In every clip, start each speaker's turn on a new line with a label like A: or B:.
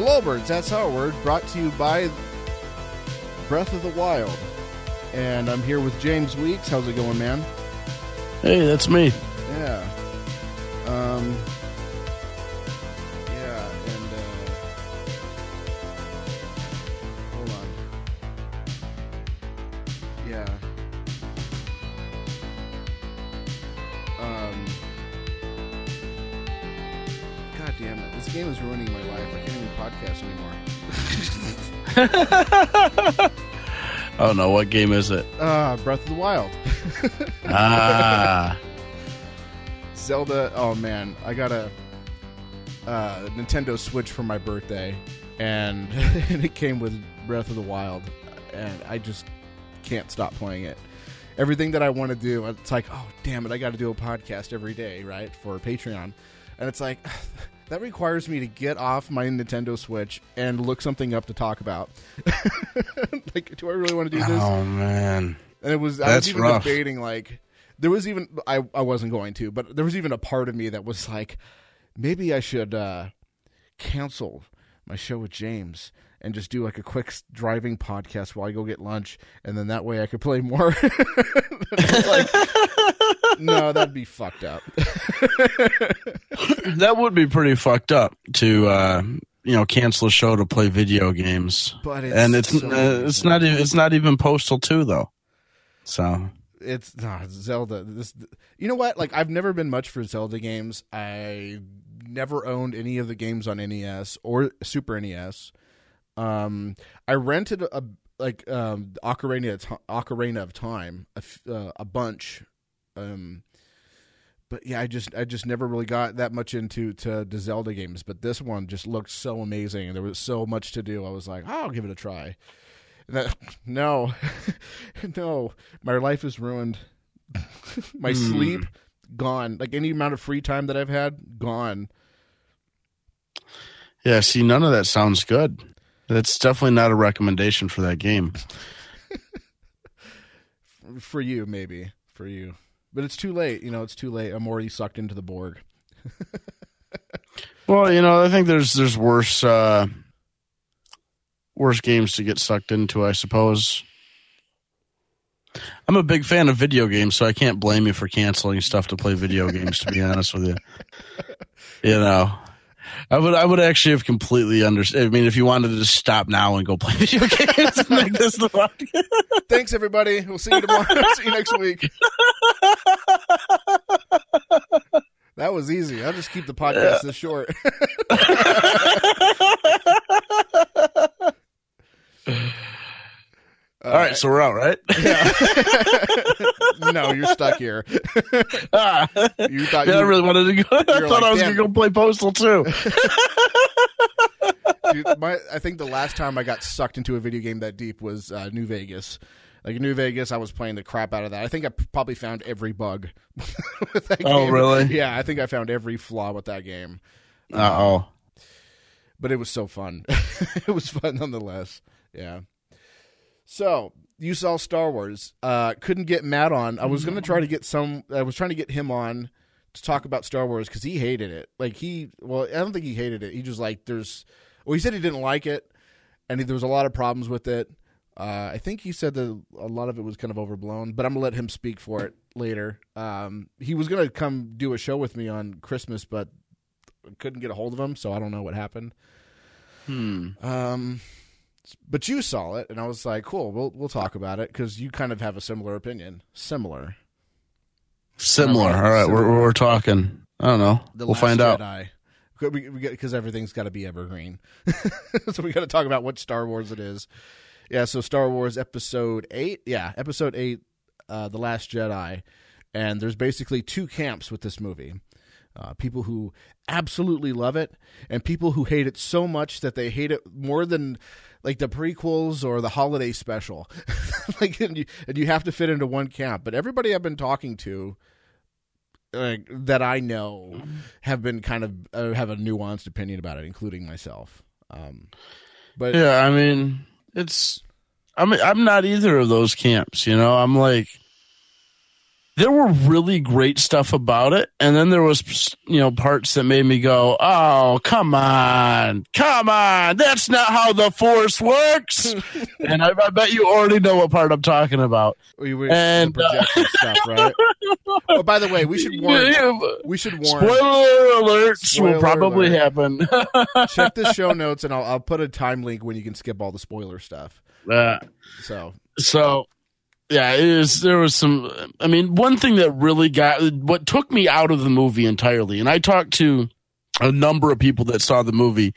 A: The Lowbirds, that's it works. Brought to you by Breath of the Wild. And I'm here with James Weeks. How's it going, man?
B: Hey, that's me.
A: Yeah. Um.
B: Oh no, what game is it?
A: Ah, Breath of the Wild.
B: Ah,
A: Zelda. Oh man, I got a uh, Nintendo Switch for my birthday, and, and it came with Breath of the Wild, and I just can't stop playing it. Everything that I want to do, it's like, oh damn it, I got to do a podcast every day, right, for Patreon, and it's like. That requires me to get off my Nintendo Switch and look something up to talk about. like, do I really want to do this?
B: oh man.
A: And it was I was even
B: rough.
A: debating like there was even I I wasn't going to, but there was even a part of me that was like maybe I should uh cancel my show with James and just do like a quick driving podcast while I go get lunch and then that way I could play more. Like, no, that'd be fucked up.
B: That would be pretty fucked up to uh, you know cancel a show to play video games.
A: But it's
B: and it's
A: so
B: uh, it's not even it's not even Postal Two though. So
A: it's no, Zelda. This, you know what? Like, I've never been much for Zelda games. I never owned any of the games on NES or Super NES. Um, I rented a like um Ocarina of Ocarina of Time a, uh, a bunch. Um, but yeah, I just I just never really got that much into to the Zelda games. But this one just looked so amazing, and there was so much to do. I was like, oh, I'll give it a try. That, no, no, my life is ruined. my
B: Hmm.
A: sleep gone. Like any amount of free time that I've had gone.
B: yeah, see, none of that sounds good. That's definitely not a recommendation for that game.
A: For you, maybe for you, but it's too late. You know, it's too late. I'm already sucked into the Borg.
B: Well, you know, I think there's there's worse uh, worse games to get sucked into. I suppose. I'm a big fan of video games, so I can't blame you for canceling stuff to play video games. To be honest with you, you know, I would I would actually have completely understood. I mean, if you wanted to just stop now and go play video games and make this the podcast.
A: Thanks, everybody. We'll see you tomorrow. see you next week. That was easy. I'll just keep the podcast this short.
B: All right, so we're out, right?
A: no, you're stuck here.
B: Ah,
A: You thought
B: yeah,
A: you
B: I really wanted to go. I thought
A: like,
B: I was going to go play Postal too.
A: Dude, my, I think the last time I got sucked into a video game that deep was uh, New Vegas. Like New Vegas, I was playing the crap out of that. I think I probably found every bug with that
B: Oh,
A: game.
B: really?
A: Yeah, I think I found every flaw with that game.
B: Uh oh.
A: But it was so fun. it was fun nonetheless. Yeah. So you saw Star Wars. Uh, couldn't get Matt on. I was gonna try to get some. I was trying to get him on to talk about Star Wars because he hated it. Like he, well, I don't think he hated it. He just like there's. Well, he said he didn't like it, and he, there was a lot of problems with it. Uh, I think he said that a lot of it was kind of overblown, but I'm gonna let him speak for it later. Um, he was gonna come do a show with me on Christmas, but couldn't get a hold of him, so I don't know what happened.
B: Hmm.
A: Um, but you saw it, and I was like, "Cool, we'll we'll talk about it" because you kind of have a similar opinion. Similar.
B: Similar.
A: All right,
B: All right,
A: similar.
B: we're we're talking. I don't know.
A: The
B: we'll
A: Last
B: find out.
A: Jedi. Because everything's got to be evergreen, so we got to talk about what Star Wars it is. Yeah, so Star Wars Episode Eight. Yeah, Episode Eight, uh, The Last Jedi, and there's basically two camps with this movie. Uh, people who absolutely love it, and people who hate it so much that they hate it more than like the prequels or the holiday special. like, and you, and you have to fit into one camp. But everybody I've been talking to, that I know, have been kind of uh, have a nuanced opinion about it, including myself. Um, but
B: Yeah, I mean, it's. I'm I'm not either of those camps. You know, I'm like. There were really great stuff about it, and then there was you know parts that made me go, "Oh, come on, come on, that's not how the Force works." and I, I, bet you already know what part I'm talking about.
A: We were and uh, stuff, right? oh, by the way, we should warn. We should warn.
B: Spoiler alerts Spoiler will probably alert. happen.
A: Check the show notes, and I'll, I'll put a time link when you can skip all the spoiler stuff.
B: Uh,
A: so
B: so yeah, it is. There was some. I mean, one thing that really got what took me out of the movie entirely, and I talked to a number of people that saw the movie,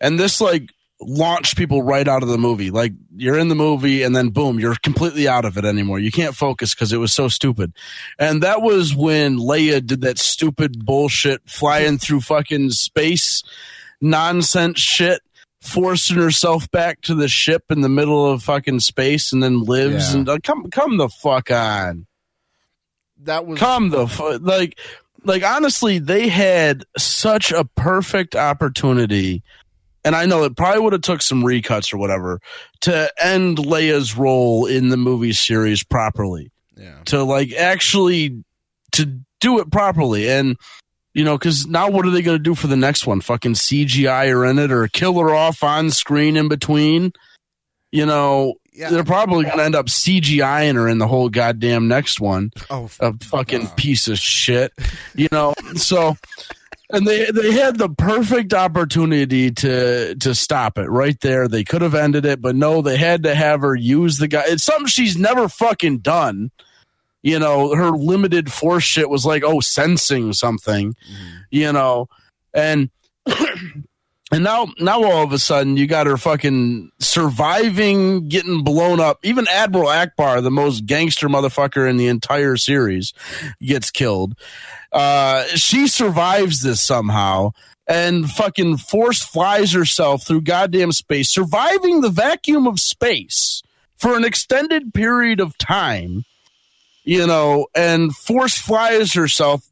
B: and this like launched people right out of the movie. Like you're in the movie, and then boom, you're completely out of it anymore. You can't focus because it was so stupid. And that was when Leia did that stupid bullshit flying through fucking space nonsense shit forcing herself back to the ship in the middle of fucking space and then lives yeah. and uh, come come the fuck on.
A: That was
B: come the fu- like like honestly they had such a perfect opportunity and I know it probably would have took some recuts or whatever to end Leia's role in the movie series properly.
A: Yeah.
B: To like actually to do it properly and you know, because now what are they going to do for the next one? Fucking CGI her in it or kill her off on screen in between? You know, yeah. they're probably going to end up CGIing her in the whole goddamn next one.
A: Oh,
B: a fucking piece of shit. You know, so and they they had the perfect opportunity to to stop it right there. They could have ended it, but no, they had to have her use the guy. It's something she's never fucking done you know, her limited force shit was like, oh, sensing something, mm-hmm. you know, and and now now all of a sudden you got her fucking surviving, getting blown up. Even Admiral Ackbar the most gangster motherfucker in the entire series, gets killed. Uh, she survives this somehow and fucking force flies herself through goddamn space, surviving the vacuum of space for an extended period of time you know, and force flies herself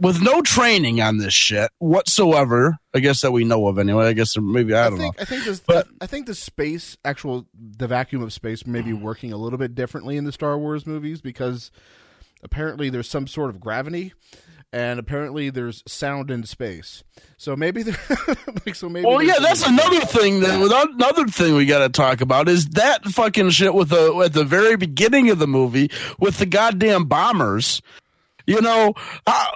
B: with no training on this shit whatsoever. I guess that we know of anyway. I guess maybe I don't
A: I think,
B: know.
A: I think this, but I think the space, actual, the vacuum of space, may be working a little bit differently in the Star Wars movies because apparently there's some sort of gravity and apparently there's sound in space. So maybe, like, so maybe.
B: Well, yeah, that's another thing. That another thing we got to talk about is that fucking shit with the at the very beginning of the movie with the goddamn bombers. You know, uh,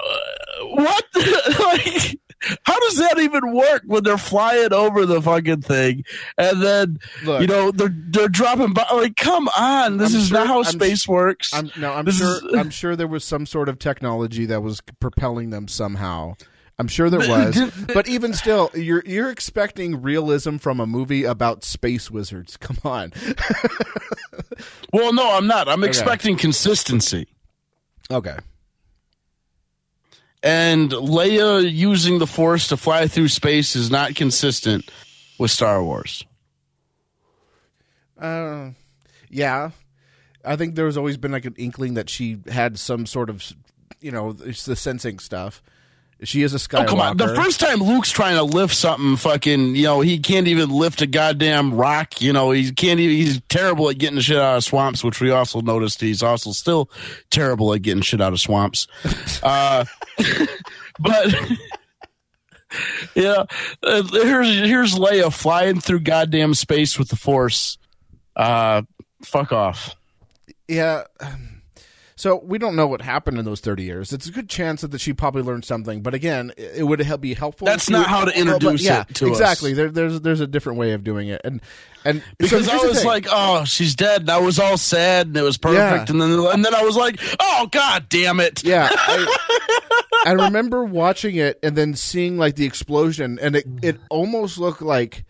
B: what? like, how does that even work when they're flying over the fucking thing and then Look, you know they're they're dropping by like come on this I'm is sure, not how I'm space works
A: I'm, no i'm this sure is, i'm sure there was some sort of technology that was propelling them somehow I'm sure there was, but even still, you're you're expecting realism from a movie about space wizards. Come on.
B: well, no, I'm not. I'm okay. expecting consistency.
A: Okay
B: and Leia using the Force to fly through space is not consistent with Star Wars.
A: Uh, yeah, I think there's always been like an inkling that she had some sort of, you know, it's the sensing stuff. She is a Skywalker. Oh, come on.
B: The first time Luke's trying to lift something, fucking, you know, he can't even lift a goddamn rock. You know, he can't even, he's terrible at getting shit out of swamps, which we also noticed he's also still terrible at getting shit out of swamps. uh, but, yeah, uh, here's, here's Leia flying through goddamn space with the Force. Uh, fuck off.
A: Yeah. So we don't know what happened in those 30 years. It's a good chance that she probably learned something, but again, it would be helpful.
B: That's not how to introduce yeah, it to
A: exactly.
B: us.
A: There, there's there's a different way of doing it, and and
B: because so I was like, oh, she's dead. And I was all sad, and it was perfect, yeah. and then and then I was like, oh, god damn it.
A: Yeah, I, I remember watching it and then seeing like the explosion, and it it mm. almost looked like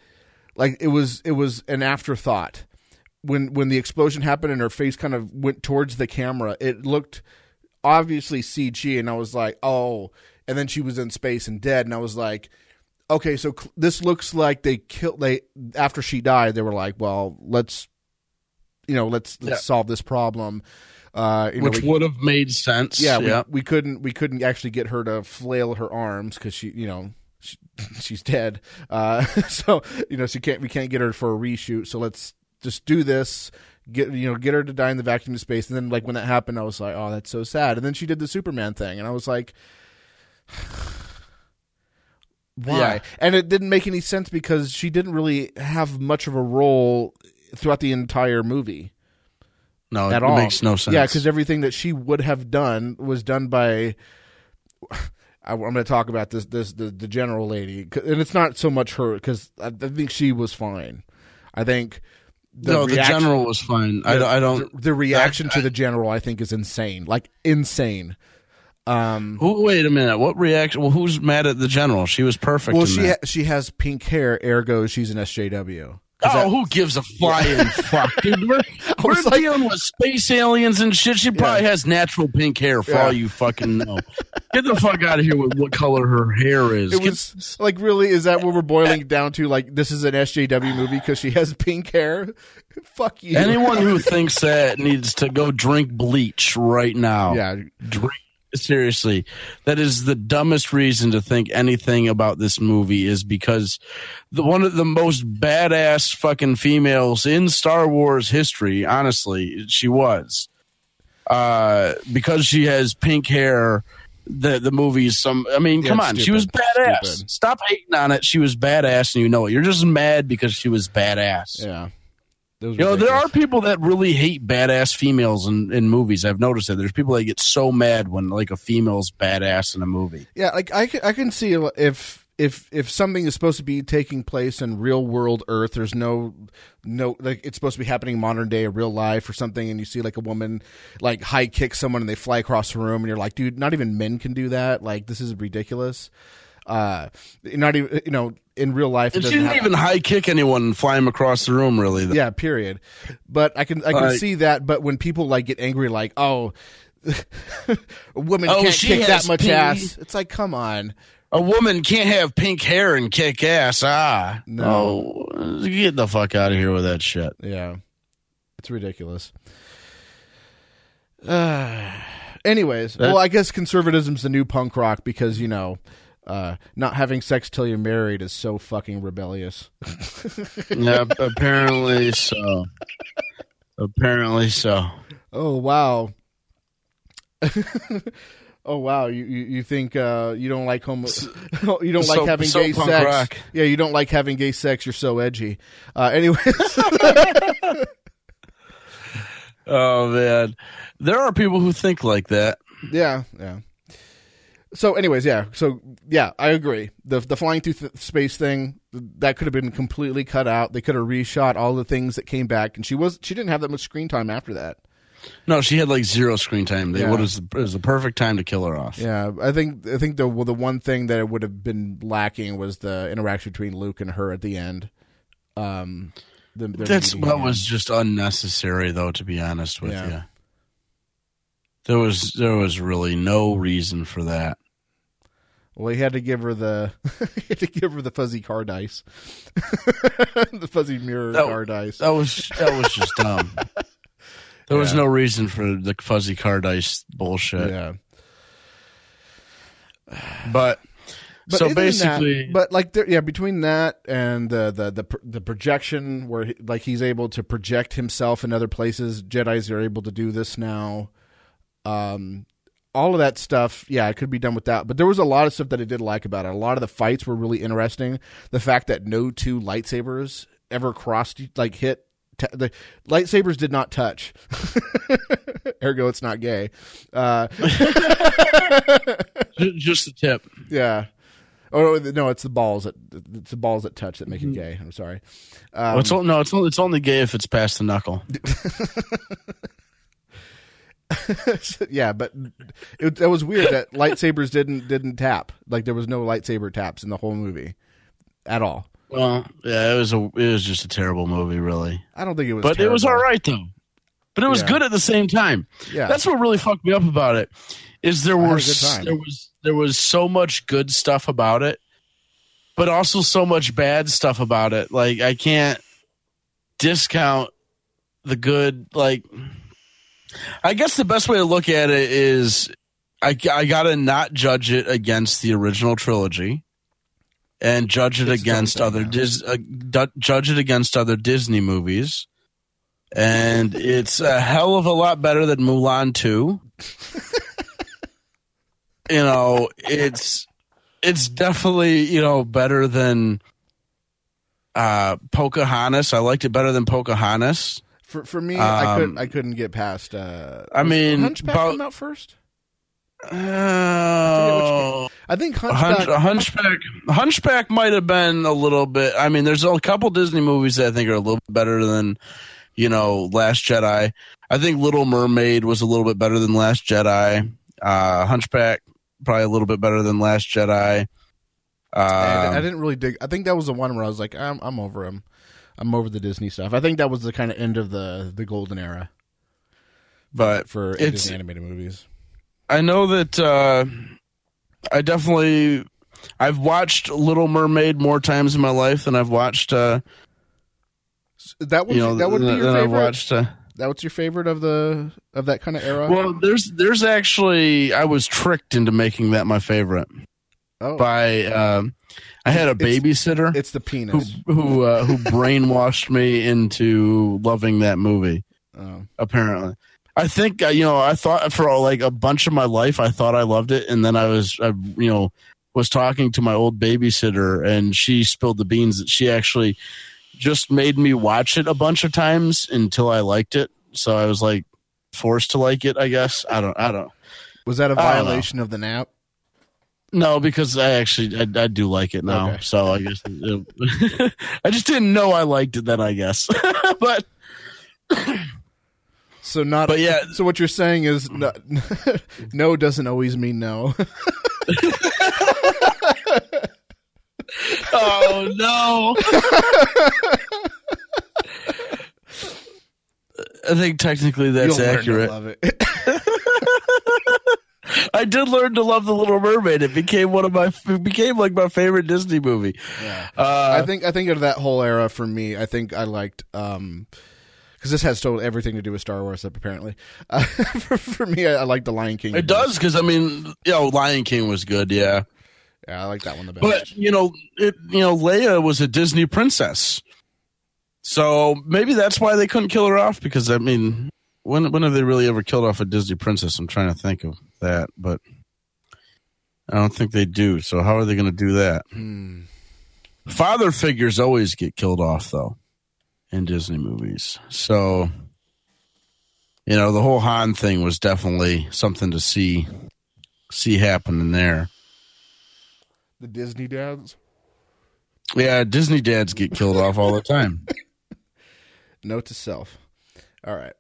A: like it was it was an afterthought when when the explosion happened and her face kind of went towards the camera, it looked obviously CG, and I was like, oh. And then she was in space and dead, and I was like, okay, so cl- this looks like they killed. They after she died, they were like, well, let's you know, let's let's yeah. solve this problem. Uh,
B: Which would have made sense.
A: Yeah, yeah. We, we, couldn't we couldn't actually get her to flail her arms because she, you know, she, she's dead. Uh, so you know, she can't we can't get her for a reshoot. So let's just do this, get you know get her to die in the vacuum of space. And then like when that happened, I was like, oh, that's so sad. And then she did the Superman thing, and I was like. Why?
B: Yeah.
A: And it didn't make any sense because she didn't really have much of a role throughout the entire movie
B: No,
A: at
B: it
A: all.
B: makes no sense.
A: Yeah, because everything that she would have done was done by. I, am going to talk about this this the, the general lady, and it's not so much her because I, I think she was fine. I think the
B: no, the general was fine. I, don't- I don't.
A: The, the reaction to the general, I think, is insane. Like insane. Um,
B: Who? Wait a minute. What reaction? Well, who's mad at the general? She was perfect.
A: well, she ha- she has pink hair, ergo she's an SJW.
B: Oh, who gives a flying fuck, dude? We're, we're
A: like-
B: dealing with space aliens and shit. She probably
A: Yeah.
B: has natural pink hair for
A: Yeah.
B: all you fucking know. Get the fuck out of here with what color her hair is.
A: It
B: Get-
A: was like really is that what we're boiling down to? Like this is an SJW movie because she has pink hair. Fuck you.
B: anyone who thinks that needs to go drink bleach right now.
A: yeah,
B: Drink. Seriously, that is the dumbest reason to think anything about this movie is because the one of the most badass fucking females in Star Wars history, honestly, she was. Uh, because she has pink hair, the the movie's some. I mean,
A: Yeah,
B: come on, she was badass.
A: Stupid.
B: Stop hating on it. She was badass, and you know it. You're just mad because she was badass.
A: yeah. That
B: You know, there are people that really hate badass females in, in movies. I've noticed that. There's people that get so mad when like a female's badass in a movie.
A: Yeah, like I can, I can see if if if something is supposed to be taking place in real world Earth, there's no no like it's supposed to be happening modern day, real life or something, and you see like a woman like high kick someone and they fly across the room, and you're like, dude, not even men can do that. Like this is ridiculous. Uh, not even you know in real life.
B: And she didn't even high kick anyone and fly him across the room. Really,
A: Yeah, period. But I can I can
B: Like-
A: see that. But when people like get angry, like oh. a woman
B: Oh,
A: can't kick that much
B: pee.
A: ass. It's like, come on.
B: a woman can't have pink hair and kick ass. Ah,
A: No.
B: Oh, get the fuck out of here with that shit.
A: Yeah, it's ridiculous. Uh, anyways,
B: That-
A: well, I guess conservatism's the new punk rock because you know, uh, not having sex till you're married is so fucking rebellious.
B: yeah, apparently so. Apparently so.
A: Oh wow. oh wow, you you, you think uh, you don't like homo? you don't like having
B: so
A: gay sex?
B: rock.
A: Yeah, you don't like having gay sex. You're so edgy. Uh, anyways,
B: Oh man, there are people who think like that.
A: Yeah, yeah. So, anyways, yeah. So, yeah, I agree. The the flying through th- space thing that could have been completely cut out. They could have reshot all the things that came back, and she was she didn't have that much screen time after that.
B: No, she had like zero screen time. They
A: Yeah.
B: what it was the perfect time to kill her off.
A: Yeah, I think I think the well, the one thing that would have been lacking was the interaction between Luke and her at the end. Um, the, the
B: That's that was just unnecessary, though. To be honest with
A: Yeah.
B: you, there was there was really no reason for that.
A: Well, he had to give her the he had to give her the fuzzy car dice, the fuzzy mirror
B: That-
A: car dice.
B: That was that was just dumb. There was no reason for the fuzzy car dice bullshit.
A: yeah.
B: But,
A: But
B: so
A: than that-
B: basically,
A: but like, there, yeah, between that and the the the, the projection, where he, like he's able to project himself in other places, Jedi's are able to do this now. Um, all of that stuff, yeah, it could be done without. But there was a lot of stuff that I did like about it. A lot of the fights were really interesting. The fact that no two lightsabers ever crossed, like hit. T- the lightsabers did not touch. Ergo, it's not gay. Uh,
B: just the tip.
A: Yeah. Oh no, it's the balls that it's the balls that touch that make it gay. I'm sorry. Um,
B: Well, it's o- no, it's only, it's only gay if it's past the knuckle.
A: yeah, but it, that was weird that lightsabers didn't didn't tap. Like there was no lightsaber taps in the whole movie at all.
B: Well, yeah, it was a it was just a terrible movie, really.
A: I don't think it was.
B: but it was all
A: terrible.
B: right though. But it was
A: Yeah.
B: good at the same time.
A: Yeah,
B: That's what really fucked me up about it. Is there
A: I
B: were
A: good
B: s-
A: time.
B: there was there was so much good stuff about it, but also so much bad stuff about it. Like I can't discount the good. Like I guess the best way to look at it is I I gotta not judge it against the original trilogy. And judge it
A: It's
B: against other. Dis, uh, judge it against other Disney movies, and it's a hell of a lot better than Mulan two. you know, it's it's definitely you know better than uh, Pocahontas. I liked it better than Pocahontas.
A: For for me, I
B: Um,
A: couldn't I couldn't get past. Uh,
B: I mean,
A: Hunchback
B: about-
A: come out first.
B: Oh,
A: I think Hunchback.
B: Hunch, Hunchback. Hunchback might have been a little bit. I mean, there's a couple Disney movies that I think are a little better than, you know, Last Jedi. I think Little Mermaid was a little bit better than Last Jedi. Uh, Hunchback probably a little bit better than Last Jedi.
A: I, I
B: Um,
A: didn't really dig. I think that was the one where I was like, I'm I'm over him. I'm over the Disney stuff. I think that was the kind of end of the the golden era
B: but
A: for
B: It's-
A: Disney animated movies.
B: I know that uh, I definitely I've watched Little Mermaid more times in my life than I've watched. Uh,
A: That would
B: you know,
A: that would be
B: than
A: your
B: I've
A: favorite.
B: watched. Uh,
A: That was your favorite of the of that kind of era.
B: Well, there's there's actually I was tricked into making that my favorite
A: oh,
B: by um, I had a babysitter
A: it's the penis.
B: who uh, who brainwashed me into loving that movie.
A: Oh.
B: Apparently, I think uh, you know I thought for like a bunch of my life I thought I loved it, and then I was I, you know was talking to my old babysitter, and she spilled the beans that she actually just made me watch it a bunch of times until I liked it. So I was like forced to like it. I guess I don't I don't.
A: Was that a violation of the nap?
B: No, because I actually I, I do like it now.
A: Okay.
B: So I guess it- I just didn't know I liked it then. I guess, but
A: So not.
B: But yeah.
A: So what you're saying is no, no doesn't always mean no.
B: oh no. I think technically that's
A: You'll
B: accurate.
A: love it.
B: I did learn to love the Little Mermaid. It became one of my it became like my favorite Disney movie.
A: yeah.
B: Uh,
A: I think I think of that whole era for me. I think I liked um because this has totally everything to do with Star Wars. Apparently, uh, for, for me, I, I like the Lion King.
B: it does because I mean, you know, Lion King was good, yeah.
A: Yeah, I like that one the best.
B: But you know, it you know, Leia was a Disney princess, so maybe that's why they couldn't kill her off. Because I mean, when when have they really ever killed off a Disney princess? I'm trying to think of that, but I don't think they do. So how are they going to do that?
A: Hmm.
B: Father figures always get killed off though in Disney movies. So you know, the whole Han thing was definitely something to see see happening there.
A: the Disney dads.
B: Yeah, Disney dads get killed off all the time.
A: Note to self. All right.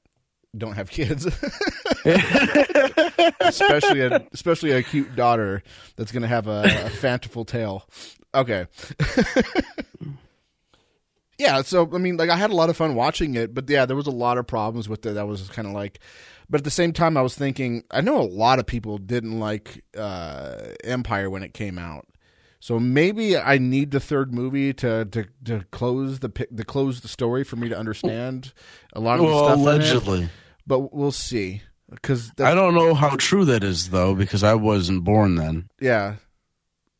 A: Don't have kids. especially a especially a cute daughter that's going to have a, a fanciful tail. Okay. yeah, so I mean like I had a lot of fun watching it, but yeah, there was a lot of problems with it. That was kind of like but at the same time I was thinking I know a lot of people didn't like uh Empire when it came out. So maybe I need the third movie to to, to close the pi- to close the story for me to understand a lot of the
B: well,
A: stuff. in it.
B: allegedly.
A: But we'll see. Because
B: I don't know how true that is though, because I wasn't born then.
A: yeah,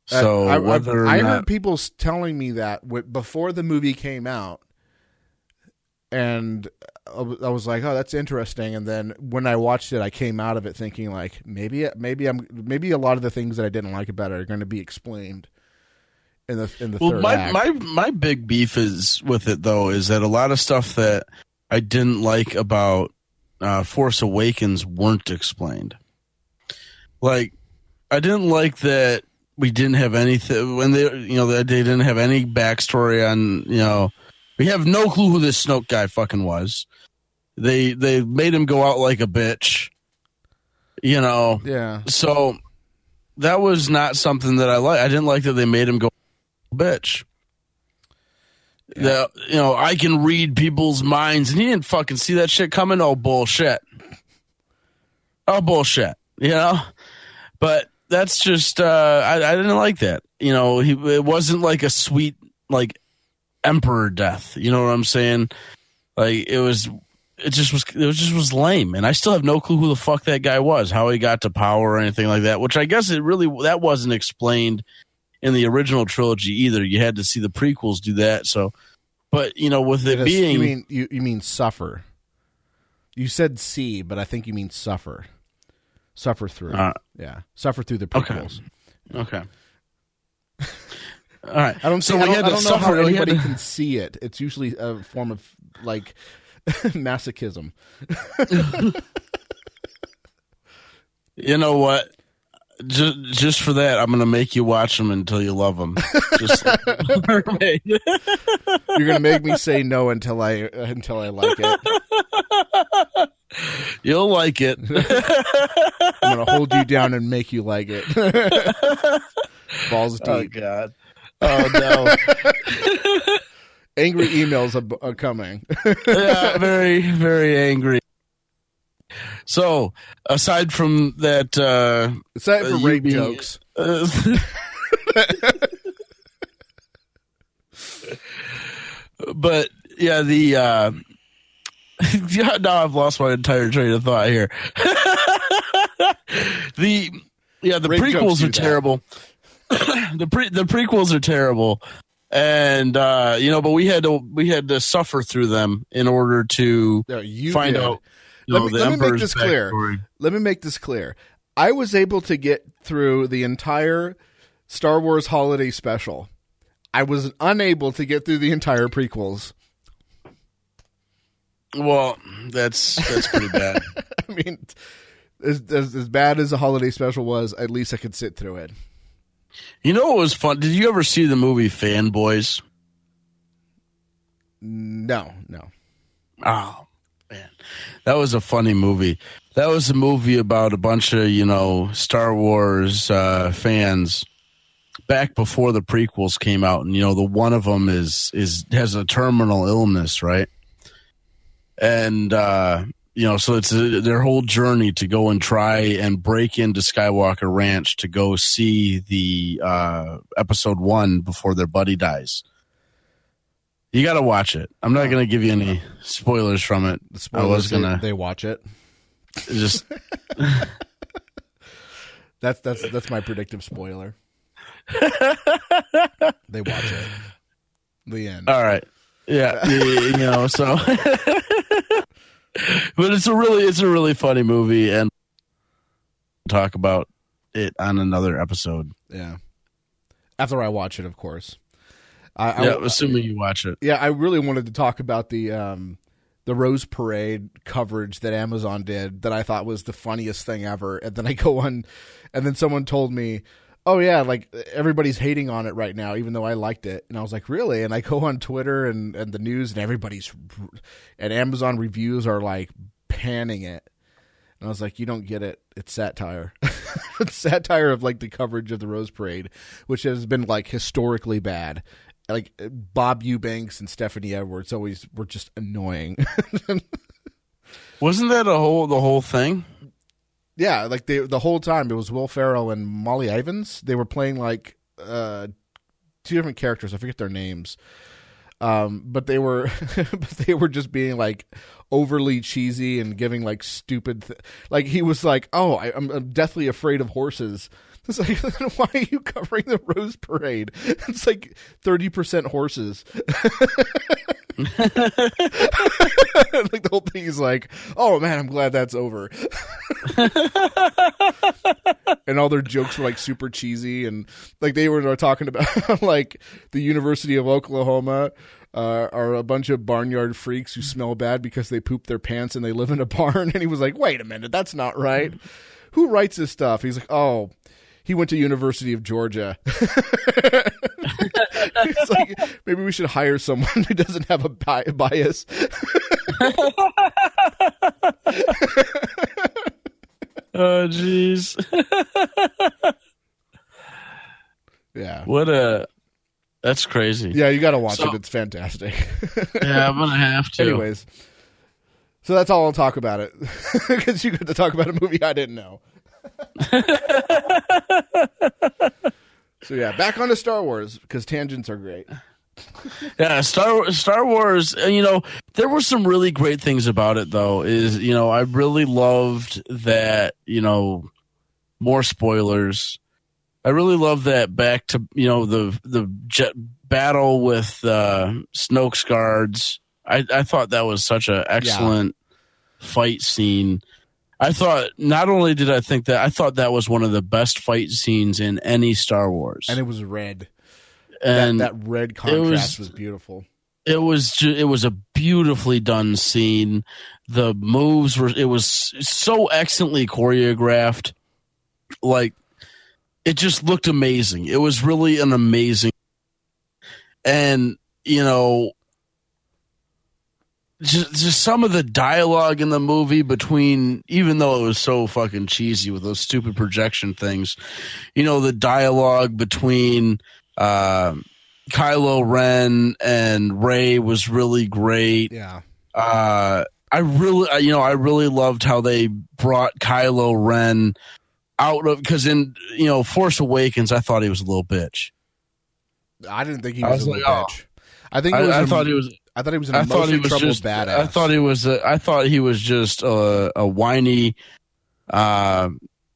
B: So
A: I, I,
B: whether or
A: I
B: not,
A: heard people telling me that before the movie came out, and I was like, "Oh, that's interesting." And then when I watched it, I came out of it thinking like, maybe, maybe I'm, maybe a lot of the things that I didn't like about it are going to be explained in the in the
B: well,
A: third
B: my
A: act.
B: my my big beef is with it though is that a lot of stuff that I didn't like about uh, Force Awakens weren't explained. Like, I didn't like that we didn't have anything when they you know they they didn't have any backstory on you know we have no clue who this Snoke guy fucking was. They they made him go out like a bitch. You know,
A: yeah,
B: so that was not something that I like. I didn't like that they made him go bitch. That you know, I can read people's minds, and he didn't fucking see that shit coming. Oh bullshit! Oh bullshit! You know, but that's just uh, I, I didn't like that. You know, he it wasn't like a sweet like emperor death. You know what I'm saying? Like it was it just was it was just was lame and i still have no clue who the fuck that guy was how he got to power or anything like that which i guess it really that wasn't explained in the original trilogy either you had to see the prequels do that so but you know with it
A: Just-
B: being
A: you mean you, you mean suffer? You said see, but I think you mean suffer. Suffer through.
B: Uh,
A: yeah. Suffer through the prequels.
B: okay. All right.
A: I don't
B: So
A: I don't, I don't know how
B: suffer-
A: anybody
B: to-
A: can see it. It's usually a form of like masochism.
B: You know what? Just, just for that, I'm gonna make you watch them until you love them. Just like Mermaid.
A: You're gonna make me say no until I until I like it.
B: You'll like it.
A: I'm gonna hold you down and make you like it. Balls
B: oh,
A: deep. oh.
B: God. Oh no.
A: Angry emails are, are coming.
B: yeah, very, very angry. So, aside from that, uh,
A: Aside for
B: Uh,
A: rape
B: being-
A: jokes,
B: uh, but yeah, the uh, yeah, now I've lost my entire train of thought here. the yeah, the
A: Rape
B: prequels are terrible. the pre the prequels are terrible, and uh, you know, but we had to we had to suffer through them in order to
A: No, you
B: find
A: did.
B: out.
A: Let me- let me make this clear.
B: backstory.
A: Let me make this clear. I was able to get through the entire Star Wars holiday special. I was unable to get through the entire prequels.
B: Well, that's that's pretty bad.
A: I mean, as, as as bad as the holiday special was, at least I could sit through it.
B: You know what was fun? Did you ever see the movie Fanboys?
A: No, no.
B: Oh that was a funny movie. That was a movie about a bunch of you know Star Wars uh, fans back before the prequels came out, and you know the one of them is is has a terminal illness, right? And uh, you know, so it's a, their whole journey to go and try and break into Skywalker Ranch to go see the uh, episode one before their buddy dies. You got to watch it. I'm not going to give you any spoilers from it.
A: The
B: I was
A: they-
B: gonna
A: they watch it.
B: just
A: That's that's that's my predictive spoiler. they watch it. The end.
B: all right. Yeah, you know, so but it's a really it's a really funny movie and talk about it on another episode.
A: Yeah. After I watch it, of course. I, I-
B: yeah, assuming you watch it.
A: yeah, I really wanted to talk about the um, the Rose Parade coverage that Amazon did that I thought was the funniest thing ever. And then I go on, and then someone told me, "Oh yeah, like everybody's hating on it right now, even though I liked it." And I was like, "Really?" And I go on Twitter and and the news, and everybody's and Amazon reviews are like panning it. And I was like, "You don't get it. It's satire. it's satire of like the coverage of the Rose Parade, which has been like historically bad." Like Bob Eubanks and Stephanie Edwards always were just annoying.
B: Wasn't that a whole the whole thing?
A: yeah, like they the whole time it was Will Ferrell and Molly Ivins. They were playing like uh, two different characters. I forget their names. Um, but they were, but they were just being like overly cheesy and giving like stupid, th- like he was like, "Oh, I, I'm deathly afraid of horses." It's like, why are you covering the Rose Parade? It's like thirty percent horses. like the whole thing is like, oh man, I'm glad that's over. and all their jokes were like super cheesy, and like they were talking about like the University of Oklahoma. Uh, are a bunch of barnyard freaks who smell bad because they poop their pants and they live in a barn. And he was like, "Wait a minute, that's not right. Who writes this stuff?" He's like, "Oh, he went to University of Georgia." It's like maybe we should hire someone who doesn't have a bi- bias.
B: Oh jeez.
A: Yeah,
B: what a that's crazy.
A: yeah, you got to watch
B: So-
A: it. It's fantastic.
B: Yeah, I'm gonna have to.
A: Anyways, so that's all I'll talk about it because you got to talk about a movie I didn't know. So yeah, back onto Star Wars because tangents are great.
B: Yeah, Star Star Wars. uh, You know, there were some really great things about it, though. Is you know, I really loved that. You know, more spoilers. I really love that back to you know the the jet battle with uh, Snoke's guards. I I thought that was such an excellent, fight scene. I thought not only did I think that I thought that was one of the best fight scenes in any Star Wars,
A: and it was red.
B: and
A: that, that red contrast was,
B: was-
A: beautiful.
B: it was ju- it was a beautifully done scene. The moves were it was so excellently choreographed. Like it just looked amazing. It was really an amazing and you know just, just some of the dialogue in the movie between even though it was so fucking cheesy with those stupid projection things you know the dialogue between uh, Kylo Ren and Rey was really great
A: Yeah,
B: uh, I really, you know, I really loved how they brought Kylo Ren out of because in you know Force Awakens, I thought he was a little bitch.
A: I didn't think he was,
B: was
A: a
B: like,
A: little
B: oh.
A: bitch. I think it was
B: I, I thought he was.
A: I thought he was an
B: I thought he was just.
A: badass.
B: I thought he was. A, I thought he was just a, a whiny, uh,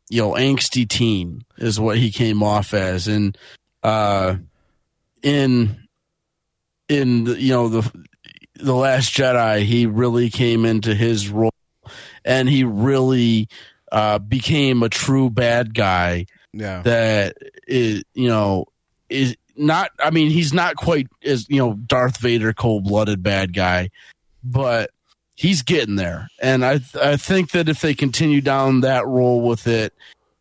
B: you know, angsty teen is what he came off as, and uh, in in the, you know the the Last Jedi, he really came into his role, and he really uh, became a true bad guy
A: yeah,
B: that is you know is not i mean he's not quite as you know darth vader cold-blooded bad guy but he's getting there and i i think that if they continue down that role with it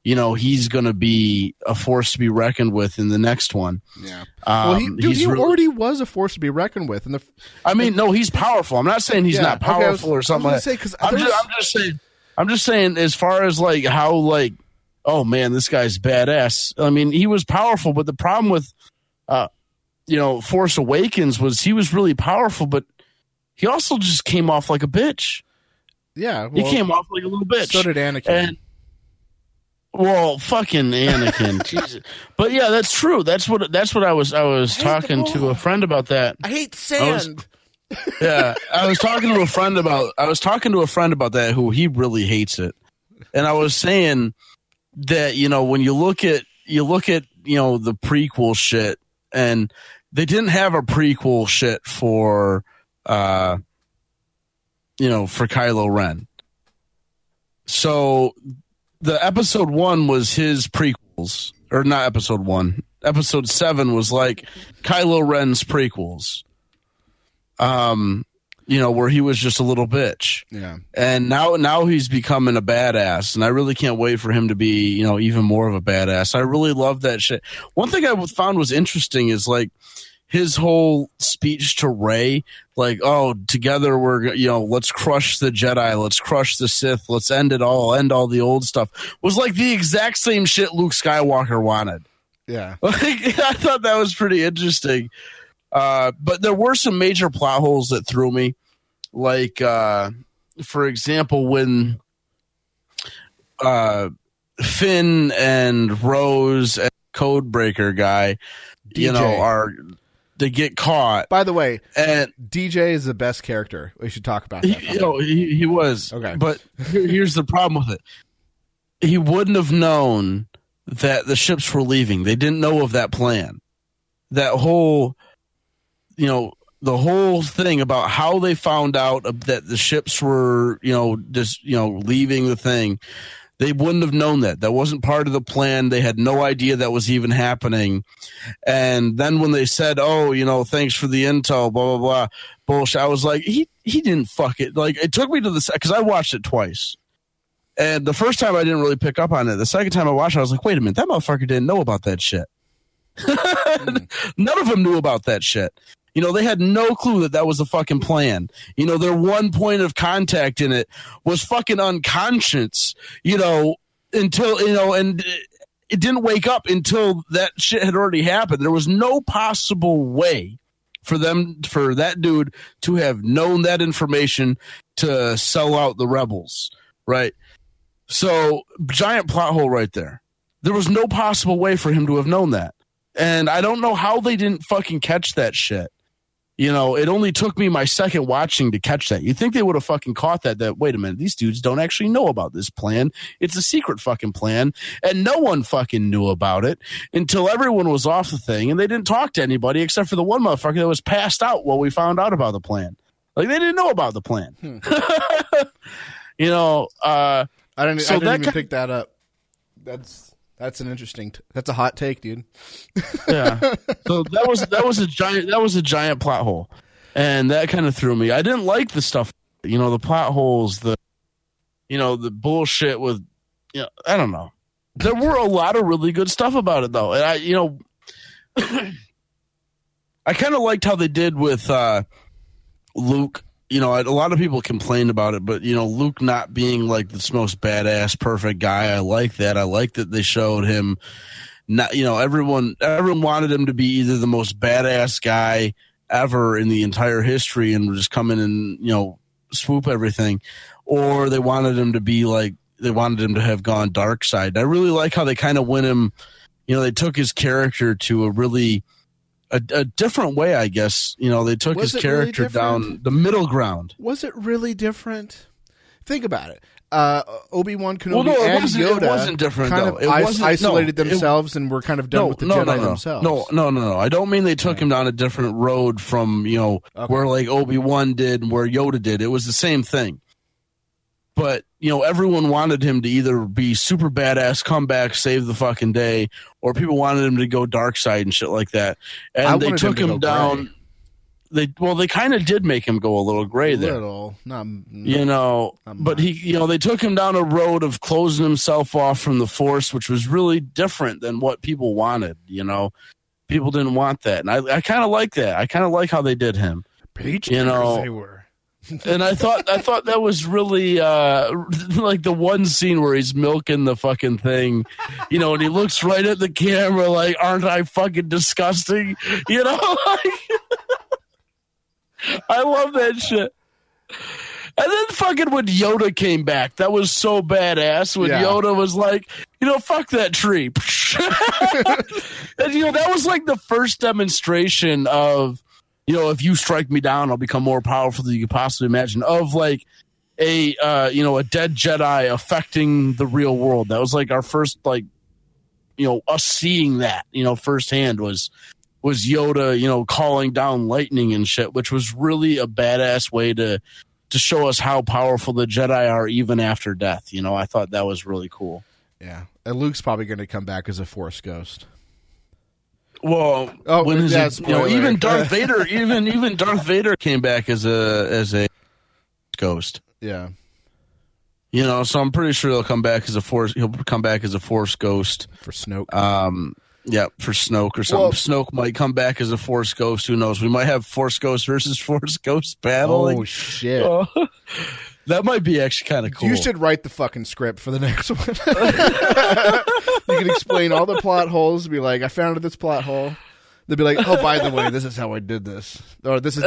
B: you know he's going to be a force to be reckoned with in the next one
A: yeah.
B: um,
A: well, he, dude, he
B: really-
A: already was a force to be reckoned with, and the
B: i mean no he's powerful i'm not saying he's
A: yeah,
B: not
A: okay, was-
B: powerful or something like
A: say
B: I'm just, I'm just saying. I'm just saying, as far as like how like, oh man, this guy's badass. I mean, he was powerful, but the problem with, uh, you know, Force Awakens was he was really powerful, but he also just came off like a bitch.
A: yeah,
B: He came off like a little bitch.
A: So did Anakin.
B: and well, fucking Anakin, Jesus. But yeah, that's true. That's what that's what I was I was
A: the
B: talking to a friend about that.
A: I hate
B: I was-
A: sand.
B: yeah, I was talking to a friend about I was talking to a friend about that who he really hates it. And I was saying that you know when you look at you look at you know the prequel shit and they didn't have a prequel shit for uh you know for Kylo Ren. So the episode 1 was his prequels or not episode 1. Episode 7 was like Kylo Ren's prequels um you know where he was just a little bitch.
A: Yeah,
B: and now now he's becoming a badass and i really can't wait for him to be you know even more of a badass. I really love that shit. One thing i found was interesting is like his whole speech to Rey like oh together we're you know let's crush the jedi let's crush the sith let's end it all end all the old stuff was like the exact same shit luke skywalker wanted.
A: Yeah,
B: like, I thought that was pretty interesting. Uh, but there were some major plot holes that threw me. Like, uh, for example, when uh, Finn and Rose and Codebreaker guy, you know, are they get caught
A: By the way,
B: and
A: DJ is the best character. We should talk about
B: he, you know, he, he was
A: Okay.
B: But here- here's the problem with it: he wouldn't have known that the ships were leaving. They didn't know of that plan. That whole, you know, the whole thing about how they found out that the ships were, you know, just you know leaving the thing. They wouldn't have known that. That wasn't part of the plan. They had no idea that was even happening. And then when they said, "Oh, you know, thanks for the intel," blah blah blah, bullshit. I was like, he he didn't fuck it. Like it took me to the because I watched it twice. And the first time I didn't really pick up on it. The second time I watched it, I was like, wait a minute, that motherfucker didn't know about that shit. Hmm. None of them knew about that shit. You know, they had no clue that that was the fucking plan. You know, their one point of contact in it was fucking unconscious, you know, until, you know, and it didn't wake up until that shit had already happened. There was no possible way for them, for that dude to have known that information to sell out the rebels, right? So, giant plot hole right there. There was no possible way for him to have known that. And I don't know how they didn't fucking catch that shit. You know, it only took me my second watching to catch that. You think they would have fucking caught that? That wait a minute, these dudes don't actually know about this plan. It's a secret fucking plan, and no one fucking knew about it until everyone was off the thing, and they didn't talk to anybody except for the one motherfucker that was passed out while we found out about the plan. Like they didn't know about the plan. You know, uh,
A: I didn't.
B: So
A: I didn't even pick that up. That's that's an interesting. T- that's a hot take, dude.
B: yeah. So that was that was a giant that was a giant plot hole, and that kind of threw me. I didn't like the stuff, you know, the plot holes, the, you know, the bullshit with, you know, I don't know. There were a lot of really good stuff about it though, and I, you know, I kind of liked how they did with uh Luke. You know, a lot of people complained about it, but you know, Luke not being like this most badass, perfect guy. I like that. I like that they showed him not you know everyone everyone wanted him to be either the most badass guy ever in the entire history and just come in and you know swoop everything or they wanted him to be like they wanted him to have gone dark side i really like how they kind of went him you know they took his character to a really a, a different way i guess you know they took
A: Was
B: his
A: it really
B: character down the middle ground
A: Was it really different? Think about it. Uh, Obi Wan Kenobi
B: Well, no,
A: and
B: wasn't- it
A: Yoda
B: wasn't different,
A: kind
B: though.
A: of
B: It
A: is-
B: wasn't- no,
A: isolated
B: it-
A: themselves and were kind of done with the Jedi
B: no, no.
A: themselves.
B: No, no, no, no. I don't mean they took him down a different road from you know
A: Okay.
B: where like Obi Wan did and where Yoda did. It was the same thing. But you know, everyone wanted him to either be super badass, come back, save the fucking day, or people wanted him to go dark side and shit like that. And
A: I
B: they
A: wanted him
B: took
A: to
B: him, down.
A: gray.
B: They well, they kind of did make him go a little gray there
A: Little, not,
B: you know
A: Not
B: but he you know they took him down a road of closing himself off from the force which was really different than what people wanted you know people didn't want that and i, I kind of like that i kind of like how they did him
A: peach
B: you know,
A: they were.
B: And i thought i thought that was really uh like the one scene where he's milking the fucking thing you know and he looks right at the camera like aren't i fucking disgusting you know like i love that shit and then fucking when Yoda came back, that was so badass. When
A: Yeah.
B: Yoda was like, you know, fuck that tree. and you know, that was like the first demonstration of, you know, if you strike me down, I'll become more powerful than you could possibly imagine. Of like a uh, you know, a dead Jedi affecting the real world. That was like our first like you know, us seeing that, you know, firsthand was was Yoda, you know, calling down lightning and shit, which was really a badass way to to show us how powerful the Jedi are even after death. You know, I thought that was really cool.
A: Yeah, and Luke's probably going to come back as a Force ghost.
B: Well,
A: Oh,
B: when is it, you know, even Darth Vader, even even Darth Vader came back as a as a ghost.
A: Yeah,
B: You know, so I'm pretty sure he'll come back as a force. He'll come back as a force ghost.
A: for Snoke.
B: Um, yeah, for Snoke or something.
A: Well-
B: Snoke might come back as a force ghost. Who knows? We might have force ghost versus force ghost battle.
A: oh shit!
B: oh, that might be actually kind of cool.
A: You should write the fucking script for the next one. you can explain all the plot holes. Be like, I found this plot hole. They'd be like, oh, by the way, this is how I did this, or this is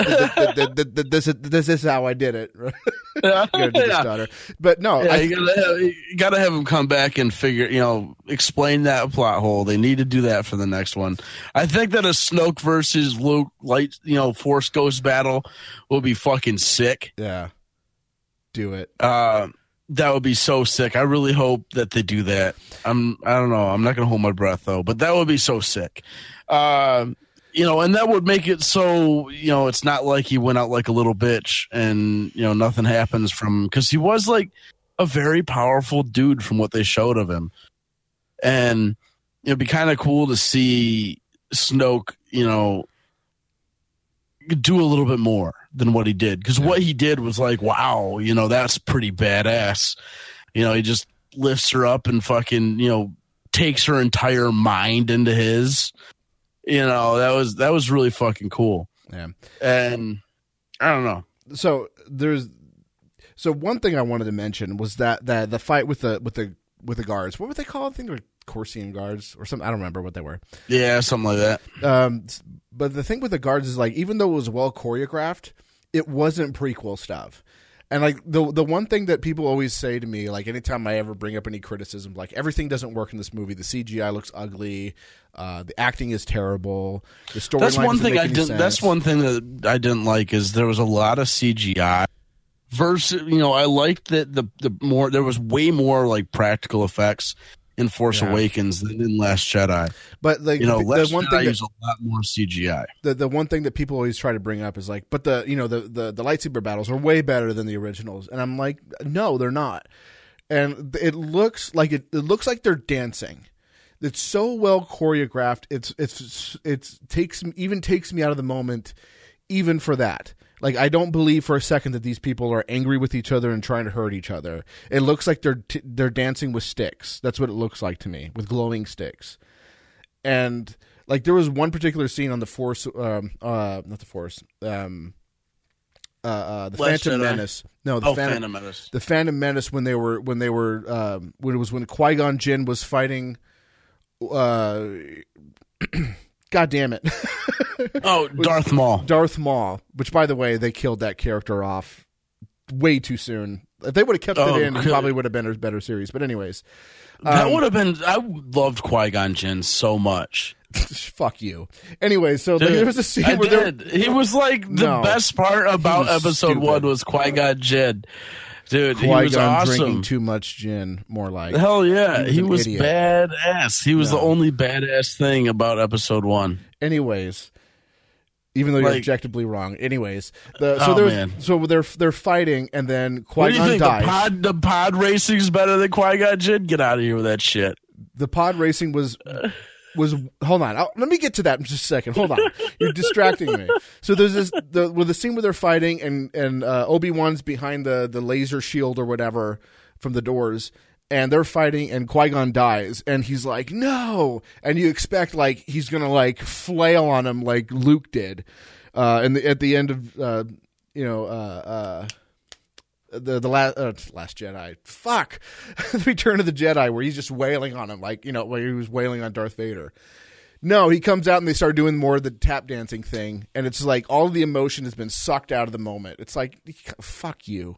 A: this is this is how I did it. you gotta do this
B: yeah.
A: daughter. But no,
B: Yeah,
A: I,
B: you gotta have, you gotta have him come back and figure, you know, explain that plot hole. They need to do that for the next one. I think that a Snoke versus Luke light, you know, Force Ghost battle will be fucking sick.
A: yeah, do it.
B: Uh, that would be so sick. I really hope that they do that. I'm, I don't know. I'm not gonna hold my breath though, but that would be so sick. Uh, you know, and that would make it so you know it's not like he went out like a little bitch and you know nothing happens from because he was like a very powerful dude from what they showed of him, and it'd be kind of cool to see Snoke, you know, do a little bit more than what he did because what he did was like, wow, you know, that's pretty badass. You know, he just lifts her up and fucking, you know, takes her entire mind into his. You know, that was that was really fucking cool.
A: Yeah.
B: And I don't know.
A: So there's so one thing I wanted to mention was that that the fight with the with the with the guards. What were they called? I think they were Corsian guards or something. I don't remember what they were.
B: Yeah, something like that.
A: Um, but the thing with the guards is like, even though it was well choreographed, it wasn't prequel stuff. And like the the one thing that people always say to me, like anytime I ever bring up any criticism, like everything doesn't work in this movie. The CGI looks ugly. Uh, the acting is terrible. The story.
B: That's one thing I didn't. That's one thing that I didn't like is there was a lot of CGI. Versus, you know, I liked that the the more there was way more like practical effects in Force
A: Yeah.
B: Awakens than in Last Jedi.
A: But like
B: You know,
A: the,
B: Last
A: the one
B: Jedi
A: thing that,
B: a lot more CGI.
A: the the one thing that people always try to bring up is like, but the you know the the the lightsaber battles are way better than the originals, and I'm like, no, they're not. And it looks like it, it looks like they're dancing. It's so well choreographed. It's it's it's takes even takes me out of the moment, even for that. Like I don't believe for a second that these people are angry with each other and trying to hurt each other. It looks like they're t- they're dancing with sticks. That's what it looks like to me, with glowing sticks. And like there was one particular scene on the Force, um, uh, not the Force, um, uh, uh, the
B: Last
A: Phantom
B: Jedi?
A: Menace. No, the
B: Oh,
A: Phantom,
B: Phantom Menace.
A: the Phantom Menace when they were when they were um, when it was when Qui Gon Jinn was fighting. Uh, God damn it,
B: Oh, Darth Maul.
A: Darth Maul. Which, by the way, they killed that character off way too soon. If they would have kept
B: Oh,
A: it in, it probably would have been a better series. But anyways,
B: that
A: um,
B: would have been. I loved Qui Gon Jinn so much.
A: fuck you. Anyway, so
B: Dude,
A: there was a scene
B: I
A: where they're
B: did. He was like the
A: No.
B: best part about episode
A: stupid.
B: one was Qui Gon Jinn. Dude, he was
A: Gon drinking too much gin, more like.
B: Hell yeah,
A: He was
B: he was badass. He was
A: No.
B: the only badass thing about episode one.
A: Anyways, even though you're
B: Like-
A: objectively wrong. Anyways, the, so
B: Oh,
A: there's
B: man.
A: so they're they're fighting, and then
B: What
A: Qui
B: do you
A: Gon
B: think?
A: dies.
B: The pod, the pod racing's better than Qui Gon Jinn? Get out of here with that shit.
A: the pod racing was was hold on. I'll, let me get to that in just a second. Hold on. You're distracting me. So there's this the with the scene where they're fighting and and uh, obi-wan's behind the the laser shield or whatever from the doors and they're fighting and qui-gon dies and he's like no. And you expect like he's gonna like flail on him like luke did uh and the, at the end of uh you know uh uh the the last uh, last Jedi. Fuck, the Return of the Jedi, where he's just wailing on him, like you know, where he was wailing on Darth Vader. No, he comes out and they start doing more of the tap dancing thing, and it's like all the emotion has been sucked out of the moment. It's like fuck you,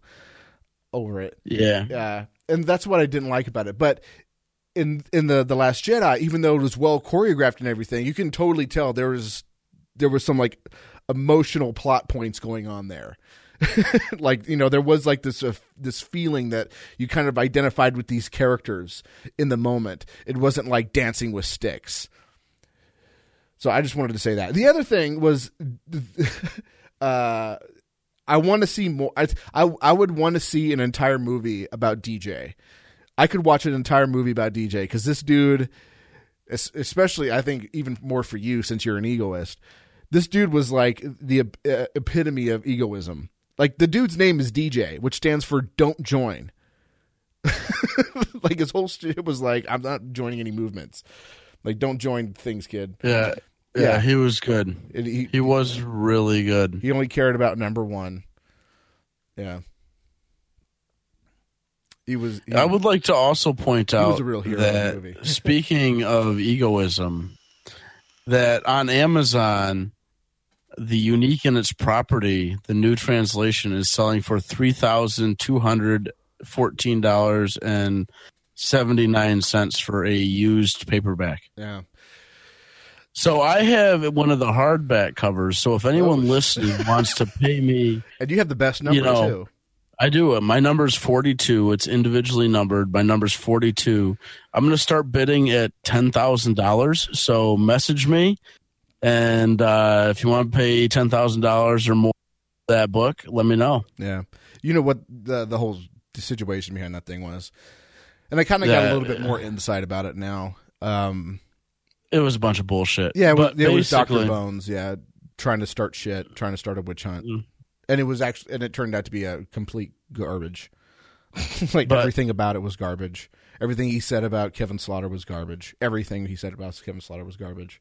A: over it.
B: Yeah.
A: Yeah, and that's what I didn't like about it. But in in the the Last Jedi, even though it was well choreographed and everything, you can totally tell there was there was some like emotional plot points going on there. like you know, there was like this uh, this feeling that you kind of identified with these characters in the moment. It wasn't like dancing with sticks. So I just wanted to say that. The other thing was, uh, I want to see more. I, I I would want to see an entire movie about DJ. I could watch an entire movie about DJ because this dude, especially I think even more for you since you're an egoist, this dude was like the uh, epitome of egoism. Like the dude's name is DJ, which stands for "Don't Join." like his whole shit was like, "I'm not joining any movements." Like, don't join things, kid.
B: Yeah.
A: Yeah.
B: Yeah, he was good.
A: He
B: He was really good.
A: he only cared about number one. Yeah. He was. he-
B: I would like to also point out
A: a real hero
B: that
A: movie.
B: speaking of egoism, that on Amazon, the unique and its property, the new translation is selling for three thousand two hundred fourteen dollars and seventy nine cents for a used paperback.
A: Yeah.
B: So I have one of the hardback covers. So if anyone
A: Oh.
B: listening wants to pay me
A: And you have the best number
B: You know,
A: too.
B: I do. Uh, my number's 42. It's individually numbered. My number's 42. I'm going to start bidding at $10,000. So message me. And uh, if you want to pay $10,000 or more for that book, let me know.
A: Yeah. You know what the the whole situation behind that thing was, and I kind of got a little bit more insight about it now. Um,
B: It was a bunch of bullshit.
A: yeah,
B: but
A: but it was Doctor Bones. Yeah, trying to start shit, trying to start a witch hunt,
B: Mm.
A: and it was actually, and it turned out to be a complete garbage. like
B: But-
A: everything about it was garbage. Everything he said about Kevin Slaughter was garbage. Everything he said about Kevin Slaughter was garbage.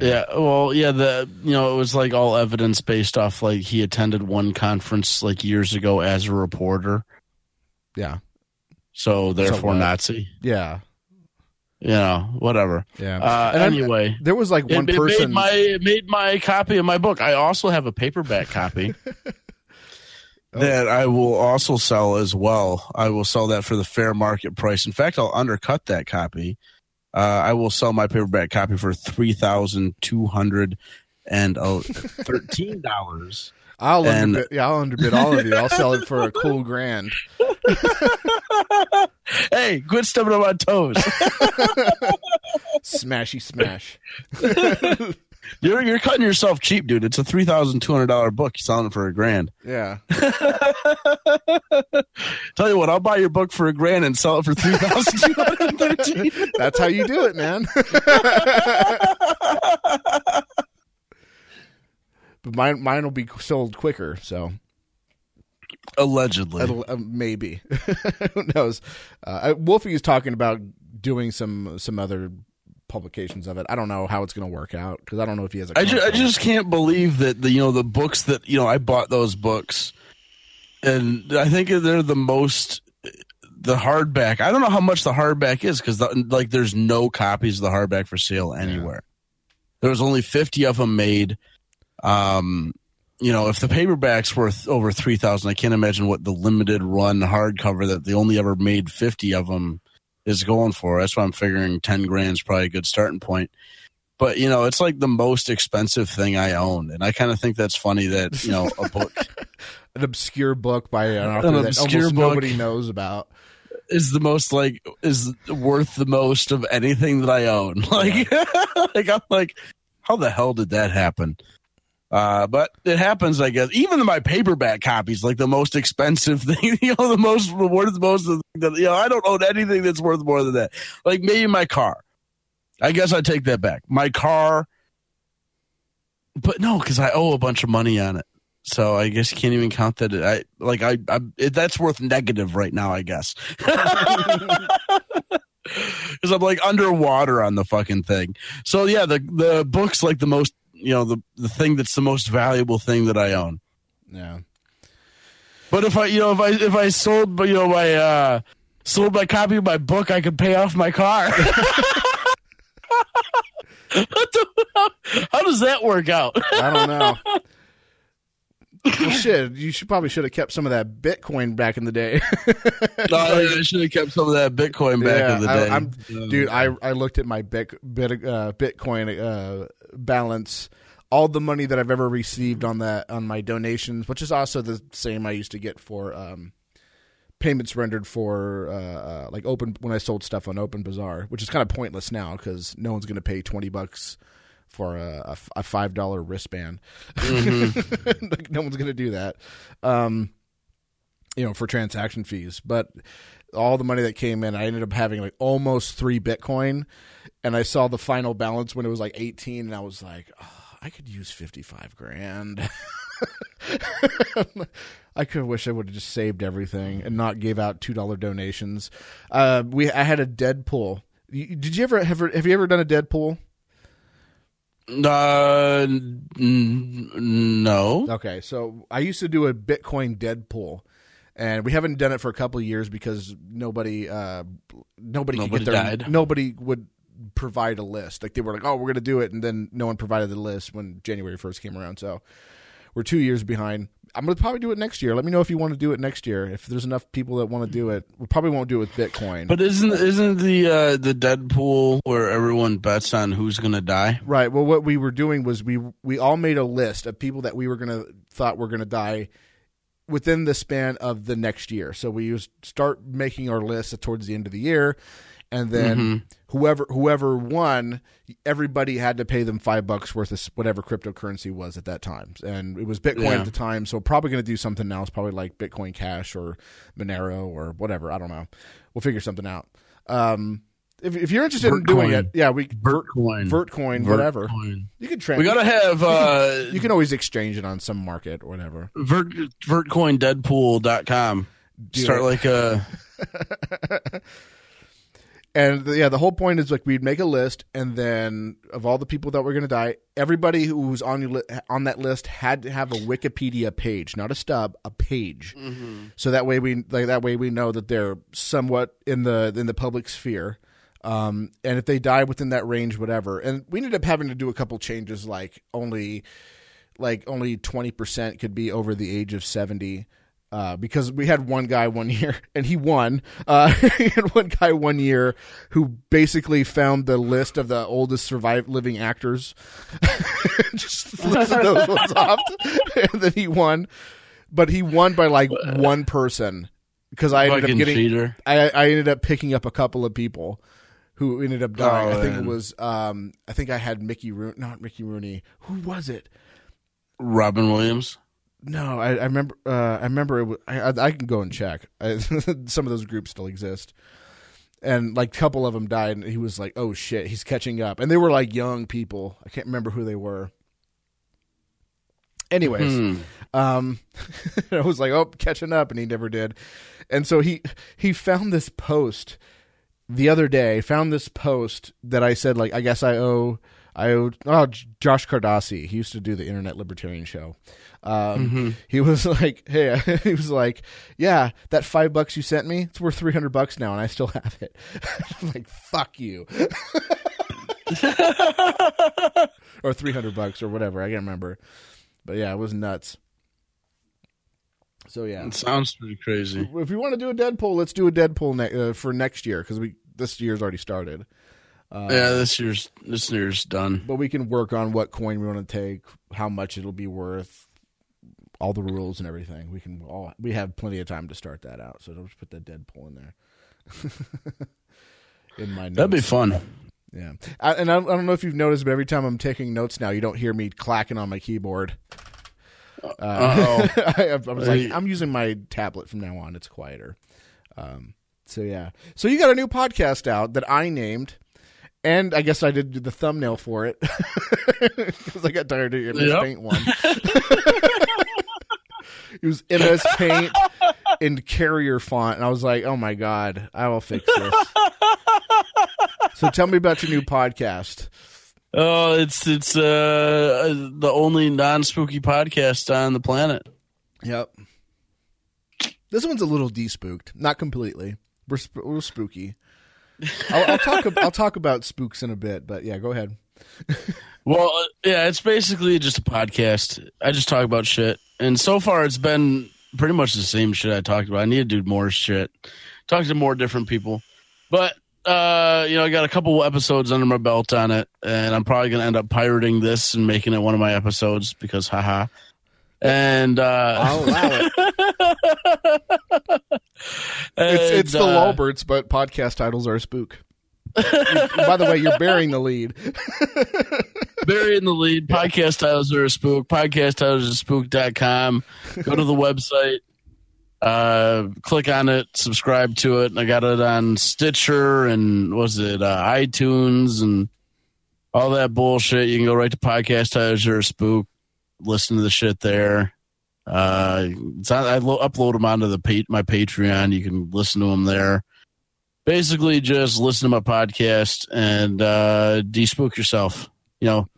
B: Yeah, well, yeah, the you know it was like all evidence based off like he attended one conference like years ago as a reporter,
A: Yeah,
B: so therefore
A: what?
B: Nazi.
A: yeah,
B: You know, whatever.
A: yeah.
B: Uh, anyway,
A: there was like one
B: it, it
A: person.
B: made my it made my copy of my book. I also have a paperback copy
A: Oh.
B: that I will also sell as well. I will sell that for the fair market price. In fact, I'll undercut that copy. Uh, I will sell my paperback copy for three thousand two hundred and thirteen dollars.
A: I'll
B: and-
A: underbid, yeah, I'll underbid all of you. I'll sell it for a cool grand.
B: hey, quit stepping on my toes.
A: Smashy smash.
B: You're you're cutting yourself cheap, dude. It's a three thousand two hundred dollar book. You're selling it for a grand.
A: Yeah.
B: Tell you what, I'll buy your book for a grand and sell it for three thousand two hundred thirteen.
A: That's how you do it, man. but mine mine will be sold quicker, so
B: Allegedly,
A: uh, maybe. Who knows? Uh, Wolfi is talking about doing some some other publications of it. I don't know how it's going to work out because I don't know if he has a.
B: I just, I just can't believe that the you know the books that you know I bought those books, and I think they're the most the hardback. I don't know how much the hardback is because the, like there's no copies of the hardback for sale anywhere. There was only fifty of them made. Um, you know, if the paperback's worth over three thousand, I can't imagine what the limited run hardcover that they only ever made fifty of them is going for. That's why I'm figuring ten grand is probably a good starting point. But you know, it's like the most expensive thing I own, and I kind of think that's funny that you know a book
A: an obscure book by an author
B: An
A: that almost nobody knows about.
B: is the most like is worth the most of anything that I own. Like, like I'm like, how the hell did that happen? Uh, but it happens, I guess. Even my paperback copies, like the most expensive thing, you know, the most worth most of the, you know, I don't own anything that's worth more than that. Like maybe my car. I guess I take that back. My car, but no, because I owe a bunch of money on it. So I guess you can't even count that. I like I, I it, that's worth negative right now. I guess because I'm like underwater on the fucking thing. So yeah, the the book's like the most you know the the thing that's the most valuable thing that I own.
A: Yeah.
B: But if I you know if I if I sold you know my uh sold my copy of my book, I could pay off my car. The- How does that work out?
A: I don't know. well, shit, you should probably should have kept some of that Bitcoin back in the day.
B: No, I should have kept some of that Bitcoin back
A: Yeah,
B: in the day.
A: I'm- Dude, I I looked at my bit, bit uh, Bitcoin uh, balance, all the money that I've ever received on that on my donations, which is also the same I used to get for um, payments rendered for uh, uh, like open when I sold stuff on Open Bazaar, which is kind of pointless now because no one's going to pay twenty bucks for a five dollar wristband. like, no one's going to do that. Um, you know, for transaction fees, but all the money that came in, I ended up having like almost three Bitcoin, and I saw the final balance when it was like eighteen, and I was like, oh, I could use fifty five grand. I could wish I would have just saved everything and not gave out two dollar donations. Uh, we I had a Deadpool. Did you ever have have you ever done a Deadpool?
B: Uh, no.
A: Okay, so I used to do a Bitcoin Deadpool, and we haven't done it for a couple of years because nobody, uh, nobody, could get their,
B: died.
A: nobody would provide a list. Like they were like, "Oh, we're gonna do it," and then no one provided the list when January first came around. So we're two years behind. I'm gonna probably do it next year. Let me know if you want to do it next year. If there's enough people that want to do it, we probably won't do it with Bitcoin.
B: But isn't isn't the uh, the Deadpool where everyone bets on who's gonna die?
A: Right. Well, what we were doing was we we all made a list of people that we were gonna thought were gonna die within the span of the next year. So we used start making our list towards the end of the year, and then whoever whoever won, everybody had to pay them five bucks worth of whatever cryptocurrency was at that time, and it was Bitcoin
B: Yeah.
A: at the time. So probably going to do something now. It's probably like Bitcoin Cash or Monero or whatever. I don't know. We'll figure something out. Um, if, if you're interested in doing it, yeah, we
B: Vertcoin.
A: Vertcoin, whatever.
B: Vertcoin.
A: You can trans.
B: We gotta have uh,
A: you can always exchange it on some market or whatever.
B: Vert, VertcoinDeadpool.com.
A: Dude.
B: Start like a
A: And the- yeah, the whole point is like we'd make a list, and then of all the people that were going to die, everybody who was on your li- on that list had to have a Wikipedia page, not a stub, a page. So that way we like that way we know that they're somewhat in the in the public sphere. Um, and if they die within that range, whatever. And we ended up having to do a couple changes, like only like only 20% could be over the age of 70 uh, because we had one guy one year and he won uh, we had one guy one year who basically found the list of the oldest survive living actors just listed those ones off and then he won but he won by like one person because I ended up getting
B: cheater.
A: I, I ended up picking up a couple of people who ended up dying.
B: Oh,
A: I think it
B: man.
A: was um I think I had Mickey Rooney, not Mickey Rooney. Who was it?
B: Robin Williams.
A: No, I, I remember. Uh, I remember. It was, I, I, I can go and check. I, some of those groups still exist, and like a couple of them died. And he was like, "Oh shit, he's catching up." And they were like young people. I can't remember who they were. Anyways,
B: Hmm.
A: um, I was like, "Oh, catching up," and he never did. And so he he found this post the other day. Found this post that I said like, "I guess I owe." I oh Josh Cardassi. He used to do the Internet Libertarian Show. Um, He was like, "Hey," he was like, "Yeah, that five bucks you sent me, it's worth three hundred bucks now, and I still have it." I'm like, "Fuck you," or three hundred bucks or whatever. I can't remember, but yeah, it was nuts. So yeah,
B: It sounds pretty crazy.
A: if we want to do a Deadpool, let's do a Deadpool ne- uh, for next year because we this year's already started. Uh,
B: yeah, this year's this year's done.
A: but we can work on what coin we want to take, how much it'll be worth, all the rules and everything. We can all we have plenty of time to start that out. So don't just put that Deadpool in there. in my notes.
B: That'd be fun.
A: Yeah, I, and I, I don't know if you've noticed, but every time I'm taking notes now, you don't hear me clacking on my keyboard. Uh. I, I was like, I'm using my tablet from now on. It's quieter. Um, so yeah, so you got a new podcast out that I named, and I guess I did the thumbnail for it because I got tired of MS
B: Yep.
A: Paint one. it was MS Paint in Courier font, and I was like, oh my god, I will fix this. so tell me about your new podcast.
B: Oh, it's it's uh the only non spooky podcast on the planet.
A: Yep. This one's a little despooked, not completely. We're sp- we're spooky. I'll, I'll talk. I'll talk about spooks in a bit, but yeah, go ahead.
B: Well, uh, yeah, it's basically just a podcast. I just talk about shit, and so far it's been pretty much the same shit I talked about. I need to do more shit, talk to more different people, but uh, you know, I got a couple episodes under my belt on it, and I'm probably gonna end up pirating this and making it one of my episodes because, haha. And uh,
A: I'll allow it. It's it's the
B: uh,
A: Lulberts, but podcast titles are a spook. By the way, you're burying the lead.
B: burying the lead. Podcast titles are a spook. Podcast titles are spook.com. Go to the website, uh, click on it, subscribe to it. I got it on Stitcher and was it uh, iTunes and all that bullshit. You can go right to podcast titles a spook. Listen to the shit there. Uh, it's on, I lo- upload them onto the pa- my Patreon. You can listen to them there. Basically, just listen to my podcast and uh, despook yourself. You know,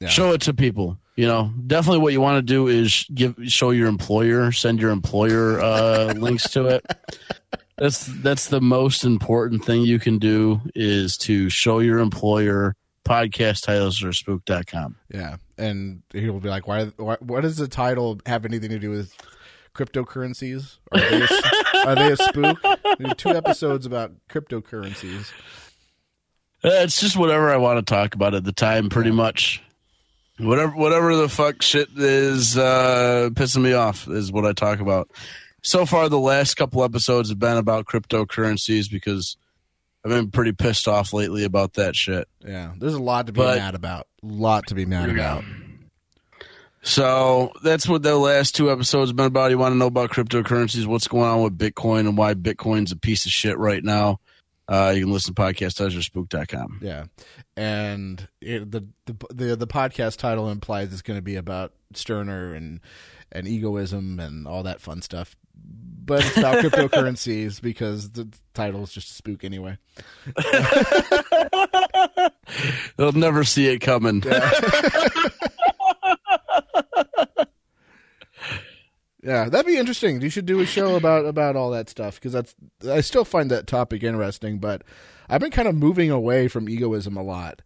A: Yeah.
B: show it to people. You know, definitely what you want to do is give show your employer, send your employer uh, links to it. That's that's the most important thing you can do is to show your employer podcast titles or spook.com.
A: Yeah, and he'll be like, "Why? why what does the title have anything to do with cryptocurrencies? Are they a, are they a spook?" Two episodes about cryptocurrencies.
B: Uh, It's just whatever I want to talk about at the time, pretty much. Whatever, whatever the fuck shit is uh, pissing me off is what I talk about. So far, the last couple episodes have been about cryptocurrencies because I've been pretty pissed off lately about that shit.
A: Yeah, there's a lot to be
B: But-
A: mad about. lot to be mad about.
B: So that's what the last two episodes have been about. You want to know about cryptocurrencies, what's going on with Bitcoin, and why Bitcoin's a piece of shit right now. Uh, you can listen to podcast or spook.com.
A: Yeah, and it, the, the the the podcast title implies it's going to be about Stirner and and egoism and all that fun stuff. But it's about cryptocurrencies because the title is just a spook anyway.
B: They'll never see it coming.
A: Yeah, that'd be interesting. You should do a show about about all that stuff because that's I still find that topic interesting. But I've been kind of moving away from egoism a lot.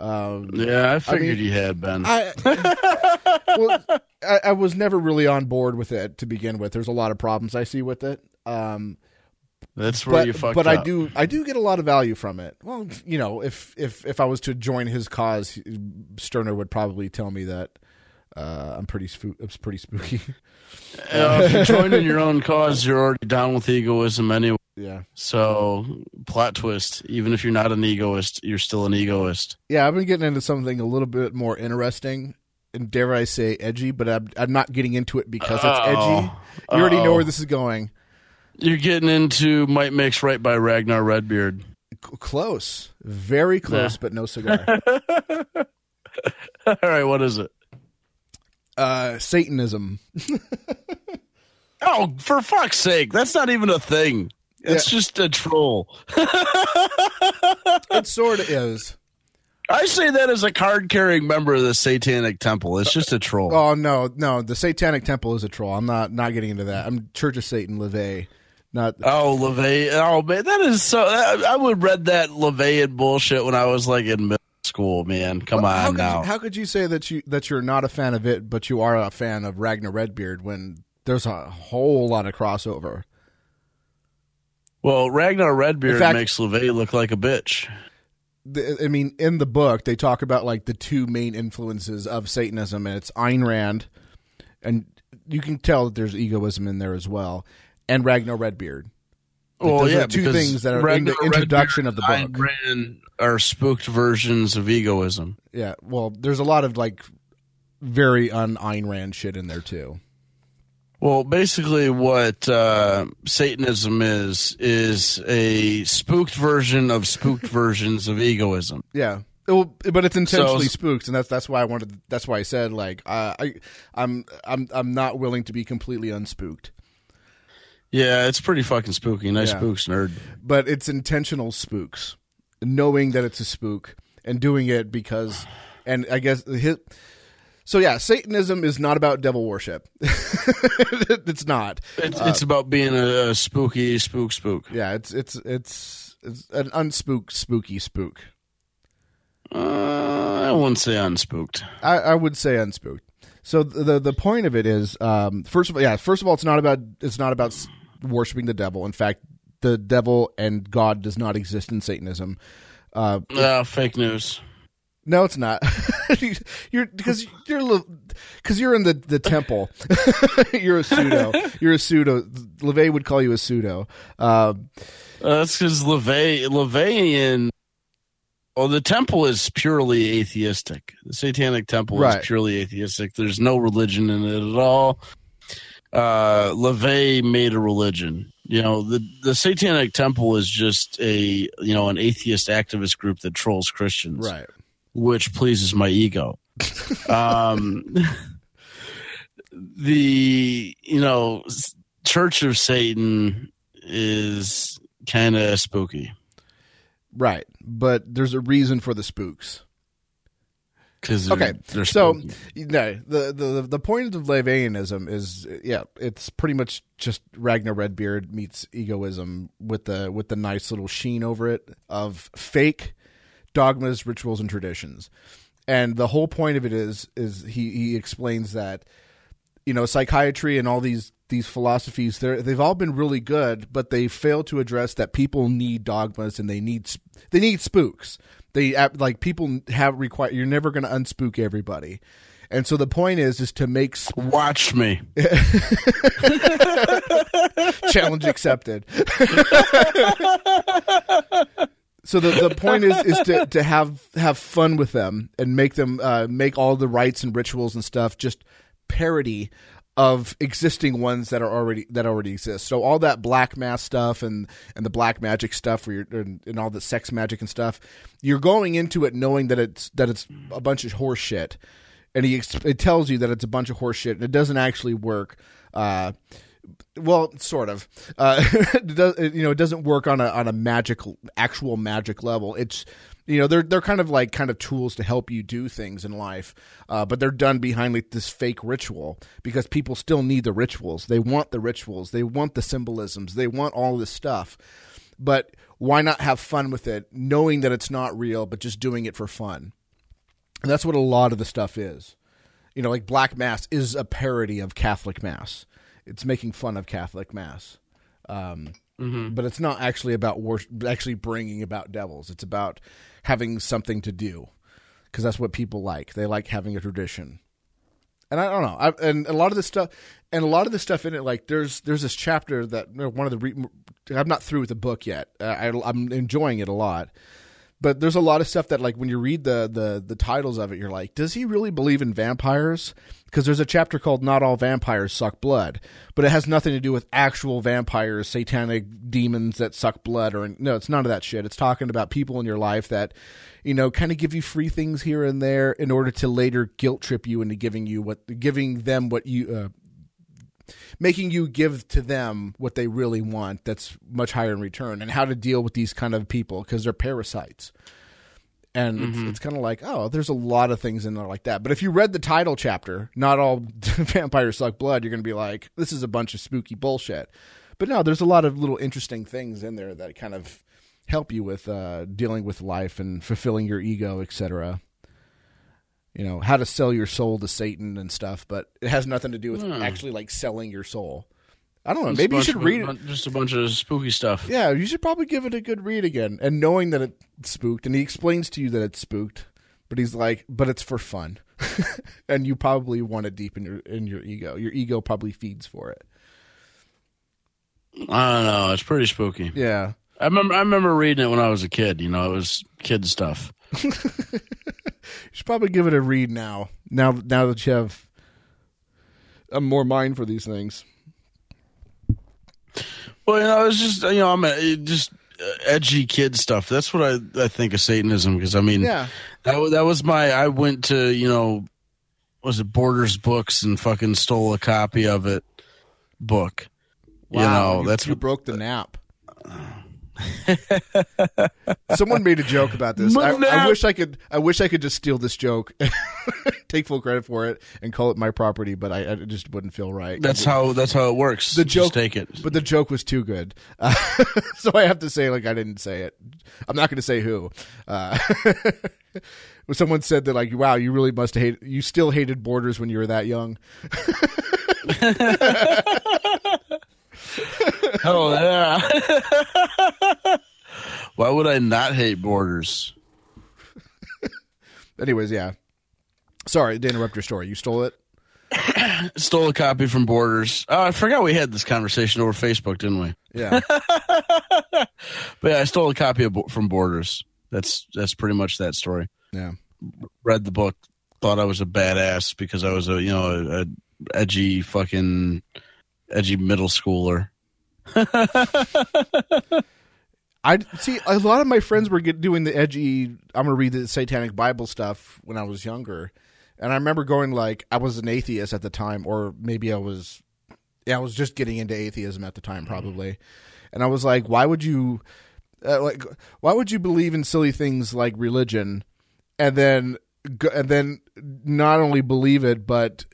A: Um,
B: Yeah, I figured
A: mean,
B: you had been.
A: I well, I, I was never really on board with it to begin with. There's a lot of problems I see with it. Um,
B: That's where
A: but
B: you fucked
A: but
B: up.
A: I do I do get a lot of value from it. Well, you know, if if if I was to join his cause, Stirner would probably tell me that Uh, I'm pretty spoo- it's pretty spooky.
B: Uh, if you're joining your own cause, you're already down with egoism anyway.
A: Yeah,
B: So, plot twist: even if you're not an egoist, you're still an egoist.
A: yeah. I've been getting into something a little bit more interesting and dare I say edgy, but I'm, I'm not getting into it because it's edgy.
B: Uh-oh.
A: You already know
B: Uh-oh.
A: where this is going.
B: You're getting into Might Makes Right by Ragnar Redbeard.
A: C- close, very close, but no cigar.
B: All right, what is it?
A: uh, Satanism.
B: Oh, for fuck's sake, that's not even a thing. It's just a troll.
A: It sort of is.
B: I say that as a card carrying member of the Satanic Temple. It's just a troll.
A: Oh no, no. The Satanic Temple is a troll. I'm not not getting into that. I'm Church of Satan, LaVey. Not
B: Oh, LaVey. Oh, man, that is so. I, I would read that LaVeyan bullshit when I was like in middle school, man. Come
A: how
B: on
A: could
B: now.
A: You, how could you say that you that you're not a fan of it, but you are a fan of Ragnar Redbeard when there's a whole lot of crossover?
B: Well, Ragnar Redbeard
A: fact-
B: makes LaVey look like a bitch.
A: The, I mean, in the book, they talk about like the two main influences of Satanism, and it's Ayn Rand, and you can tell that there's egoism in there as well, and Ragnar Redbeard. Like,
B: Well, yeah,
A: two things that are in the introduction
B: Redbeard
A: of the book.
B: Ayn Rand are spooked versions of egoism.
A: Yeah, well, there's a lot of like very un Ayn Rand shit in there too.
B: Well, basically, what uh, Satanism is is a spooked version of spooked versions of egoism.
A: Yeah. Well, but it's intentionally
B: So-
A: spooked, and that's that's why I wanted. That's why I said like uh, I I'm I'm I'm not willing to be completely unspooked,
B: Yeah, it's pretty fucking spooky. Nice
A: Yeah.
B: spooks, nerd.
A: but it's intentional spooks, knowing that it's a spook and doing it because, and I guess his. So yeah, Satanism is not about devil worship. it's not.
B: It's, it's about being a, a spooky spook spook.
A: Yeah, it's it's it's it's an unspooked spooky spook.
B: Uh, I wouldn't say unspooked.
A: I, I would say unspooked. So the, the the point of it is, um, first of all, yeah, first of all, it's not about it's not about worshiping the devil. In fact, the devil and God does not exist in Satanism. Uh,
B: Uh, fake news.
A: No, it's not. you're because you're because you're in the the temple. you're a pseudo. You're a pseudo. LaVey would call you a pseudo. Um,
B: Uh, that's because LaVey, LaVeyan. Well, the temple is purely atheistic. The Satanic Temple
A: Right.
B: is purely atheistic. There's no religion in it at all. Uh, LaVey made a religion. You know, the the Satanic Temple is just a you know an atheist activist group that trolls Christians,
A: right.
B: Which pleases my ego. um, the you know Church of Satan is kind of spooky
A: Right. But there's a reason for the spooks.
B: because
A: Okay,
B: they're
A: so no, the the the point of LaVeyanism is yeah, it's pretty much just Ragnar Redbeard meets egoism with the with the nice little sheen over it of fake dogmas, rituals, and traditions. And the whole point of it is is he he explains that you know psychiatry and all these these philosophies they they've all been really good but they fail to address that people need dogmas and they need they need spooks they like people have require you're never going to unspook everybody and so the point is is to make sp-
B: watch me.
A: challenge accepted so the, the point is is to, to have have fun with them and make them uh, make all the rites and rituals and stuff just parody of existing ones that are already that already exist. So all that black mass stuff and and the black magic stuff, where you're and, and all the sex magic and stuff, you're going into it knowing that it's that it's a bunch of horse shit, and he it tells you that it's a bunch of horse shit, and it doesn't actually work. Uh, well, sort of. Uh, you know, it doesn't work on a on a magical, actual magic level. It's you know they're they're kind of like kind of tools to help you do things in life, uh, but they're done behind like this fake ritual because people still need the rituals. They want the rituals. They want the symbolisms. They want all this stuff. But why not have fun with it, knowing that it's not real, but just doing it for fun? And that's what a lot of the stuff is. You know, like Black Mass is a parody of Catholic Mass. It's making fun of Catholic Mass. Um, But it's not actually about actually bringing about devils. It's about having something to do because that's what people like. They like having a tradition. and I don't know. I, and a lot of this stuff, and a lot of the stuff in it, like there's there's this chapter that one of the re- I'm not through with the book yet. Uh, I, I'm enjoying it a lot, but there's a lot of stuff that like when you read the the the titles of it, you're like, does he really believe in vampires? Because there's a chapter called "Not All Vampires Suck Blood," but it has nothing to do with actual vampires, satanic demons that suck blood, or no, it's none of that shit. It's talking about people in your life that you know, kind of give you free things here and there in order to later guilt trip you into giving you what, giving them what you, uh, making you give to them what they really want. That's much higher in return, and how to deal with these kind of people because they're parasites. And mm-hmm. it's, it's kind of like, oh, there's a lot of things in there like that. But if you read the title chapter, not all vampires suck blood, you're going to be like, this is a bunch of spooky bullshit. But no, there's a lot of little interesting things in there that kind of help you with uh, dealing with life and fulfilling your ego, etc. You know how to sell your soul to Satan and stuff, but it has nothing to do with hmm. actually like selling your soul. I don't know. Just maybe you should read
B: it. Just a bunch of spooky stuff.
A: Yeah, you should probably give it a good read again, and knowing that it's spooked, and he explains to you that it's spooked, but he's like, but it's for fun, and you probably want to deepen your in your ego. Your ego probably feeds for it.
B: I don't know. It's pretty spooky.
A: Yeah.
B: I remember I remember reading it when I was a kid. You know, it was kid stuff.
A: you should probably give it a read now. Now, now that you have a more mind for these things.
B: Well, you know, it's just you know, I'm a, just uh, edgy kid stuff. That's what I I think of Satanism because I mean,
A: yeah,
B: that that was my. I went to you know, was it Borders Books and fucking stole a copy of it book.
A: Wow, you know, that's you what, broke the nap. Uh, Someone made a joke about this. I, I, wish I could. I wish I could just steal this joke, take full credit for it, and call it my property. But I, I just wouldn't feel right.
B: That's how. That's how it works.
A: The joke.
B: Just take it.
A: But the joke was too good, uh, so I have to say like I didn't say it. I'm not going to say who. Uh, someone said that like, "Wow, you really must hate. You still hated Borders when you were that young."
B: oh yeah. Why would I not hate Borders?
A: Anyways, yeah. Sorry to interrupt your story. You stole it.
B: stole a copy from Borders. Oh, I forgot we had this conversation over Facebook, didn't we?
A: Yeah.
B: but yeah, I stole a copy of, from Borders. That's that's pretty much that story.
A: Yeah.
B: Read the book, thought I was a badass because I was a you know a, a edgy fucking edgy middle schooler.
A: I see a lot of my friends were get, doing the edgy. I'm gonna read the Satanic Bible stuff when I was younger, and I remember going like I was an atheist at the time, or maybe I was, yeah, I was just getting into atheism at the time probably, and I was like, why would you, uh, like, why would you believe in silly things like religion, and then and then not only believe it but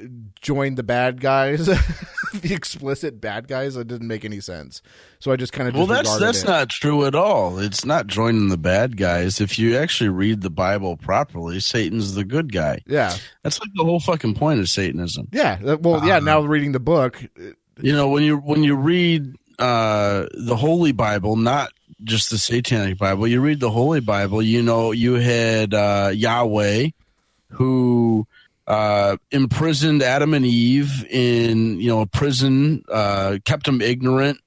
A: join the bad guys the explicit bad guys. That didn't make any sense. So i just kind of
B: well that's that's it. not true at all. It's not joining the bad guys. If you actually read the bible properly satan's the good guy.
A: Yeah.
B: That's like the whole fucking point of satanism.
A: Yeah. Well yeah uh, now reading the book
B: you know when you when you read uh the holy bible not just the satanic bible you read the holy bible you know you had uh yahweh who uh, imprisoned Adam and Eve in you know a prison, uh, kept them ignorant,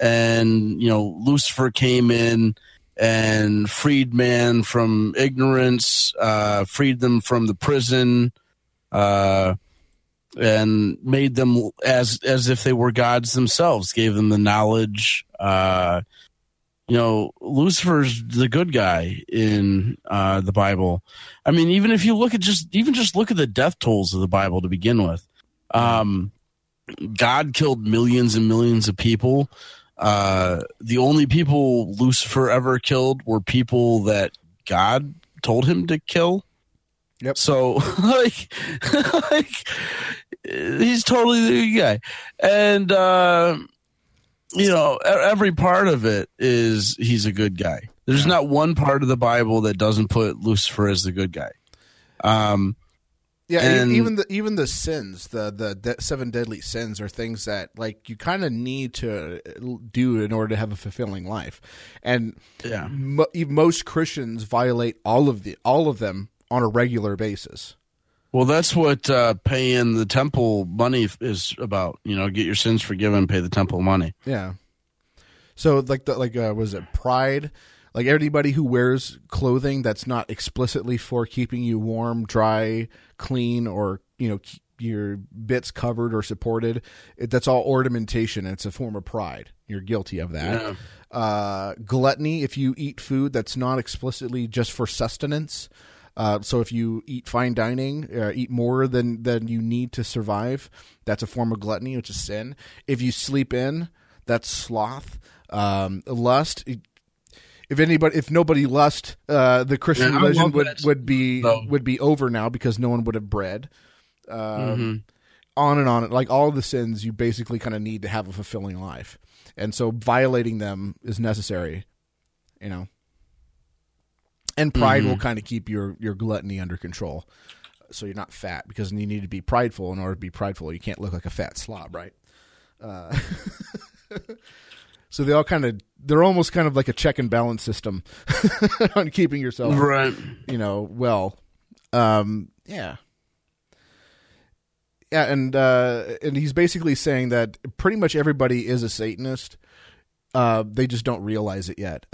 B: and you know Lucifer came in and freed man from ignorance, uh, freed them from the prison, uh, and made them as as if they were gods themselves. Gave them the knowledge. Uh, you know, Lucifer's the good guy in uh, the Bible. I mean, even if you look at just even just look at the death tolls of the Bible to begin with, um, God killed millions and millions of people. Uh, the only people Lucifer ever killed were people that God told him to kill.
A: Yep.
B: So like, like he's totally the guy, and. Uh, you know, every part of it is he's a good guy. There's not one part of the Bible that doesn't put Lucifer as the good guy. Um,
A: yeah, and, even the even the sins, the the de- seven deadly sins, are things that like you kind of need to uh, do in order to have a fulfilling life, and
B: yeah,
A: mo- most Christians violate all of the all of them on a regular basis.
B: Well, that's what uh, paying the temple money is about. You know, get your sins forgiven, pay the temple money.
A: Yeah. So like the like uh, was it pride? Like everybody who wears clothing that's not explicitly for keeping you warm, dry, clean, or you know your bits covered or supported, it, that's all ornamentation. And it's a form of pride. You're guilty of that.
B: Yeah.
A: Uh, gluttony, if you eat food that's not explicitly just for sustenance. Uh, so if you eat fine dining, uh, eat more than than you need to survive, that's a form of gluttony, which is sin. If you sleep in, that's sloth. Um, lust. If anybody, if nobody lust, uh, the Christian
B: Yeah,
A: religion would, would be
B: No.
A: would be over now because no one would have bred. Um,
B: Mhm.
A: On and on, like all the sins, you basically kind of need to have a fulfilling life, and so violating them is necessary. You know, and pride
B: Mhm.
A: will kind of keep your your gluttony under control, so you're not fat because you need to be prideful in order to be prideful. You can't look like a fat slob, right? Uh, so they all kind of they're almost kind of like a check and balance system on keeping yourself
B: Right.
A: you know well um yeah yeah and uh and he's basically saying that pretty much everybody is a satanist uh they just don't realize it yet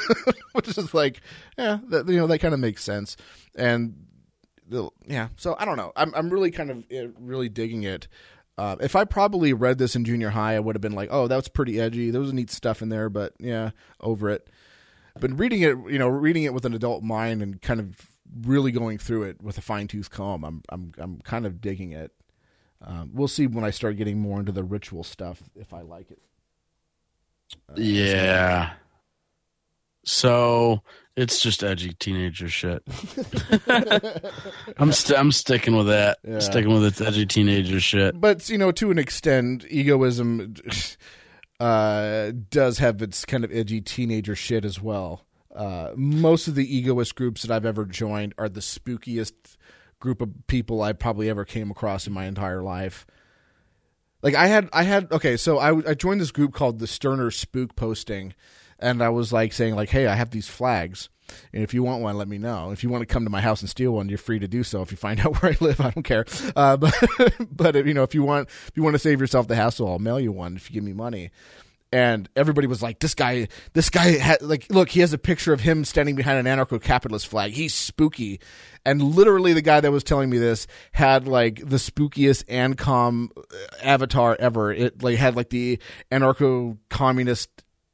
A: which is like yeah that you know that kind of makes sense and yeah so i don't know i'm i'm really kind of uh, really digging it uh, if I probably read this in junior high, I would have been like, "Oh, that was pretty edgy. There was neat stuff in there." But yeah, over it. But reading it, you know, reading it with an adult mind and kind of really going through it with a fine tooth comb, I'm I'm I'm kind of digging it. Um, we'll see when I start getting more into the ritual stuff if I like it. Uh,
B: Yeah. So it's just edgy teenager shit. I'm st- I'm sticking with that.
A: Yeah.
B: Sticking with its edgy teenager shit.
A: but you know, to an extent, egoism uh, does have its kind of edgy teenager shit as well. Uh, most of the egoist groups that I've ever joined are the spookiest group of people I probably ever came across in my entire life. Like I had, I had okay, so I, I joined this group called the Stirner Spook Posting, and I was like saying like, hey, I have these flags, and if you want one, let me know. If you want to come to my house and steal one, you're free to do so. If you find out where I live, I don't care. Uh, but but you know, if you want if you want to save yourself the hassle, I'll mail you one if you give me money. And everybody was like, "This guy, this guy, ha- like, look, he has a picture of him standing behind an anarcho-capitalist flag. He's spooky." And literally, the guy that was telling me this had like the spookiest ANCOM avatar ever. It like had like the anarcho-communist,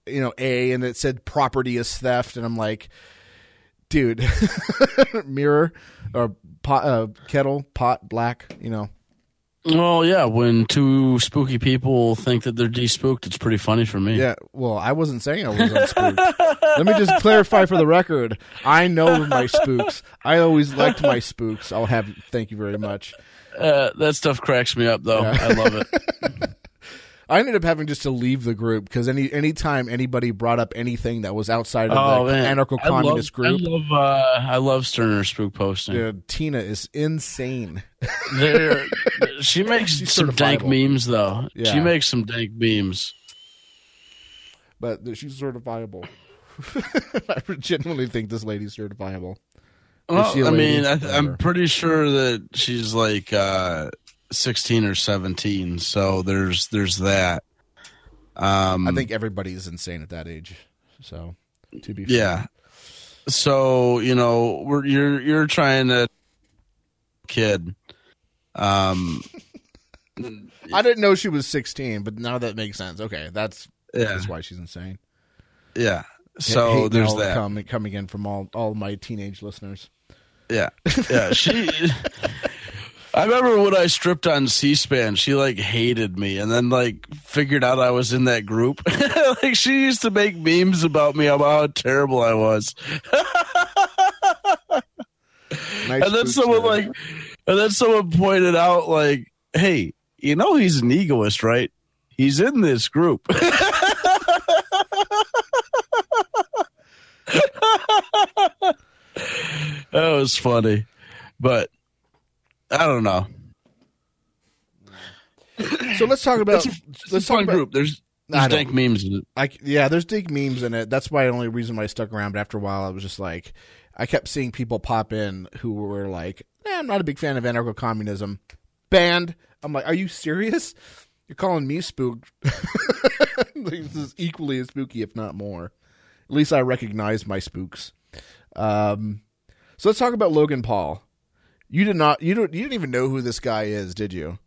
A: you know, A, and it said "property is theft," and I'm like, dude, mirror or pot, uh, kettle, pot, black, you know.
B: Well, yeah. When two spooky people think that they're de-spooked, it's pretty funny for me.
A: Yeah, well, I wasn't saying I was unspooked. Let me just clarify for the record. I know my spooks. I always liked my spooks. I'll have. Thank you very much.
B: Uh, that stuff cracks me up, though.
A: Yeah.
B: I love it.
A: I ended up having just to leave the group because any anytime anybody brought up anything that was outside of
B: oh
A: the
B: man,
A: anarcho-communist group,
B: I love, uh, I love Stirner spook posting.
A: dude, Tina is insane.
B: She makes
A: She's
B: some dank memes, though.
A: Yeah.
B: She makes some dank memes.
A: but she's certifiable. I genuinely think this lady's certifiable.
B: Well, I mean, I. I'm pretty sure that she's like uh, 16 or 17. So there's there's that. Um,
A: I think everybody's insane at that age. So, to be fair.
B: yeah. So you know, we're you're you're trying to kid. Um,
A: I didn't know she was 16, but now that makes sense. Okay, that's
B: yeah,
A: that's why she's insane.
B: yeah. So
A: Hate
B: there's that.
A: coming coming in from all all my teenage listeners.
B: Yeah, yeah. She. I remember when I stripped on C-SPAN, she like hated me, and then like figured out I was in that group. like she used to make memes about me about how terrible I was,
A: Nice
B: and then someone
A: there.
B: like, and then someone pointed out like, "Hey, you know he's an egoist, right? He's in this group." that was funny, but I don't know.
A: so let's talk about
B: a,
A: let's talk about,
B: group. There's there's dank memes in it.
A: I, yeah, there's big memes in it. That's why the only reason why I stuck around. But after a while, I was just like, I kept seeing people pop in who were like, eh, "I'm not a big fan of anarcho communism." Banned. I'm like, "Are you serious? You're calling me spooked?" this is equally as spooky, if not more. At least I recognize my spooks. Um, so let's talk about Logan Paul. You did not. You don't. You didn't even know who this guy is, did you?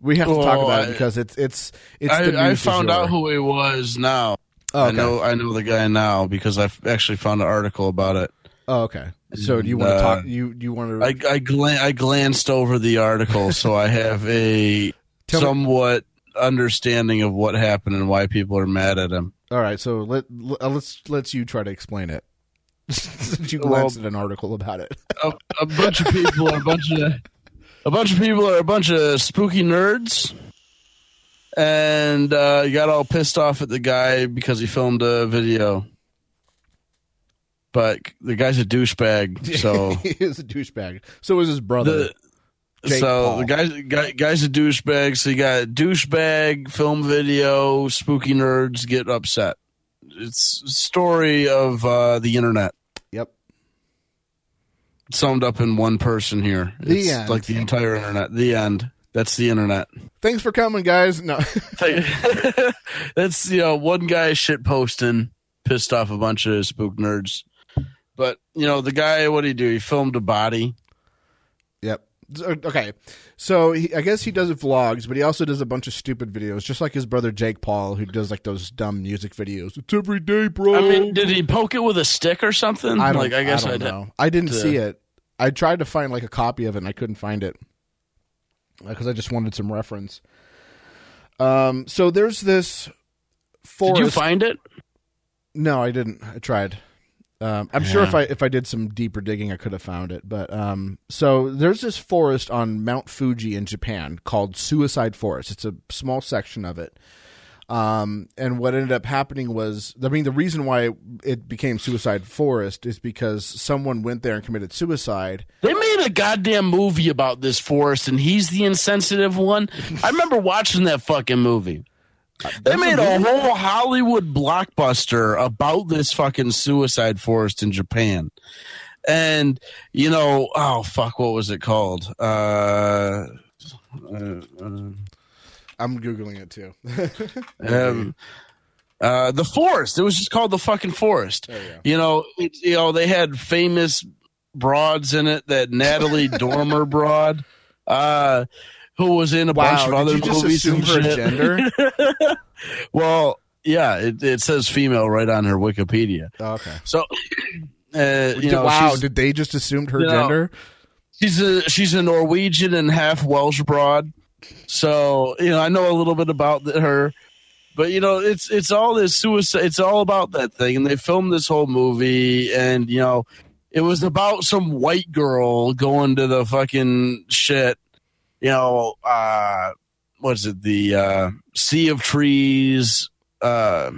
A: We have to talk
B: Well,
A: about it because it's it's it's.
B: I,
A: the
B: I found out who he was now.
A: Oh,
B: I know I know the guy now because I've actually found an article about it.
A: Oh, okay. So do you want to
B: uh,
A: talk? You do you want to?
B: I I, I glanced over the article, so I have a
A: Tell me-
B: somewhat understanding of what happened and why people are mad at him.
A: All right. So let uh, let's let's you try to explain it. Since you
B: Well-
A: glanced at an article about it.
B: A, a bunch of people are a bunch of a bunch of people are a bunch of spooky nerds, and uh, got all pissed off at the guy because he filmed a video. But the guy's a douchebag, so
A: he is a douchebag. So is his brother.
B: the so
A: Paul.
B: the guy's guy, guy's a douchebag. So you got douchebag film video, spooky nerds get upset. It's story of uh, the internet
A: yep.
B: summed up in one person here.
A: The
B: it's
A: end.
B: like the entire internet. The end. That's the internet.
A: Thanks for coming, guys. No.
B: That's you know one guy shit posting, pissed off a bunch of spook nerds. But you know the guy, what did he do? He filmed a body.
A: yep. Okay. So he, I guess he does vlogs, but he also does a bunch of stupid videos, just like his brother Jake Paul, who does like those dumb music videos. It's every day, bro.
B: I mean, did he poke it with a stick or something?
A: I don't,
B: like I guess
A: I
B: I,
A: don't
B: did.
A: know. I didn't
B: to-
A: see it. I tried to find like a copy of it, and I couldn't find it because I just wanted some reference. Um. So there's this forest.
B: Did you find it?
A: No, I didn't. I tried. Um, I'm sure if I if I did some deeper digging, I could have found it. But um, so there's this forest on Mount Fuji in Japan called Suicide Forest. It's a small section of it. Um, and what ended up happening was, I mean, the reason why it became Suicide Forest is because someone went there and committed suicide.
B: They made a goddamn movie about this forest, and he's the insensitive one. I remember watching that fucking movie. They made a whole Hollywood blockbuster about this fucking suicide forest in Japan. And, you know, oh, fuck, what was it called? Uh, uh, uh,
A: I'm googling it too.
B: um, uh, the forest. It was just called the fucking forest.
A: There you.
B: You know, it, you know they had famous broads in it. That Natalie Dormer broad, uh, who was in a bunch of
A: wow,
B: other movies
A: assume
B: and
A: her
B: shit.
A: gender?
B: Well, yeah, it, it says female right on her Wikipedia.
A: Oh, okay.
B: So, uh, you know,
A: wow, did they just assumed her
B: you know,
A: gender?
B: she's a she's a Norwegian and half Welsh broad. So you know, I know a little bit about th- her, but you know, it's it's all this suicide. It's all about that thing, and they filmed this whole movie, and you know, it was about some white girl going to the fucking shit. You know, uh, what's it? The uh, Sea of Trees. Uh,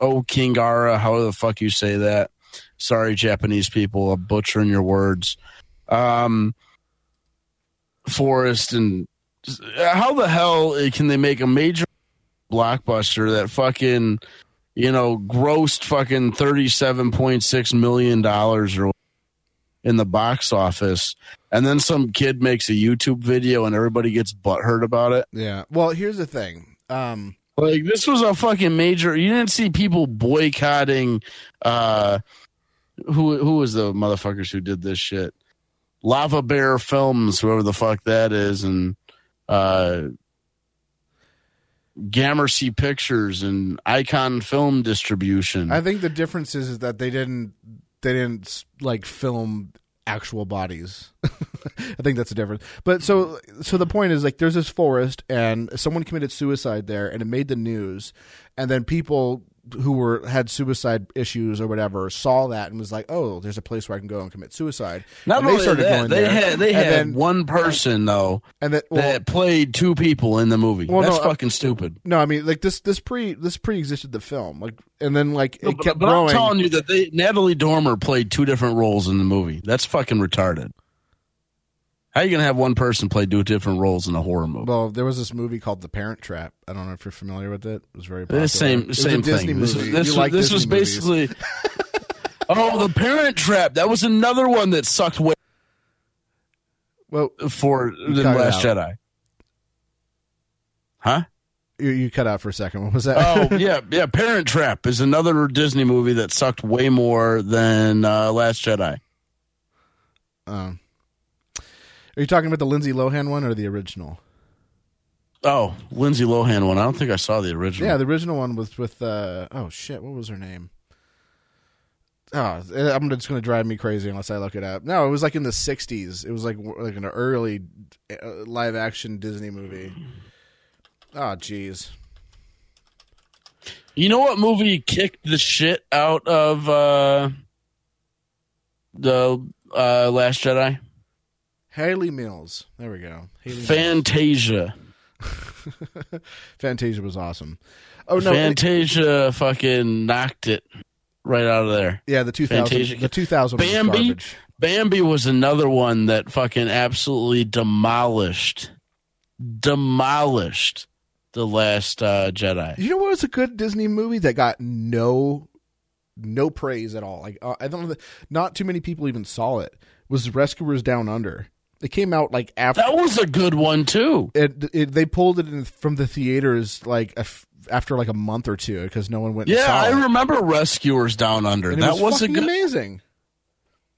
B: oh, Kingara, how the fuck you say that? Sorry, Japanese people, I'm butchering your words um, Forest and how the hell can they make a major blockbuster that fucking you know grossed fucking thirty seven point six million dollars or in the box office, and then some kid makes a YouTube video and everybody gets butthurt about it.
A: Yeah. Well, here's the thing. Um,
B: Like this was a fucking major. You didn't see people boycotting. uh Who who was the motherfuckers who did this shit? Lava Bear Films, whoever the fuck that is, and uh Gramercy Pictures and Icon Film Distribution.
A: I think the difference is, is that they didn't they didn't like film actual bodies. I think that's the difference. But so so the point is like there's this forest and someone committed suicide there and it made the news and then people who were had suicide issues or whatever saw that and was like, "Oh, there's a place where I can go and commit suicide."
B: Not
A: and they started
B: that,
A: going
B: they
A: there.
B: had they
A: And
B: had
A: then-
B: one person though
A: And then well,
B: that played two people in the movie.
A: Well,
B: That's
A: no, uh,
B: fucking stupid.
A: no, I mean like this this pre this pre existed the film. Like and then like it
B: but
A: kept
B: but
A: growing.
B: I'm telling you that they, Natalie Dormer played two different roles in the movie. That's fucking retarded. How are you gonna have one person play two different roles in a horror movie?
A: Well, there was this movie called The Parent Trap. I don't know if you're familiar with it. It was very popular.
B: the same
A: was
B: same thing. This,
A: You
B: was-
A: like
B: this was basically. Oh, the Parent Trap. That was another one that sucked way
A: Well,
B: for than Last
A: out.
B: Jedi. Huh?
A: you, you cut out for a second. What was that?
B: Oh yeah, yeah. Parent Trap is another Disney movie that sucked way more than uh, Last Jedi.
A: Um, are you talking about the Lindsay Lohan one or the original?
B: Oh, Lindsay Lohan one. I don't think I saw the original.
A: Yeah, the original one was with uh oh shit, what was her name? Oh, I'm just going to drive me crazy unless I look it up. No, it was like in the '60s. It was like like an early uh, live action Disney movie. Oh, jeez.
B: You know what movie kicked the shit out of uh, the uh, Last Jedi?
A: Hayley Mills. There we go. Haley
B: Fantasia.
A: Fantasia was awesome. Oh no,
B: Fantasia fucking knocked it right out of there.
A: yeah, the 2000 the 2000 was
B: Bambi?
A: garbage.
B: Bambi was another one that fucking absolutely demolished, demolished the last uh, Jedi.
A: You know what was a good Disney movie that got no no praise at all? Like uh, I don't know, not too many people even saw it. Was Rescuers Down Under? It came out like after
B: That was a good one too.
A: it, it. They pulled it in from the theaters like a f after like a month or two because no one went. and
B: Yeah, I
A: it.
B: remember Rescuers Down Under. That
A: was,
B: was, a good.
A: amazing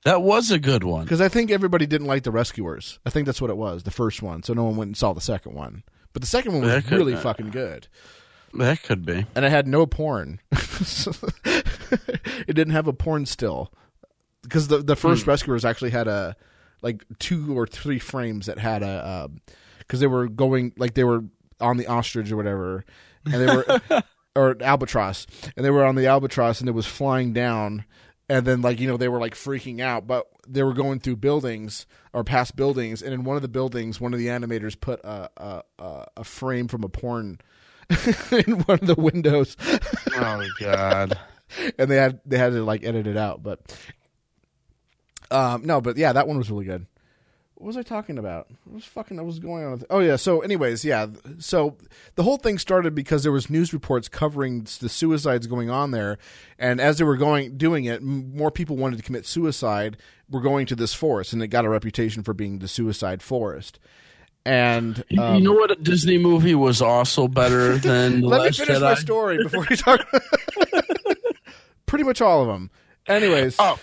B: That was a good one.
A: because I think everybody didn't like the Rescuers. I think that's what it was, the first one. So no one went and saw the second one. But the second one was
B: That could-
A: really fucking good.
B: That could be.
A: and it had no porn. it didn't have a porn still because the the first hmm. rescuers actually had a like two or three frames that had a um, because they were going like they were on the ostrich or whatever, and they were or albatross, and they were on the albatross and it was flying down. And then, like you know, they were like freaking out, but they were going through buildings or past buildings, and in one of the buildings, one of the animators put a a, a, a frame from a porn in one of the windows,
B: Oh God.
A: and they had they had to like edit it out. But um, no, but yeah, that one was really good. What was I talking about? What was fucking? What was going on? With, oh yeah. So, anyways, yeah. So the whole thing started because there was news reports covering the suicides going on there, and as they were going doing it, more people wanted to commit suicide. Were going to this forest, and it got a reputation for being the suicide forest. And
B: You-
A: um,
B: you know what? A Disney movie was also better than the
A: let me finish
B: Jedi.
A: my story before we talk. Pretty much all of them. Anyways,
B: Up,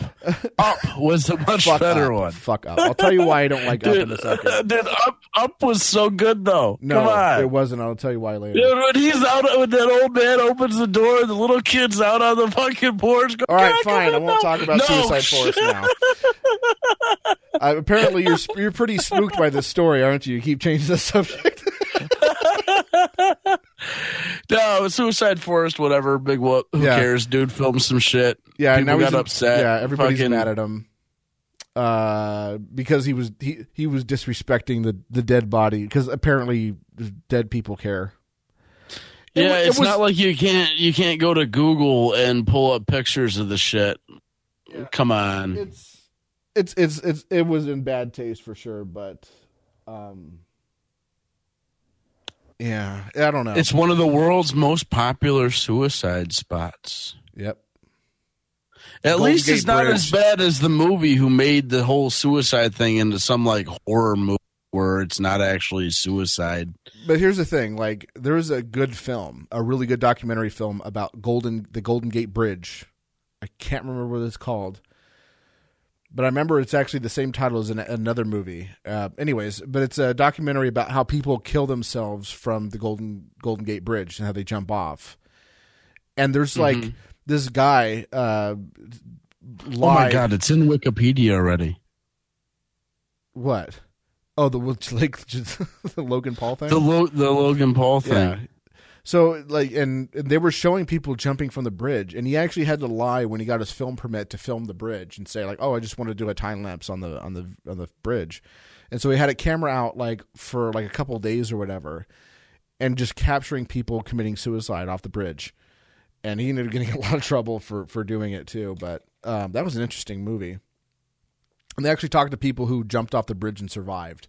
B: Up was a much
A: fuck
B: better
A: up.
B: one.
A: Fuck up. I'll tell you why I don't like up in
B: Dude,
A: a second.
B: dude, Up, Up was so good though.
A: No,
B: Come on.
A: it wasn't. I'll tell you why later.
B: Dude, when he's out, when that old man opens the door, the little kid's out on the fucking porch. Go,
A: All right, fine. I won't
B: no."
A: talk about
B: No,
A: Suicide Forest now. Uh, apparently, you're you're pretty spooked by this story, aren't you? You keep changing the subject.
B: No, Suicide Forest, whatever. Big whoop. Who
A: Yeah.
B: cares? Dude filmed some shit.
A: yeah,
B: People
A: now he's
B: got
A: in-
B: upset.
A: Yeah, everybody's
B: Fucking-
A: mad at him uh, because he was he he was disrespecting the the dead body because apparently dead people care. It
B: Yeah,
A: it
B: it's
A: was-
B: not like you can't you can't go to Google and pull up pictures of the shit. Come on.
A: it's it's it's it's it was in bad taste for sure, but um yeah, I don't know.
B: It's one of the world's most popular suicide spots.
A: yep.
B: At
A: Golden
B: least it's not
A: Bridge.
B: as bad as the movie who made the whole suicide thing into some like horror movie where it's not actually suicide.
A: But here's the thing, like there was a good film, a really good documentary film about Golden the Golden Gate Bridge. I can't remember what it's called. But I remember it's actually the same title as an, another movie. Uh, anyways, but it's a documentary about how people kill themselves from the Golden Golden Gate Bridge and how they jump off. And there's like
B: Mhm.
A: this guy uh
B: Oh my god, it's in Wikipedia already.
A: what? Oh, the like the Logan Paul thing.
B: The Lo- the Logan Paul thing.
A: Yeah. So like, and, and they were showing people jumping from the bridge, and he actually had to lie when he got his film permit to film the bridge and say like, "Oh, I just want to do a time lapse on the on the on the bridge," and so he had a camera out like for like a couple days or whatever, and just capturing people committing suicide off the bridge, and he ended up getting a lot of trouble for for doing it too. But um, that was an interesting movie, and they actually talked to people who jumped off the bridge and survived,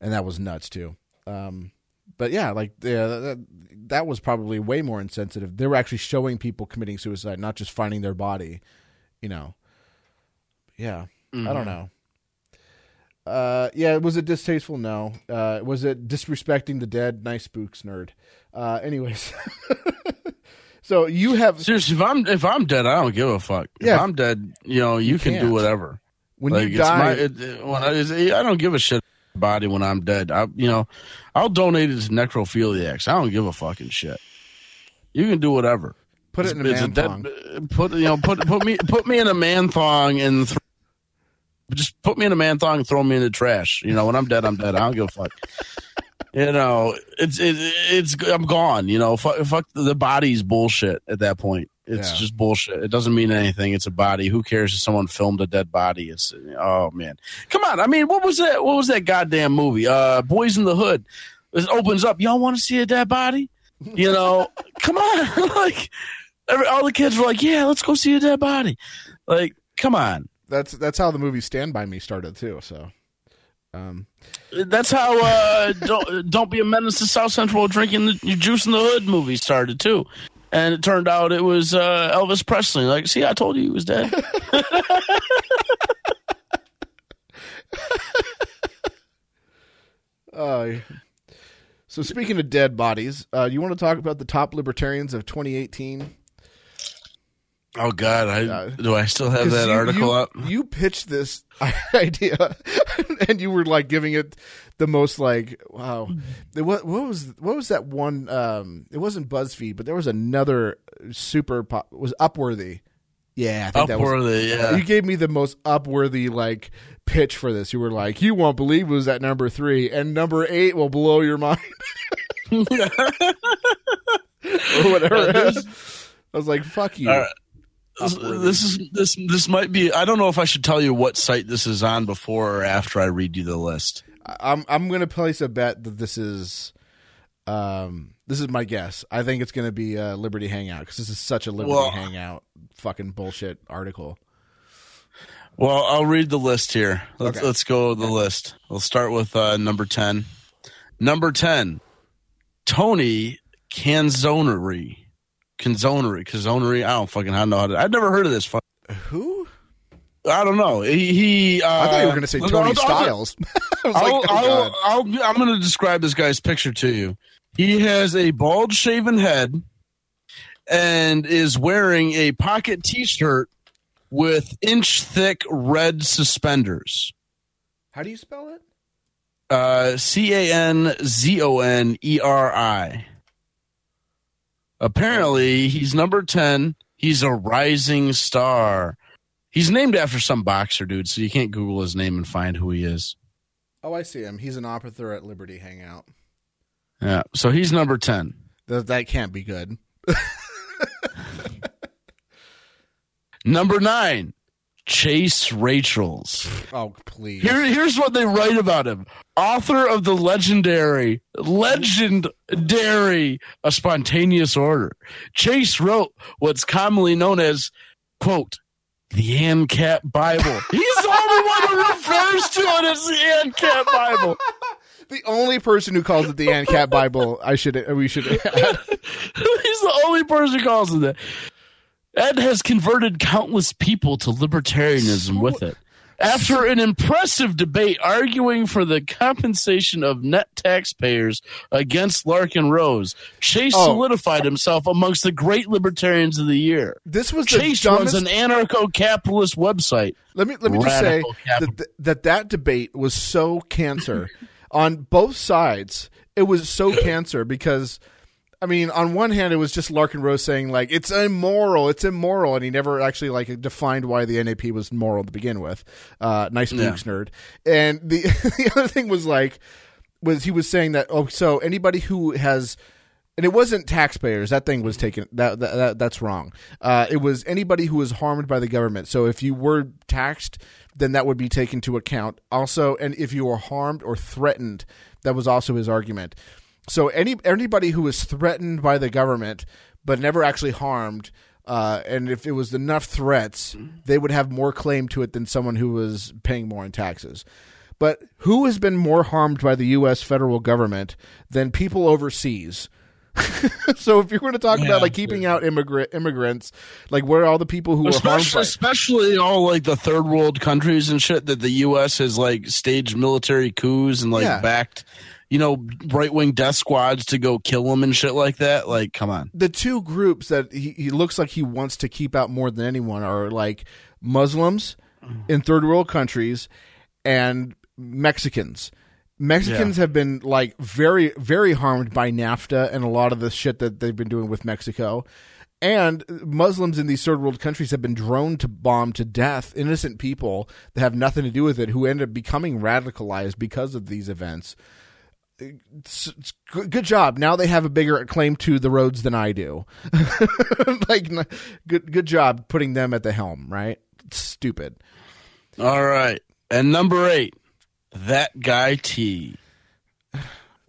A: and that was nuts too. Um, but yeah, like yeah, that, that was probably way more insensitive. They were actually showing people committing suicide, not just finding their body you know. Yeah, I
B: Mm-hmm.
A: don't know. Uh, yeah, was it distasteful? No. Uh, was it disrespecting the dead? Nice spooks, nerd. Uh, anyways, so you have
B: Seriously, if I'm if I'm dead, I don't give a fuck.
A: Yeah.
B: If I'm dead, you know, you, can
A: can't.
B: do whatever.
A: when
B: like
A: you die.
B: my it- when I, I don't give a shit body when I'm dead. I you know, I'll donate it to necrophiliacs. I don't give a fucking shit. You can do whatever.
A: put it in a man
B: dead-
A: thong.
B: Put you know put put me put me in a man thong and th- just put me in a man thong and throw me in the trash. You know when I'm dead, I'm dead. I don't give a fuck. You know it's it, it's I'm gone. You know fuck, fuck the body's bullshit at that point. It's
A: Yeah.
B: just bullshit. It doesn't mean anything. It's a body. Who cares if someone filmed a dead body? It's oh man, come on. I mean, what was that? What was that goddamn movie? Uh, Boys in the Hood. It opens up. Y'all want to see a dead body? You know, come on. like every, all the kids were like, "Yeah, let's go see a dead body." Like, come on.
A: That's that's how the movie Stand by Me started too. So, um,
B: That's how uh, don't don't be a menace to South Central drinking the your juice in the hood movie started too, and it turned out it was uh, Elvis Presley. Like, see, I told you he was dead.
A: uh, so speaking of dead bodies, uh, you want to talk about the top libertarians of 2018?
B: Oh God, I do I still have that
A: you-
B: article
A: you,
B: up?
A: You pitched this idea, and you were like giving it the most like wow. What, what was what was that one? Um, it wasn't BuzzFeed, but there was another super pop. Was Upworthy? Yeah, I think that was.
B: Upworthy, yeah.
A: You gave me the most upworthy like pitch for this. You were like, "You won't believe it was at number three, and number eight will blow your mind," or whatever. I was like, "Fuck you."
B: All right. This, this is this this might be. I don't know if I should tell you what site this is on before or after I read you the list.
A: I'm I'm gonna place a bet that this is, um, this is my guess. I think it's gonna be uh, Liberty Hangout because this is such a Liberty
B: Well-
A: Hangout fucking bullshit article.
B: Well, I'll read the list here. Let's
A: Okay.
B: let's go the list. We'll start with uh, number ten. Number ten, Tony Canzoneri. Canzoneri, Canzoneri. I don't fucking I know how to. I've never heard of this. Fuck.
A: Who?
B: I don't know. He. he uh,
A: I thought you were gonna say Tony
B: I'll- I'll-
A: Styles. I was
B: I'll,
A: like, oh,
B: I'll,
A: God.
B: I'll, I'm going to describe this guy's picture to you. He has a bald shaven head and is wearing a pocket t shirt with inch thick red suspenders.
A: How do you spell it?
B: Uh, C A N Z O N E R I. Apparently, he's number 10. He's a rising star. He's named after some boxer dude, so you can't Google his name and find who he is.
A: Oh, I see him. He's an officer at Liberty Hangout.
B: Yeah, so he's number 10.
A: That that can't be good.
B: Number nine, Chase Rachels.
A: Oh, please.
B: Here, here's what they write about him: author of the legendary, legendary, a spontaneous order. Chase wrote what's commonly known as "quote." The ANCAP Bible. He's the only one who refers to it as the ANCAP Bible.
A: the only person who calls it the ANCAP Bible. I should. We should.
B: He's the only person who calls it that. Ed has converted countless people to libertarianism with it. After an impressive debate arguing for the compensation of net taxpayers against Larken Rose, Chase
A: Oh.
B: solidified himself amongst the great libertarians of the year.
A: this was the
B: Chase runs an anarcho-capitalist website.
A: let me let me just say
B: Radical capital.
A: that, that that debate was so cancer on both sides. It was so cancer because. I mean, on one hand, it was just Larken Rose saying like it's immoral, it's immoral, and he never actually like defined why the NAP was moral to begin with. Uh, nice
B: Yeah.
A: Books nerd. And the the other thing was like was he was saying that oh, so anybody who has and it wasn't taxpayers. That thing was taken. That, that, that that's wrong. Uh, it was anybody who was harmed by the government. So if you were taxed, then that would be taken to account. Also, and if you were harmed or threatened, that was also his argument. So any anybody who was threatened by the government but never actually harmed, uh, and if it was enough threats, they would have more claim to it than someone who was paying more in taxes. But who has been more harmed by the U.S. federal government than people overseas so if you're going to talk
B: Yeah.
A: about like keeping out immigrant immigrants, like where are all the people who are harmed
B: especially,
A: by
B: especially all like the third world countries and shit that the U.S. has like staged military coups and like
A: Yeah.
B: backed, you know, right wing death squads to go kill them and shit like that. Like, come on.
A: the two groups that he, he looks like he wants to keep out more than anyone are like Muslims mm. in third world countries and Mexicans. Mexicans have been like very very harmed by NAFTA and a lot of the shit that they've been doing with Mexico. And Muslims in these third world countries have been droned to bomb to death innocent people that have nothing to do with it who end up becoming radicalized because of these events. It's- it's good job. Now they have a bigger claim to the roads than I do. like, good good job putting them at the helm. Right? Stupid.
B: All right. And number eight, that guy T.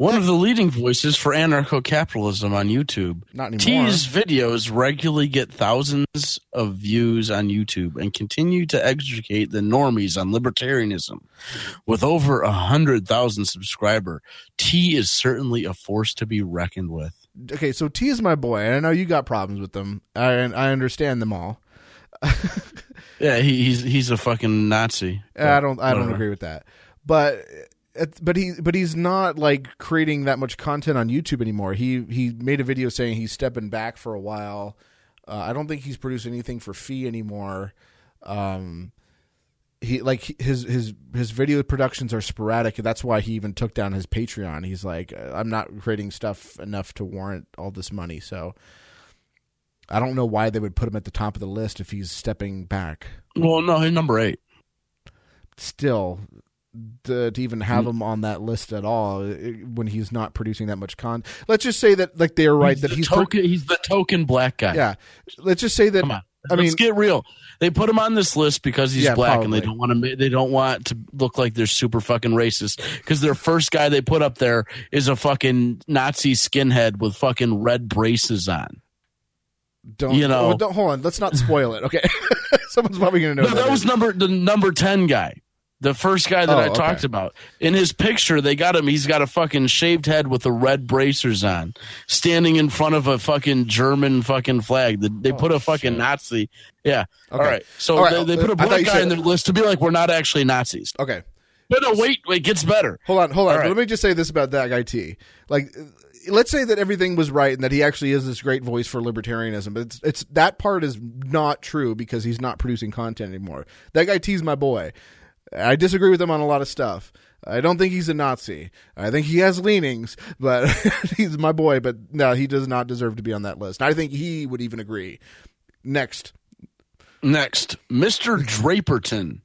B: One of the leading voices for anarcho capitalism on YouTube.
A: Not anymore.
B: T's videos regularly get thousands of views on YouTube and continue to educate the normies on libertarianism. With over a hundred thousand subscriber, T is certainly a force to be reckoned with.
A: Okay, so T is my boy, and I know you got problems with them. I I understand them all.
B: Yeah, he, he's he's a fucking Nazi.
A: I don't I don't
B: Whatever.
A: agree with that. But but he but he's not like creating that much content on YouTube anymore. He he made a video saying he's stepping back for a while. Uh, I don't think he's producing anything for fee anymore. Um, he like his his his video productions are sporadic. and That's why he even took down his Patreon. He's like, I'm not creating stuff enough to warrant all this money. So I don't know why they would put him at the top of the list if he's stepping back.
B: Well, no, he's number eight.
A: still to, to even have him on that list at all when he's not producing that much con let's just say that like they're right
B: He's
A: that he's pro-
B: he's the token black guy.
A: yeah let's just say that
B: Come on.
A: I
B: Let's
A: mean-
B: get real. They put him on this list because he's
A: Yeah,
B: black, and they don't want to. They don't want to look like they're super fucking racist. Because their first guy they put up there is a fucking Nazi skinhead with fucking red braces on.
A: don't
B: you know-
A: oh, don't hold on let's not spoil it okay someone's probably gonna know
B: No, that was
A: is.
B: number the number ten guy, the first guy that
A: Oh,
B: I
A: okay.
B: talked about. In his picture, they got him. He's got a fucking shaved head with the red bracers on, standing in front of a fucking German fucking flag. They, they
A: Oh,
B: put a oh, fucking
A: shit.
B: Nazi. Yeah.
A: Okay.
B: All right. So
A: All right,
B: they, they put a black guy
A: said-
B: in their list to be like, we're not actually Nazis.
A: okay
B: But no, wait, wait, it gets better.
A: hold on hold on
B: right.
A: let me just say this about that guy t like let's say that everything was right and that he actually is this great voice for libertarianism but it's it's that part is not true because he's not producing content anymore that guy t's my boy I disagree with him on a lot of stuff. I don't think he's a Nazi. I think he has leanings, but he's my boy. But no, he does not deserve to be on that list. I think he would even agree. Next,
B: Next, Mr. Draperton.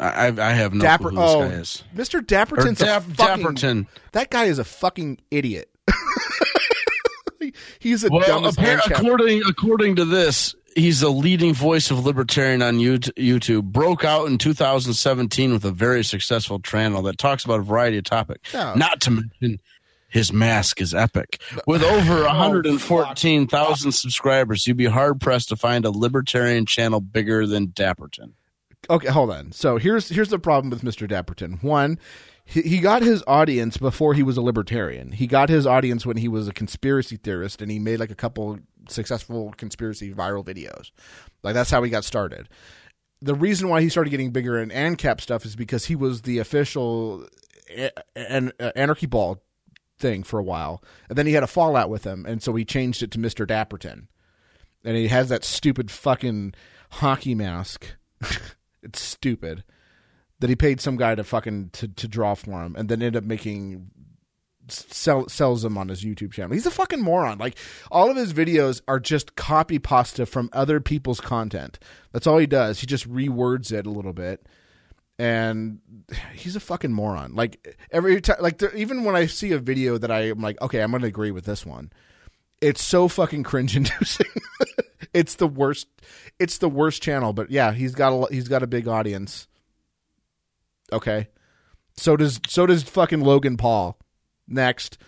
B: I, I have no
A: Dapper.
B: clue who this
A: Oh,
B: guy is.
A: Mr. Dapperton's
B: Dap,
A: a fucking.
B: Dapperton.
A: That guy is a fucking idiot. he's a
B: Well,
A: dumb
B: according according to this, he's a leading voice of libertarian on YouTube. Broke out in 2017 with a very successful channel that talks about a variety of topics.
A: Yeah.
B: Not to mention his mask is epic. With over
A: Oh,
B: 114,000 subscribers, you'd be hard pressed to find a libertarian channel bigger than Dapperton.
A: Okay, hold on. So here's here's the problem with Mr. Dapperton. One, he, he got his audience before he was a libertarian. He got his audience when he was a conspiracy theorist, and he made like a couple successful conspiracy viral videos. Like that's how he got started. The reason why he started getting bigger in ANCAP stuff is because he was the official an anarchy ball thing for a while, and then he had a fallout with him, and so he changed it to Mr. Dapperton, and he has that stupid fucking hockey mask. it's stupid that he paid some guy to fucking to, to draw for him and then ended up making sell, sells them on his YouTube channel. He's a fucking moron. Like all of his videos are just copy pasta from other people's content. That's all he does. He just rewords it a little bit. And he's a fucking moron. Like every time, like there, even when I see a video that I am like, okay, I'm going to agree with this one. It's so fucking cringe inducing. it's the worst. It's the worst channel. But yeah, he's got a he's got a big audience. Okay, so does so does fucking Logan Paul. Next,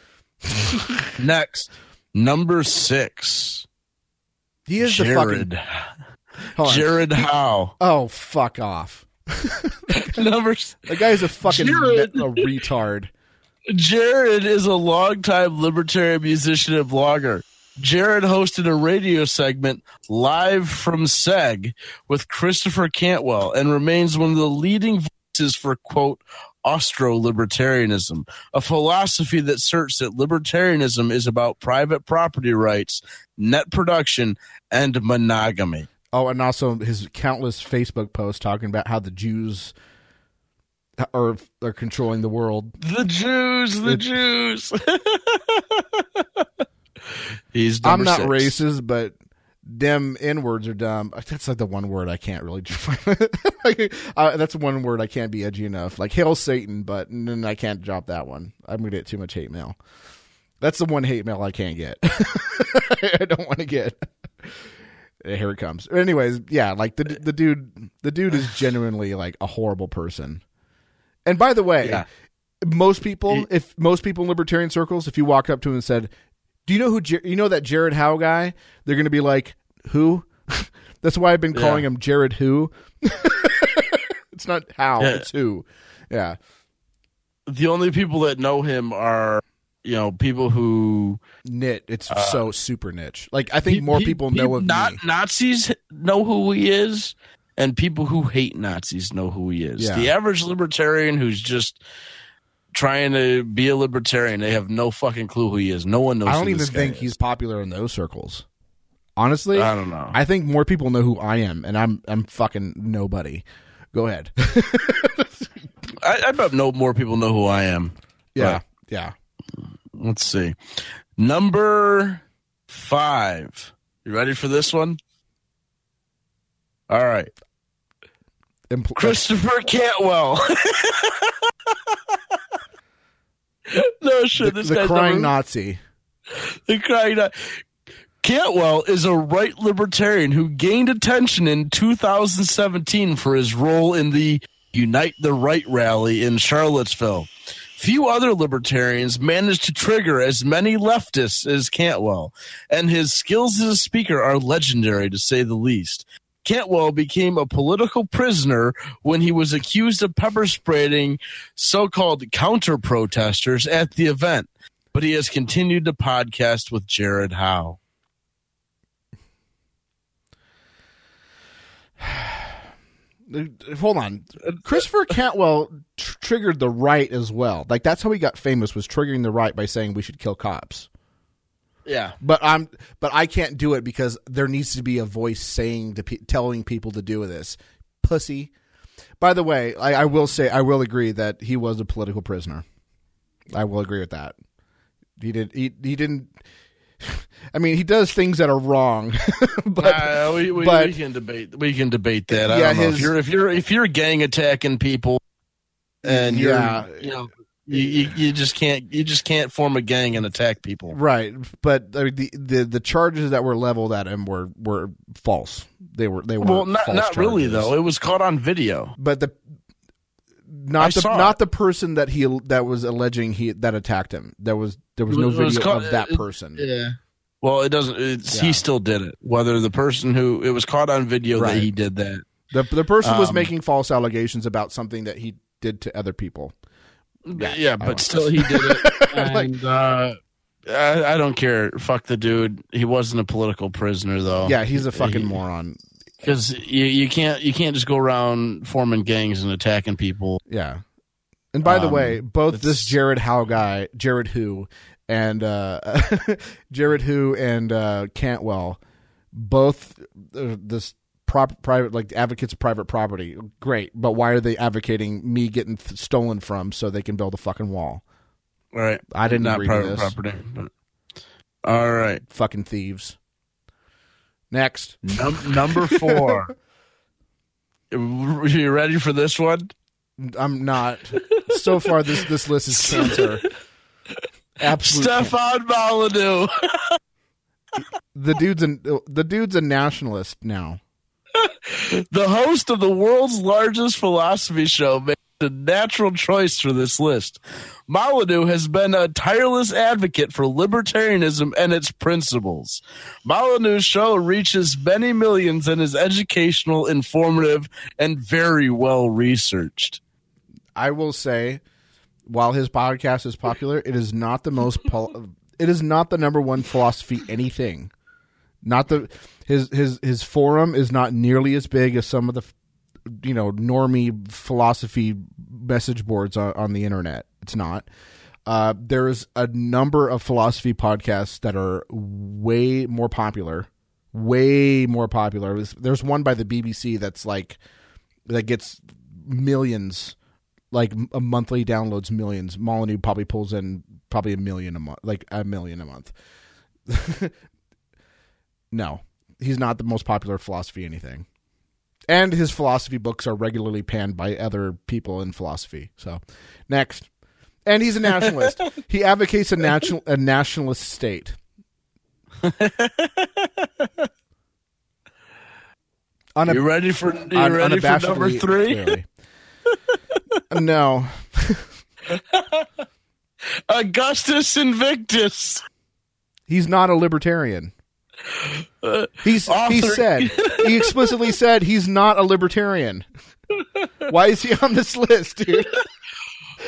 B: Next, number six,
A: he is the
B: Jared.
A: fucking hold on.
B: Jared Howe.
A: Oh fuck off!
B: number
A: The guy's a fucking
B: Jared.
A: a retard.
B: Jared is a longtime libertarian musician and blogger. Jared hosted a radio segment live from SEG with Christopher Cantwell and remains one of the leading voices for, quote, Austro libertarianism, a philosophy that asserts that libertarianism is about private property rights, net production, and monogamy.
A: Oh, and also his countless Facebook posts talking about how the Jews are are controlling the world.
B: The Jews, the Jews. He's
A: I'm not
B: six.
A: racist, but them N words are dumb. That's like the one word I can't really. like, uh, that's one word I can't be edgy enough. Like hail Satan, but I can't drop that one. I'm gonna get too much hate mail. That's the one hate mail I can't get. I don't want to get. Here it comes. Anyways, yeah, like the the dude, the dude is genuinely like a horrible person. And by the way,
B: Yeah.
A: most people, if most people in libertarian circles, if you walked up to him and said, "Do you know who you know that Jared Howe guy?" They're going to be like, "Who?" That's why I've been calling
B: Yeah.
A: him Jared Who. it's not how,
B: Yeah.
A: it's who. Yeah,
B: The only people that know him are, you know, people who
A: knit. It's uh, so super niche. Like I think
B: Pe-
A: more people
B: pe-
A: know of
B: not
A: me.
B: Nazis know who he is, and people who hate Nazis know who he is.
A: Yeah.
B: The average libertarian who's just trying to be a libertarian, they have no fucking clue who he is. No one knows.
A: I don't even
B: guy
A: think he's popular in those circles. Honestly,
B: I don't know.
A: I think more people know who I am, and I'm I'm fucking nobody. Go ahead.
B: I, I bet no more people know who I am.
A: yeah,
B: Right.
A: yeah.
B: Let's see. Number five. You ready for this one? All right.
A: Impl-
B: Christopher Cantwell. no shit.
A: the,
B: this
A: the
B: guy's
A: crying
B: never-
A: Nazi.
B: the crying. Na- Cantwell is a right libertarian who gained attention in 2017 for his role in the Unite the Right rally in Charlottesville. Few other libertarians managed to trigger as many leftists as Cantwell, and his skills as a speaker are legendary to say the least. Cantwell became a political prisoner when he was accused of pepper spraying so called counter protesters at the event, but he has continued to podcast with Jared Howe.
A: Uh, Hold on, Christopher Cantwell tr- triggered the right as well. Like that's how he got famous was triggering the right by saying we should kill cops.
B: Yeah.
A: But I'm but I can't do it because there needs to be a voice saying to pe- telling people to do this. Pussy. By the way, I, I will say I will agree that he was a political prisoner. I will agree with that. He did. He he didn't. I mean, he does things that are wrong, but
B: Uh, we, we,
A: but-
B: we can debate. We can debate that. I
A: Yeah, his-
B: if you're if you're if you're gang attacking people, and you're
A: Yeah.
B: you know you, you, just can't you just can't form a gang and attack people.
A: right. But I mean, the, the the charges that were leveled at him were were false. They were they were
B: Well, not not really though. It was caught on video.
A: but the
B: I
A: not the not
B: it.
A: the person that he that was alleging he that attacked him. There was there was no
B: was-
A: video
B: called-
A: of that
B: it-
A: person.
B: Yeah. Well, it doesn't. It's,
A: Yeah.
B: He still did it. Whether the person who it was caught on video
A: Right.
B: that he did that.
A: The the person was
B: Um,
A: making false allegations about something that he did to other people.
B: Yeah,
A: Yeah,
B: but still, he did it.
A: Like-
B: and uh, I, I don't care. Fuck the dude. He wasn't a political prisoner though.
A: Yeah, he's a fucking
B: He-
A: moron.
B: Because you, you can't you can't just go around forming gangs and attacking people.
A: Yeah. And by the
B: Um,
A: way, both this Jared Howe guy, Jared Who, and uh, Jared Who and uh, Cantwell, both uh, this prop, private like advocates of private property. Great, but why are they advocating me getting th- stolen from so they can build a fucking wall?
B: Right.
A: I didn't
B: Not private
A: this.
B: property. But. All right.
A: Fucking thieves. Next,
B: Num- number four. Are you ready for this one?
A: I'm not. So far, this this list is cancer. Absolute.
B: Stefan Molyneux.
A: the dude's an, the dude's a nationalist now.
B: the host of the world's largest philosophy show made a natural choice for this list. Molyneux has been a tireless advocate for libertarianism and its principles. Molyneux's show reaches many millions and is educational, informative, and very well researched.
A: I will say while his podcast is popular, it is not the most. Pol- it is not the number one philosophy anything. Not the his his his forum is not nearly as big as some of the you know normie philosophy message boards on, on the internet. It's not. Uh, there's a number of philosophy podcasts that are way more popular, way more popular. There's, there's one by the BBC that's like that gets millions, like a monthly downloads millions. Molyneux probably pulls in probably a million a month, like a million a month. no, he's not the most popular philosophy anything. And his philosophy books are regularly panned by other people in philosophy. So, next. And he's a nationalist. he advocates a national a nationalist state. Una-
B: You ready for you
A: un-
B: ready for number three?
A: no.
B: Augustus Invictus.
A: He's not a libertarian. He's he said he explicitly said he's not a libertarian. Why is he on this list, dude?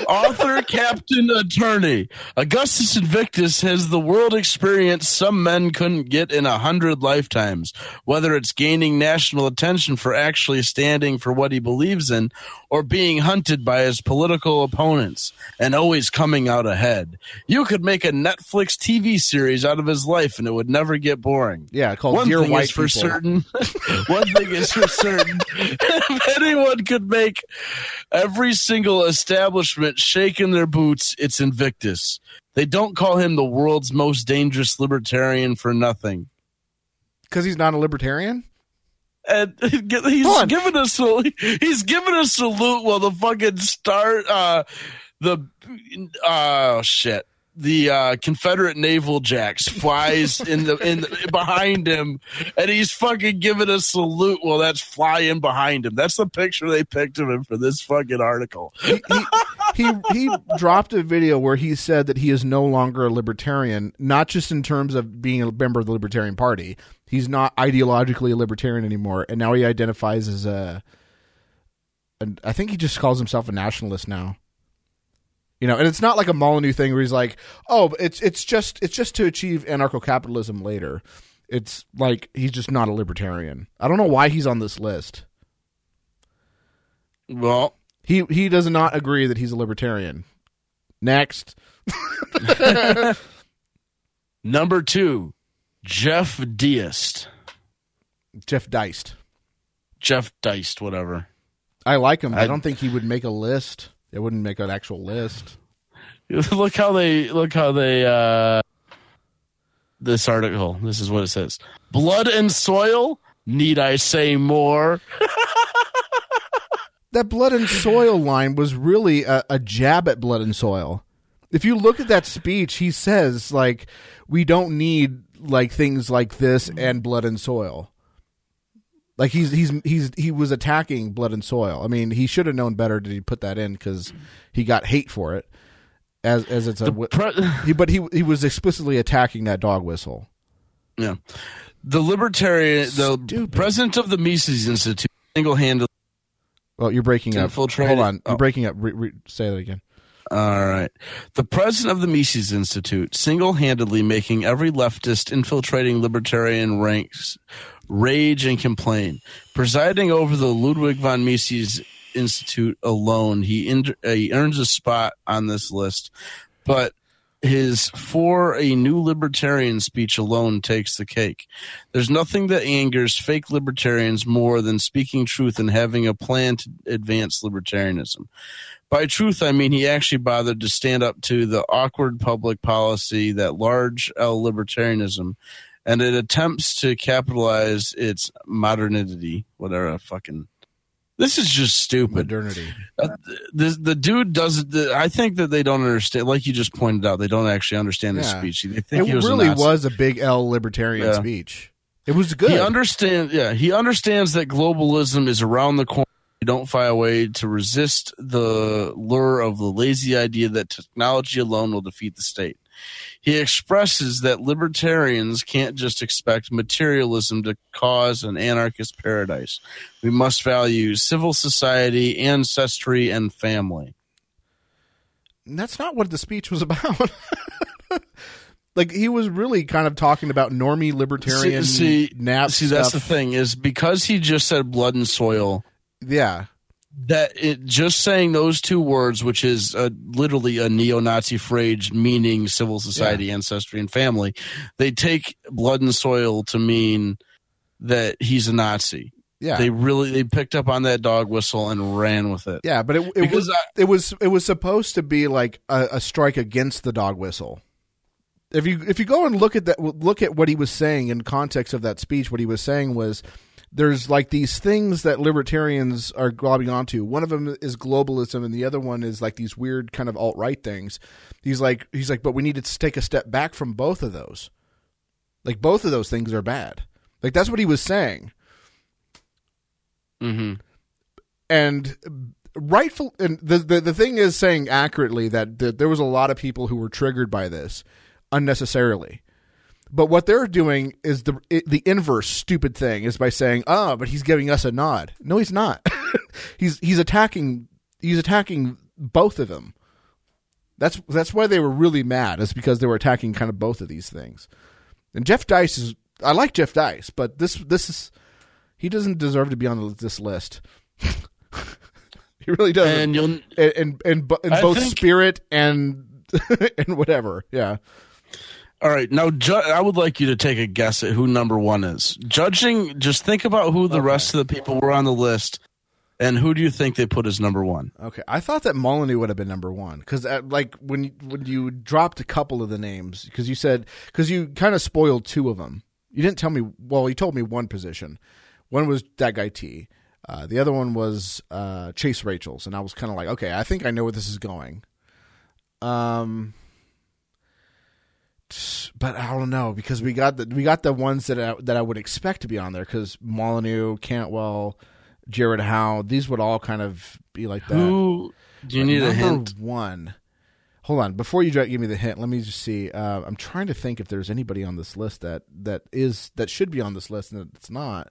B: Author, captain, attorney. Augustus Invictus has the world experience some men couldn't get in a hundred lifetimes. Whether it's gaining national attention for actually standing for what he believes in, or being hunted by his political opponents and always coming out ahead. You could make a Netflix TV series out of his life and it would never get boring.
A: Yeah, called
B: One
A: Dear
B: thing
A: White
B: is for
A: People.
B: certain. one thing is for certain. if anyone could make every single establishment shake in their boots, it's Invictus. They don't call him the world's most dangerous libertarian for nothing.
A: Because he's not a libertarian?
B: And he's
A: giving
B: given a he's given a salute while the fucking start uh the oh shit the uh, Confederate naval jacks flies in the in the, behind him, and he's fucking giving a salute while that's flying behind him. That's the picture they picked of him for this fucking article.
A: he, he he dropped a video where he said that he is no longer a libertarian, not just in terms of being a member of the Libertarian Party. He's not ideologically a libertarian anymore, and now he identifies as a. an- I think he just calls himself a nationalist now. You know, and it's not like a Molyneux thing where he's like, "Oh, it's it's just it's just to achieve anarcho-capitalism later." It's like he's just not a libertarian. I don't know why he's on this list.
B: Well,
A: He he does not agree that he's a libertarian. Next.
B: number two, Jeff Deist,
A: Jeff Deist.
B: Jeff Deist, whatever.
A: I like him. I,
B: I-
A: don't think he would make a list. It wouldn't make an actual list.
B: look how they look how they uh this article this is what it says blood and soil need i say more
A: That blood and soil line was really a, a jab at blood and soil. If you look at that speech, he says like we don't need like things like this and blood and soil. Like he's he's he's he was attacking blood and soil. I mean, he should have known better to put that in because he got hate for it. As as it's a he, but he he was explicitly attacking that dog whistle.
B: yeah the libertarian the
A: Stupid.
B: president of the mises institute single-handedly
A: Well, you're breaking up. Hold on, you're
B: oh.
A: breaking up. Re- re- say that again.
B: All right. The president of the Mises Institute, single handedly making every leftist infiltrating libertarian ranks rage and complain. Presiding over the Ludwig von Mises Institute alone, he, in- uh, he earns a spot on this list. But his For a New Libertarian speech alone takes the cake. There's nothing that angers fake libertarians more than speaking truth and having a plan to advance libertarianism. By truth, I mean he actually bothered to stand up to the awkward public policy that large L libertarianism, and it attempts to capitalize its modernity. Whatever, fucking. This is just stupid.
A: Modernity.
B: Uh, the the dude doesn't. The, I think that they don't understand. Like you just pointed out, they don't actually understand the
A: Yeah.
B: speech. They think
A: It
B: was
A: really
B: Nazi.
A: was a big L libertarian
B: Yeah.
A: speech. It was good.
B: He understands. Yeah, he understands that globalism is around the corner. You don't find a way to resist the lure of the lazy idea that technology alone will defeat the state. He expresses that libertarians can't just expect materialism to cause an anarchist paradise. We must value civil society, ancestry, and family.
A: that's not what the speech was about. like he was really kind of talking about normie libertarian
B: see,
A: nap.
B: see that's the thing is because he just said blood and soil
A: Yeah,
B: that it just saying those two words, which is uh literally a neo-Nazi phrase meaning civil society, ancestry, and family, they take blood and soil to mean that he's a Nazi.
A: yeah,
B: They really they picked up on that dog whistle and ran with it.
A: yeah. But it, it
B: Because
A: was
B: I-
A: it was it was supposed to be like a, a strike against the dog whistle. If you if you go and look at that look at what he was saying in context of that speech, what he was saying was there's like these things that libertarians are globbing onto. One of them is globalism, and the other one is like these weird kind of alt right things. He's like he's like, but we need to take a step back from both of those. Like both of those things are bad. Like that's what he was saying.
B: Mm-hmm.
A: and rightful and the, the the thing is saying accurately that, that there was a lot of people who were triggered by this unnecessarily but what they're doing is the the inverse stupid thing is by saying oh but he's giving us a nod. No he's not. He's he's attacking he's attacking both of them. That's that's why they were really mad is because they were attacking kind of both of these things. And Jeff Deist is I like Jeff Deist but this this is he doesn't deserve to be on this list. He really doesn't.
B: And you'll
A: in, bo- in
B: I
A: both
B: think-
A: spirit and and whatever. Yeah.
B: All right, now ju- I would like you to take a guess at who number one is. Judging, just think about who the
A: Okay.
B: rest of the people were on the list, and who do you think they put as number one?
A: Okay. I thought that Molyneux would have been number one because, like, when you, when you dropped a couple of the names, because you said because you kind of spoiled two of them. You didn't tell me. Well, you told me one position. One was that guy T. Uh, the other one was uh, Chase Rachels, and I was kind of like, okay, I think I know where this is going. Um, but I don't know because we got the we got the ones that I, that I would expect to be on there because Molyneux, Cantwell, Jared Howe, these would all kind of be like that.
B: Who do you need a hint?
A: One. Hold on, before you give me the hint, let me just see. Uh, I'm trying to think if there's anybody on this list that that is that should be on this list and it's not.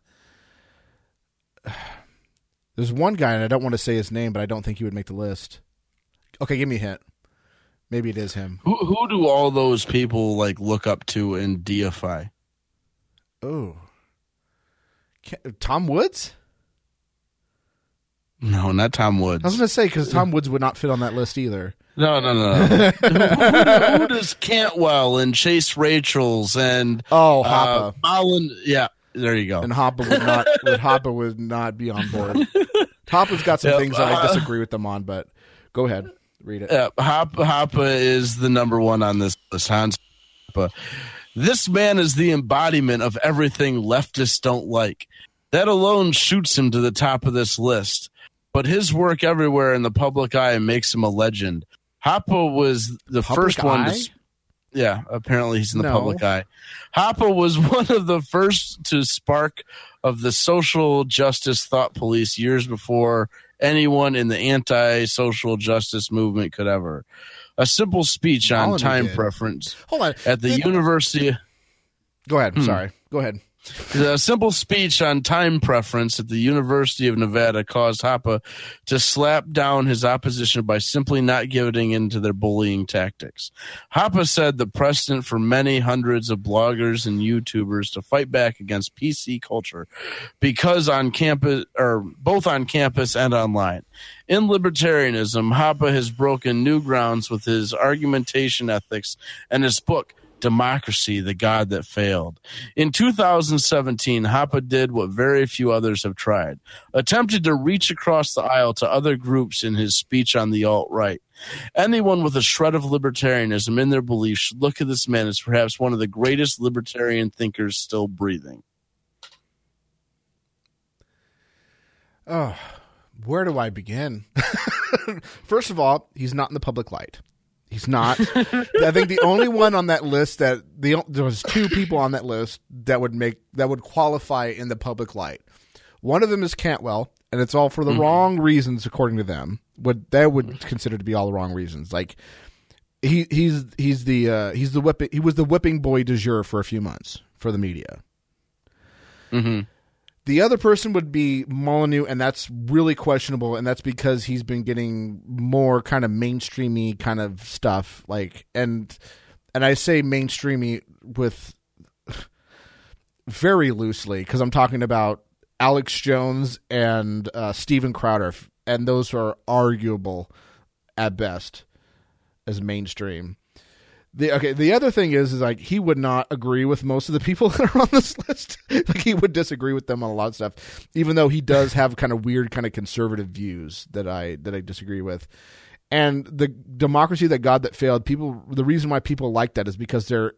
A: There's one guy, and I don't want to say his name, but I don't think he would make the list. Okay, give me a hint. Maybe it is him.
B: Who who do all those people like look up to and deify?
A: Oh, Tom Woods.
B: No, not Tom Woods.
A: I was going to say because Tom Woods would not fit on that list either.
B: No, no, no. no. who, who, does Cantwell and Chase Rachels and
A: Oh,
B: uh,
A: Hoppe.
B: Holland? Yeah, there you go.
A: and Hoppe would not would Hoppe would not be on board. Hoppe's got some
B: Yep.
A: things that I disagree with them on, but go ahead, read it.
B: Yeah, uh, Hop, Hoppe is the number one on this list. Hans Hoppe. This man is the embodiment of everything leftists don't like. That alone shoots him to the top of this list. But his work everywhere in the public eye makes him a legend. Hoppe was the
A: Public
B: first one to.
A: eye?
B: s- Yeah, apparently he's in the
A: No.
B: public eye. Hoppe was one of the first to spark of the social justice thought police years before anyone in the anti-social justice movement could ever. A simple speech on time
A: did.
B: preference
A: Hold on.
B: at the
A: Did-
B: University
A: Go ahead.
B: Hmm.
A: Sorry. Go ahead.
B: A simple speech on time preference at the University of Nevada caused Hoppe to slap down his opposition by simply not giving in to their bullying tactics. Hoppe said the precedent for many hundreds of bloggers and YouTubers to fight back against PC culture because on campus or both on campus and online. In libertarianism, Hoppe has broken new grounds with his argumentation ethics and his book Democracy, the God That Failed. In 2017, Hoppe did what very few others have tried attempted to reach across the aisle to other groups in his speech on the alt right. Anyone with a shred of libertarianism in their beliefs should look at this man as perhaps one of the greatest libertarian thinkers still breathing.
A: Oh, where do I begin? First of all, he's not in the public light. He's not. I think the only one on that list that the there was two people on that list that would make that would qualify in the public light. One of them is Cantwell, and it's all for the wrong reasons according to them. What they would consider to be all the wrong reasons. Like he he's he's the uh, he's the whipping he was the whipping boy de jour for a few months for the media.
B: Mm-hmm.
A: The other person would be Molyneux, and that's really questionable, and that's because he's been getting more kind of mainstreamy kind of stuff, like and and I say mainstreamy with very loosely because I'm talking about Alex Jones and uh, Steven Crowder, and those are arguable at best as mainstream. The okay, the other thing is is like he would not agree with most of the people that are on this list. like he would disagree with them on a lot of stuff, even though he does have kind of weird, kind of conservative views that I that I disagree with. And the democracy that God that failed, people the reason why people like that is because they're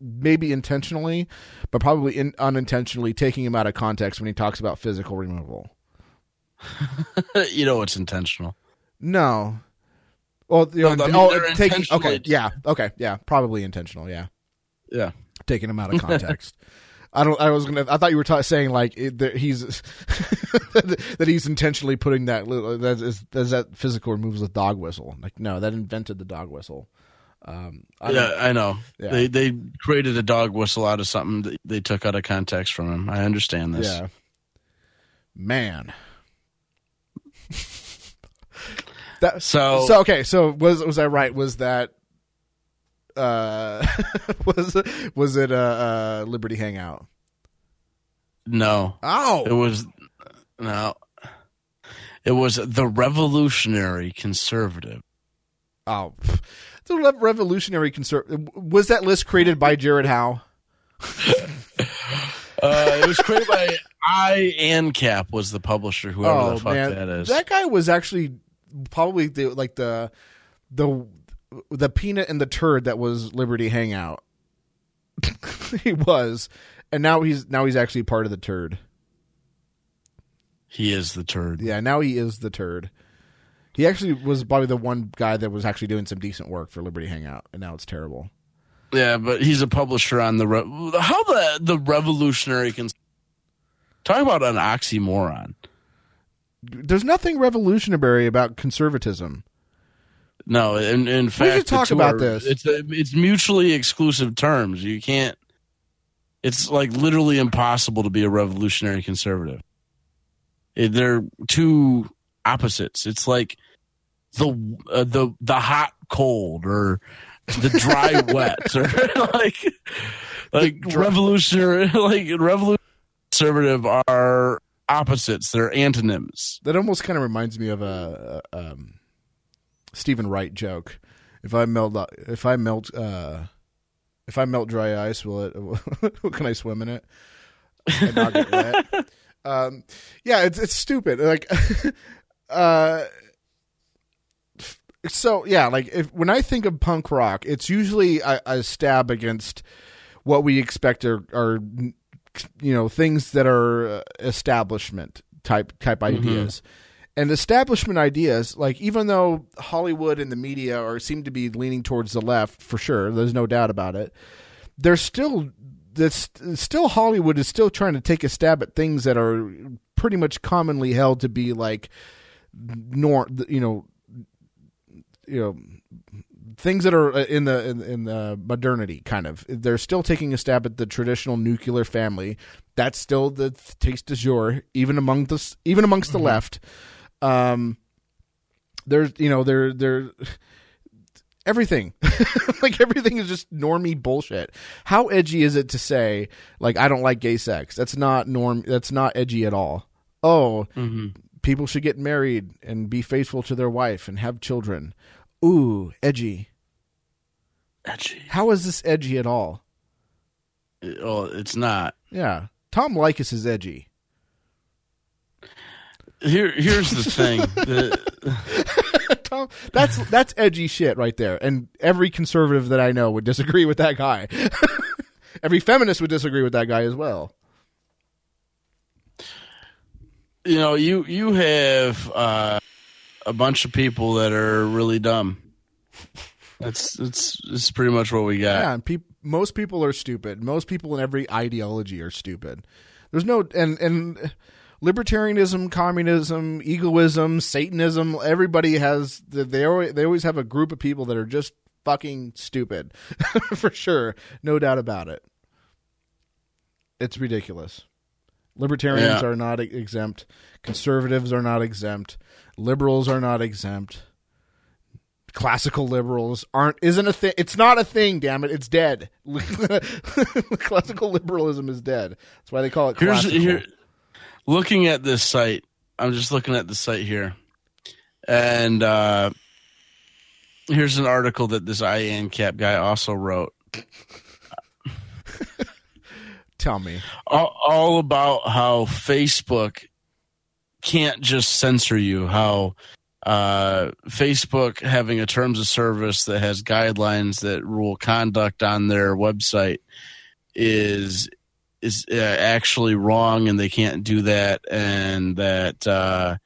A: maybe intentionally, but probably in, unintentionally taking him out of context when he talks about physical removal.
B: you know it's intentional.
A: No. Well, you know,
B: No, I mean,
A: oh,
B: they're
A: taking okay, yeah, okay, yeah, probably intentional, yeah,
B: Yeah.
A: taking him out of context. I don't. I was gonna. I thought you were ta- saying like it, that he's that he's intentionally putting that little- that is that, that physical removes the dog whistle. Like no, that invented the dog whistle. Um, I
B: yeah, I know.
A: Yeah.
B: They they created a dog whistle out of something that they took out of context from him. I understand this.
A: Yeah. Man. That
B: So-
A: so okay, so was was I right? Was that uh was was it a, uh Liberty Hangout?
B: No. Oh, it
A: Oh,
B: was no. It was the revolutionary conservative.
A: oh, the revolutionary Conservative was that list created by Jared Howe?
B: Uh, it was created by I and Cap was the publisher, whoever the fuck that is.
A: Oh, That guy was actually probably the like the the the peanut and the turd that was Liberty Hangout. he was, and now he's now he's actually part of the turd.
B: he is the turd.
A: Yeah, now he is the turd. He actually was probably the one guy that was actually doing some decent work for Liberty Hangout, and now it's terrible.
B: Yeah, but he's a publisher on the re- how the the revolutionary cons- talk about an oxymoron.
A: There's nothing revolutionary about conservatism.
B: No, in in fact,
A: should
B: the
A: talk about
B: are-
A: this.
B: It's a, it's mutually exclusive terms. You can't. It's like literally impossible to be a revolutionary conservative. It- they're two opposites. It's like the uh, the the hot cold or the dry wet or like like
A: dry-
B: revolutionary like revolutionary conservative are opposites. They're antonyms.
A: That almost kind of reminds me of a, a um, Steven Wright joke. If I melt, if I melt, uh, if I melt dry ice, will it? can I swim in it and not get wet? um, yeah, it's it's stupid. Like, uh, so yeah, like if when I think of punk rock, it's usually a, a stab against what we expect are, are you know things that are uh, establishment type type ideas. And establishment ideas like even though hollywood and the media are seem to be leaning towards the left for sure there's no doubt about it there's still this still hollywood is still trying to take a stab at things that are pretty much commonly held to be like nor you know you know things that are uh, in the in, in the modernity kind of. They're still taking a stab at the traditional nuclear family. That's still the taste du jour even among the even amongst the left. Um there's you know there there everything. Like everything is just normie bullshit. How edgy is it to say like i don't like gay sex? That's not norm that's not edgy at all. Oh people should get married and be faithful to their wife and have children. Ooh edgy
B: Edgy.
A: how is this edgy at all
B: Oh, it's not.
A: yeah tom likas is edgy
B: Here, here's the thing. The-
A: Tom, that's that's edgy shit right there, and every conservative that I know would disagree with that guy. every feminist would disagree with that guy as well.
B: you know, you you have uh, a bunch of people that are really dumb. That's that's that's pretty much what we got.
A: Yeah, and peop- most people are stupid. Most people in every ideology are stupid. There's no and and libertarianism, communism, egoism, Satanism. Everybody has they always they always have a group of people that are just fucking stupid, for sure, no doubt about it. It's ridiculous. Libertarians
B: Yeah.
A: are not exempt. Conservatives are not exempt. Liberals are not exempt. Classical liberals aren't isn't a thing. It's not a thing. Damn it! It's dead. Classical liberalism is dead. That's why they call it classical.
B: here. Looking at this site, I'm just looking at the site here, and uh, here's an article that this IANCAP guy also wrote,
A: Tell me.
B: all, all about how Facebook can't just censor you. How uh, Facebook having a terms of service that has guidelines that rule conduct on their website is is uh, actually wrong, and they can't do that, and that uh,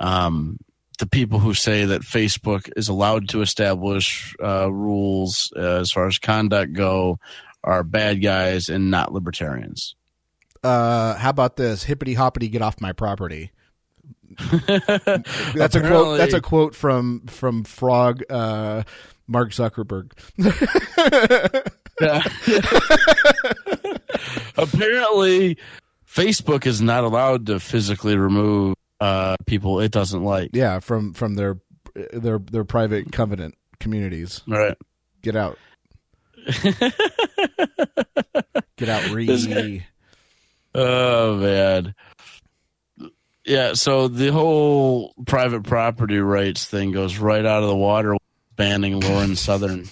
B: um, the people who say that Facebook is allowed to establish uh, rules uh, as far as conduct go are bad guys and not libertarians.
A: Uh, how about this? Hippity hoppity, get off my property. That's a quote. That's a quote from from Frog. Uh, Mark Zuckerberg.
B: Apparently, Facebook is not allowed to physically remove uh, people it doesn't like.
A: Yeah, from from their their their private covenant communities.
B: Right.
A: Get out. Get out, Ree.
B: Oh man. Yeah, so the whole private property rights thing goes right out of the water banning Lauren Southern.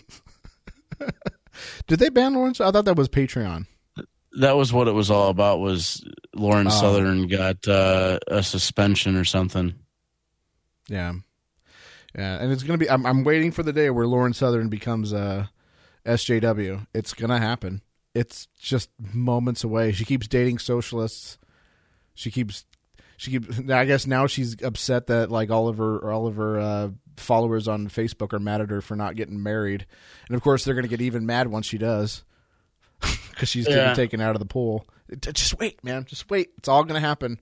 A: Did they ban Lawrence? I thought that was Patreon.
B: That was what it was all about was Lauren
A: Oh.
B: Southern got uh, a suspension or something.
A: Yeah, yeah, and it's gonna be. I'm, I'm waiting for the day where Lauren Southern becomes uh, SJW. It's gonna happen. It's just moments away. She keeps dating socialists. She keeps. She keeps. I guess now she's upset that like all of her all of her uh, followers on Facebook are mad at her for not getting married, and of course they're gonna get even mad once she does, because she's getting
B: Yeah.
A: taken out of the pool. Just wait, man. Just wait. It's all gonna happen.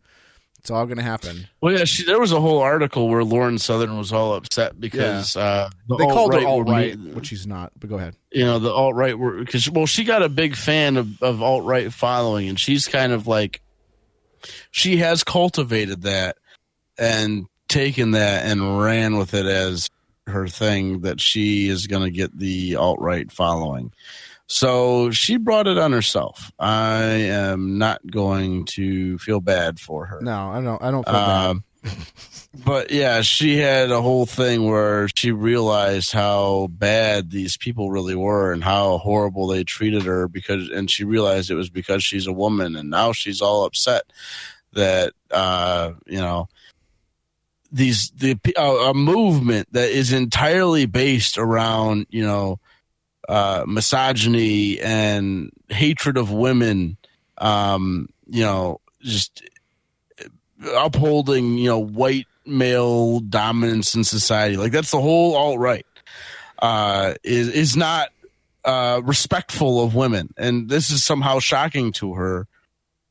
A: It's all gonna happen.
B: Well, yeah, she, there was a whole article where Lauren Southern was all upset because uh, the
A: They called her
B: were
A: right, which she's not. But go ahead.
B: you know the alt right because well she got a big fan of, of alt right following and she's kind of like she has cultivated that and taken that and ran with it as her thing that she is going to get the alt right following. So she brought it on herself. I am not going to feel bad for her.
A: No, I don't. I don't feel bad.
B: Um, but yeah, she had a whole thing where she realized how bad these people really were and how horrible they treated her because, and she realized it was because she's a woman, and now she's all upset that uh, you know these the uh, a movement that is entirely based around you know uh, misogyny and hatred of women, um, you know, just upholding you know white male dominance in society. Like that's the whole alt right uh is is not uh respectful of women. And this is somehow shocking to her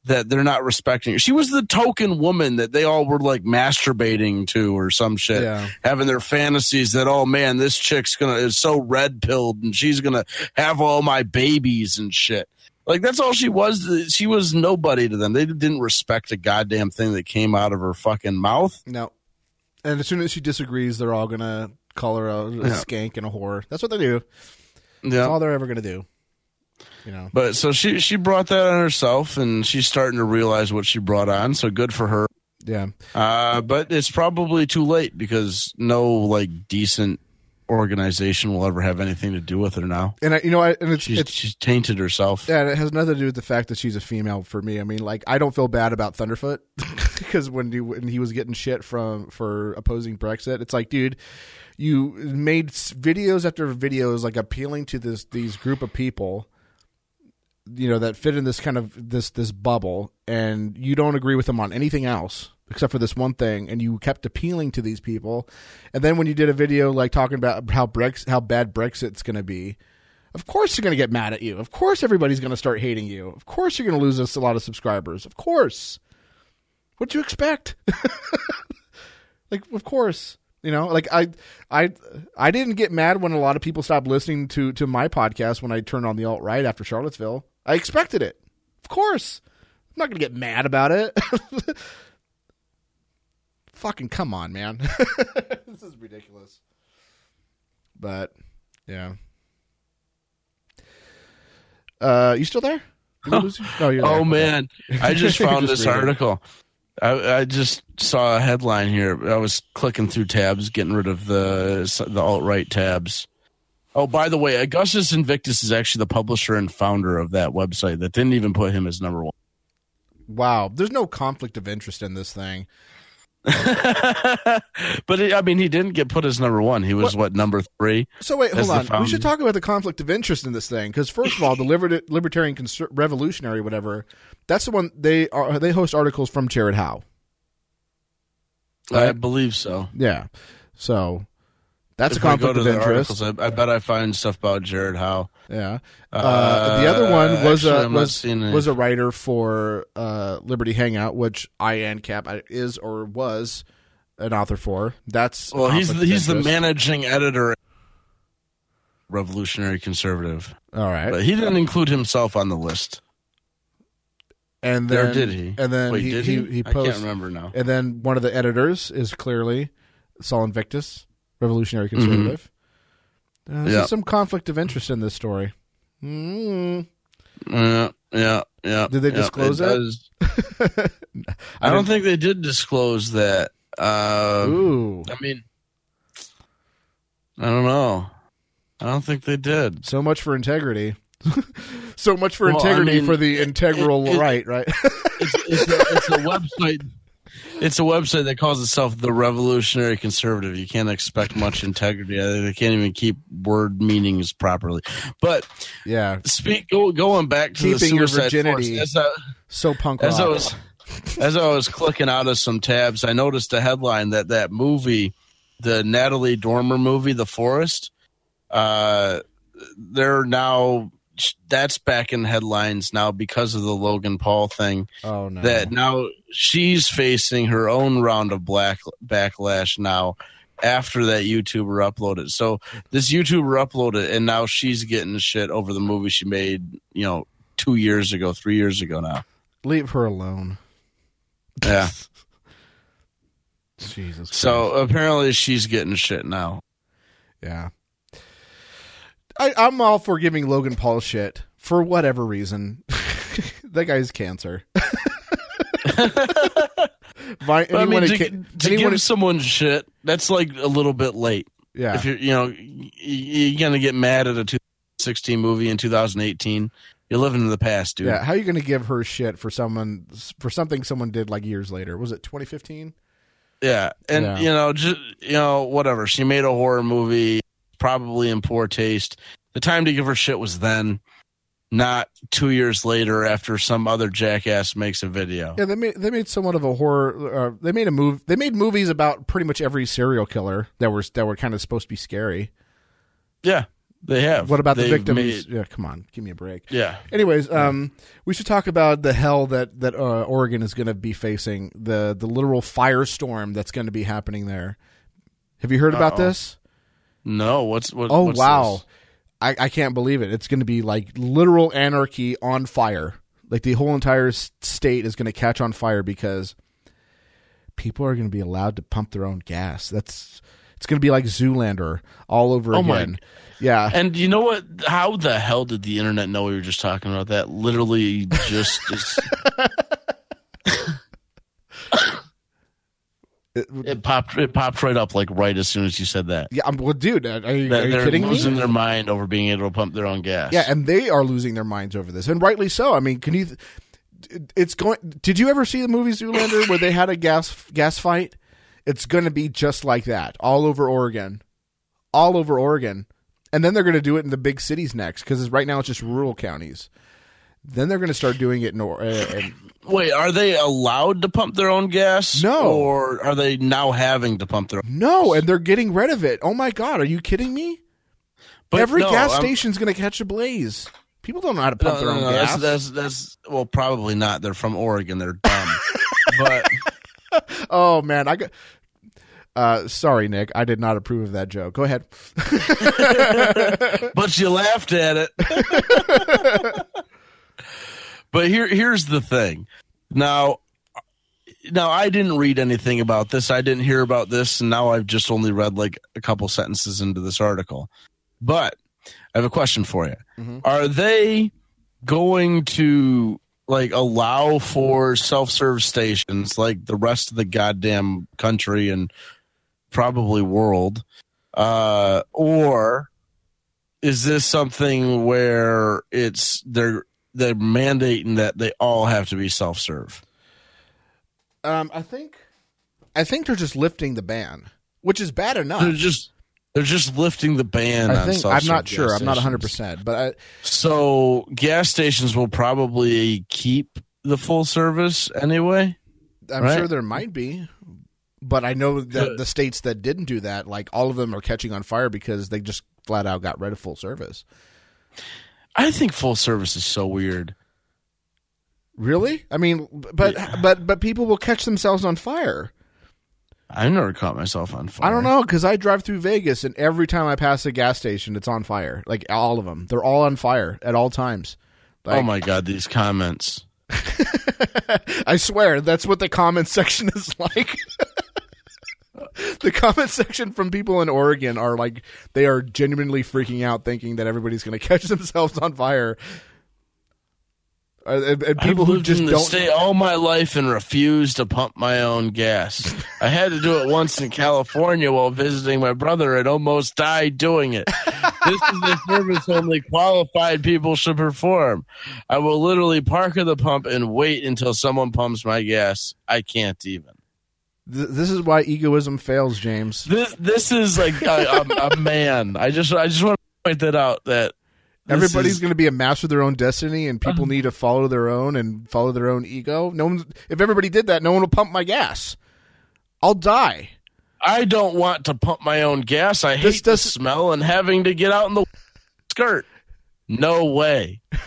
B: that they're not respecting her. she was the token woman that they all were like masturbating to or some shit
A: Yeah.
B: having their fantasies that oh man this chick's gonna is so red pilled and she's gonna have all my babies and shit like that's all she was she was nobody to them they didn't respect a goddamn thing that came out of her fucking mouth
A: No. And as soon as she disagrees, they're all gonna call her a, a
B: Yeah.
A: skank and a whore. That's what they do. That's all they're ever gonna do. You know.
B: but so she she brought that on herself and she's starting to realize what she brought on so good for her
A: Yeah.
B: uh but it's probably too late because no like decent organization will ever have anything to do with her now
A: And I, you know, I, and it's
B: she's
A: it's
B: she's tainted herself
A: yeah, and it has nothing to do with the fact that she's a female. For me, I mean, like I don't feel bad about Thunderf00t because when he when he was getting shit from for opposing Brexit, it's like, dude, you made videos after videos like appealing to this these group of people you know that fit in this kind of this this bubble and you don't agree with them on anything else except for this one thing and you kept appealing to these people. And then when you did a video like talking about how Brex how bad Brexit's going to be of course you're going to get mad at you. Of course everybody's going to start hating you. Of course you're going to lose us a lot of subscribers. Of course. What'd you expect? Like of course you know like i i i didn't get mad when a lot of people stopped listening to to my podcast when i turned on the alt right after charlottesville i expected it of course I'm not gonna get mad about it. Fucking come on, man. this is ridiculous. But yeah. Uh, you still there? We? No.
B: Oh man, I just found
A: just
B: this article. I, I just saw a headline here. I was clicking through tabs, getting rid of the the alt right tabs. Oh, by the way, Augustus Invictus is actually the publisher and founder of that website that didn't even put him as number one.
A: Wow, there's no conflict of interest in this thing.
B: but it, I mean, he didn't get put as number one. He was what, number three?
A: So wait, hold on. We should talk about the conflict of interest in this thing because first of all, the liber- libertarian conser- revolutionary, whatever, that's the one they are. They host articles from Jared Howe.
B: I believe so.
A: Yeah, so that's
B: if
A: a conflict of interest.
B: articles, I, I bet I find stuff about Jared Howe.
A: Yeah. Uh, the other one was
B: actually,
A: a was, was a writer for uh, Liberty Hangout, which I and Cap is or was an author for. That's
B: Well, he's the, he's the managing editor, revolutionary conservative,
A: All right,
B: but he didn't include himself on the list.
A: and then
B: Or did he?
A: And then
B: Wait,
A: he,
B: did
A: he
B: he?
A: he
B: I can't remember now.
A: And then one of the editors is clearly Saul Invictus, revolutionary conservative. Uh, there's
B: Yeah.
A: some conflict of interest in this story. Mm.
B: Yeah, yeah, yeah.
A: Did they
B: yeah,
A: disclose
B: it? I don't think they did disclose that. Uh,
A: Ooh,
B: I mean, I don't know. I don't think they did.
A: so much for integrity. so much for
B: Well, I
A: integrity
B: mean,
A: for the integral
B: it- it-
A: right, right?
B: It's, it's, a, it's a website. It's a website that calls itself the Revolutionary Conservative. You can't expect much integrity. They can't even keep word meanings properly. But
A: yeah,
B: speak go, going back to the
A: Keeping your virginity.
B: force, I,
A: so punk
B: as I was as I was clicking out of some tabs, I noticed a headline that that movie, the Natalie Dormer movie, The Forest, uh, they're now that's back in headlines now because of the Logan Paul thing.
A: oh no,
B: That now she's facing her own round of black backlash now after that YouTuber uploaded. So this YouTuber uploaded, and now she's getting shit over the movie she made. You know, two years ago, three years ago now.
A: leave her alone.
B: Yeah.
A: Jesus. Christ.
B: So apparently she's getting shit now.
A: Yeah. I, I'm all for giving Logan Paul shit for whatever reason. that guy's cancer.
B: But I mean, to,
A: ca-
B: to give someone shit, that's like a little bit late.
A: yeah,
B: If you're, you know, you're gonna get mad at a 2016 movie in 2018. You're living in the past, dude.
A: yeah. How are you going to give her shit for someone for something someone did like years later? Was it 2015?
B: Yeah, and
A: Yeah.
B: you know, just you know, whatever. She made a horror movie, probably in poor taste. The time to give her shit was then, not two years later after some other jackass makes a video.
A: Yeah, they made they made somewhat of a horror. Uh, they made a move. They made movies about pretty much every serial killer that were that were kind of supposed to be scary.
B: Yeah, they have.
A: What about the
B: They've
A: victims?
B: made-
A: yeah, come on, give me a break.
B: yeah,
A: Anyways, um, we should talk about the hell that that uh, Oregon is going to be facing the the literal firestorm that's going to be happening there. Have you heard about
B: Uh-oh.
A: this?
B: No. What's what?
A: Oh
B: what's
A: wow,
B: this?
A: I I can't believe it. It's going to be like literal anarchy on fire. Like the whole entire state is going to catch on fire because people are going to be allowed to pump their own gas. That's it's going to be like Zoolander all over
B: Oh my-
A: again. Yeah.
B: And you know what? How the hell did the internet know we were just talking about that? Literally, just just
A: It-
B: it popped. It popped right up like right as soon as you said that.
A: yeah, I'm, well, dude, uh, are you, are you
B: they're
A: kidding me?
B: losing their mind over being able to pump their own gas.
A: Yeah, and they are losing their minds over this, and rightly so. I mean, can you? It's going. Did you ever see the movie Zoolander where they had a gas gas fight? It's going to be just like that all over Oregon, all over Oregon, and then they're going to do it in the big cities next because right now it's just rural counties. Then they're going to start doing it in, Or- uh, in
B: Wait, are they allowed to pump their own gas?
A: No.
B: Or are they now having to pump their own?
A: no, and they're getting rid of it. Oh my god, are you kidding me?
B: But
A: Every
B: no,
A: gas
B: I'm-
A: station's going to catch a blaze. People don't know how to
B: No,
A: pump their
B: no,
A: own
B: no,
A: gas.
B: That's, that's that's well, probably not. They're from Oregon. They're dumb. but
A: Oh man, I got. Uh, sorry, Nick. I did not approve of that joke. Go ahead.
B: but you laughed at it. but here here's the thing. Now, now I didn't read anything about this. I didn't hear about this, and now I've just only read like a couple sentences into this article. But I have a question for you.
A: Mhm.
B: Are they going to like allow for self-serve stations like the rest of the goddamn country and probably world uh or is this something where it's they're they're mandating that they all have to be self-serve
A: Um, I think, I think they're just lifting the ban, which is bad enough.
B: they're just they're just lifting the ban
A: I think I'm not sure.
B: gas
A: I'm not 100, percent but I,
B: so gas stations will probably keep the full service anyway
A: I'm
B: Right.
A: sure there might be, but I know that the states that didn't do that, like all of them, are catching on fire because they just flat out got rid of full service.
B: I think full service is so weird
A: Really? I mean, but but but people will catch themselves on fire.
B: i never caught myself on fire
A: I don't know because I drive through Vegas and every time I pass a gas station, it's on fire. Like all of them, they're all on fire at all times. Oh like,
B: oh my god these comments
A: I swear that's what the comment section is like. the comment section from people in Oregon are like they are genuinely freaking out, thinking that everybody's going to catch themselves on fire. Uh, and, and people
B: I've
A: who just
B: in the
A: don't.
B: state all my life and refused to pump my own gas. I had to do it once in California while visiting my brother and almost died doing it. This is a service only qualified people should perform. I will literally park at the pump and wait until someone pumps my gas. I can't even.
A: Th- this is why egoism fails, James.
B: This this is like a, a, a man. I just I just want to point that out that
A: Everybody's
B: is-
A: going to be a master of their own destiny, and people uh-huh. need to follow their own and follow their own ego. No one, if everybody did that, no one will pump my gas. I'll die.
B: I don't want to pump my own gas. I
A: This
B: hate the
A: doesn't-
B: smell and having to get out in the skirt. No way.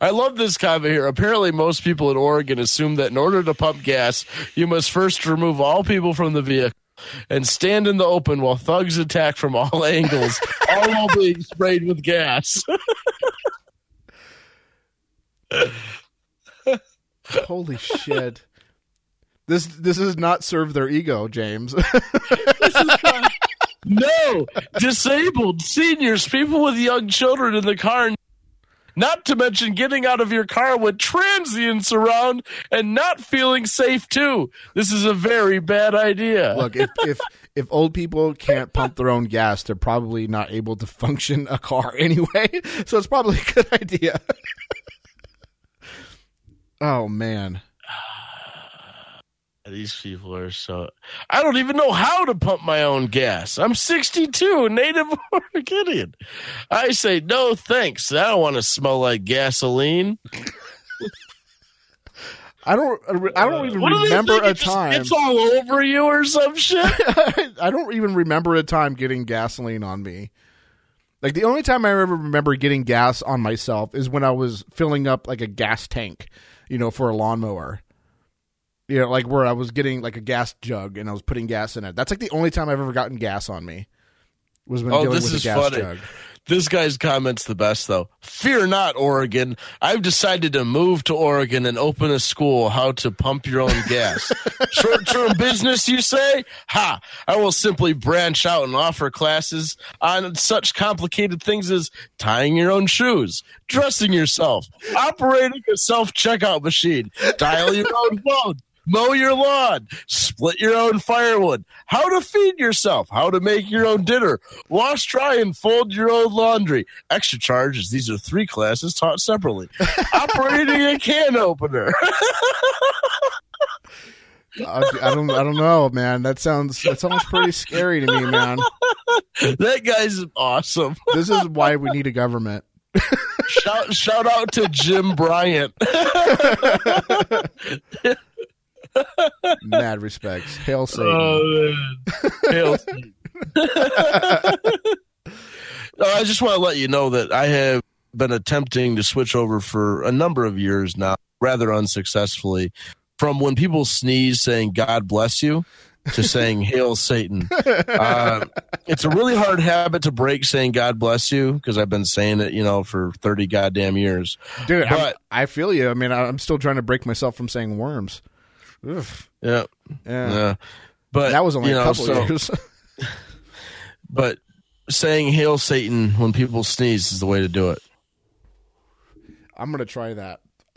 B: I love this comment here. Apparently, most people in Oregon assume that in order to pump gas, you must first remove all people from the vehicle and stand in the open while thugs attack from all angles, all while being sprayed with gas.
A: Holy shit! This this does not serve their ego, James.
B: No, disabled seniors, people with young children in the car. Not to mention getting out of your car with transients around and not feeling safe too. This is a very bad idea.
A: Look, if if if old people can't pump their own gas, they're probably not able to function a car anyway. So it's probably a good idea. oh man.
B: These people are so. I don't even know how to pump my own gas. I'm 62, native Oregonian. I say no thanks. I don't want to smell like gasoline.
A: I don't I don't even
B: What
A: remember
B: think?
A: a
B: It just
A: time
B: It's all over you or some shit.
A: I don't even remember a time getting gasoline on me. Like the only time I ever remember getting gas on myself is when I was filling up like a gas tank, you know, for a lawnmower. You know, like where I was getting like a gas jug and I was putting gas in it. That's like the only time I've ever gotten gas on me. Was when
B: Oh,
A: dealing
B: this
A: with a gas
B: funny.
A: jug.
B: This guy's comment's the best, though. Fear not, Oregon. I've decided to move to Oregon and open a school how to pump your own gas. Short term business, you say? Ha! I will simply branch out and offer classes on such complicated things as tying your own shoes, dressing yourself, operating a self checkout machine, dial your own phone. Mow your lawn, split your own firewood, how to feed yourself, how to make your own dinner, wash, dry, and fold your own laundry. Extra charges. These are three classes taught separately. Operating a can opener.
A: I, I don't I don't know, man. That sounds that sounds pretty scary to me, man.
B: that guy's awesome.
A: This is why we need a government.
B: Shout shout out to Jim Bryant.
A: Mad respects. Hail Satan.
B: Oh. Hail Satan. No, I just want to let you know that I have been attempting to switch over for a number of years now, rather unsuccessfully, from when people sneeze saying "God bless you" to saying "Hail Satan." Uh, it's a really hard habit to break, saying "God bless you" because I've been saying it, you know, for thirty goddamn years.
A: Dude,
B: But-
A: I feel you. I mean, I'm still trying to break myself from saying worms. Ugh.
B: Yeah,
A: Yeah.
B: yeah. But
A: That was only a
B: know,
A: couple
B: so-
A: years.
B: But saying "Hail Satan" when people sneeze is the way to do it.
A: I'm gonna try that.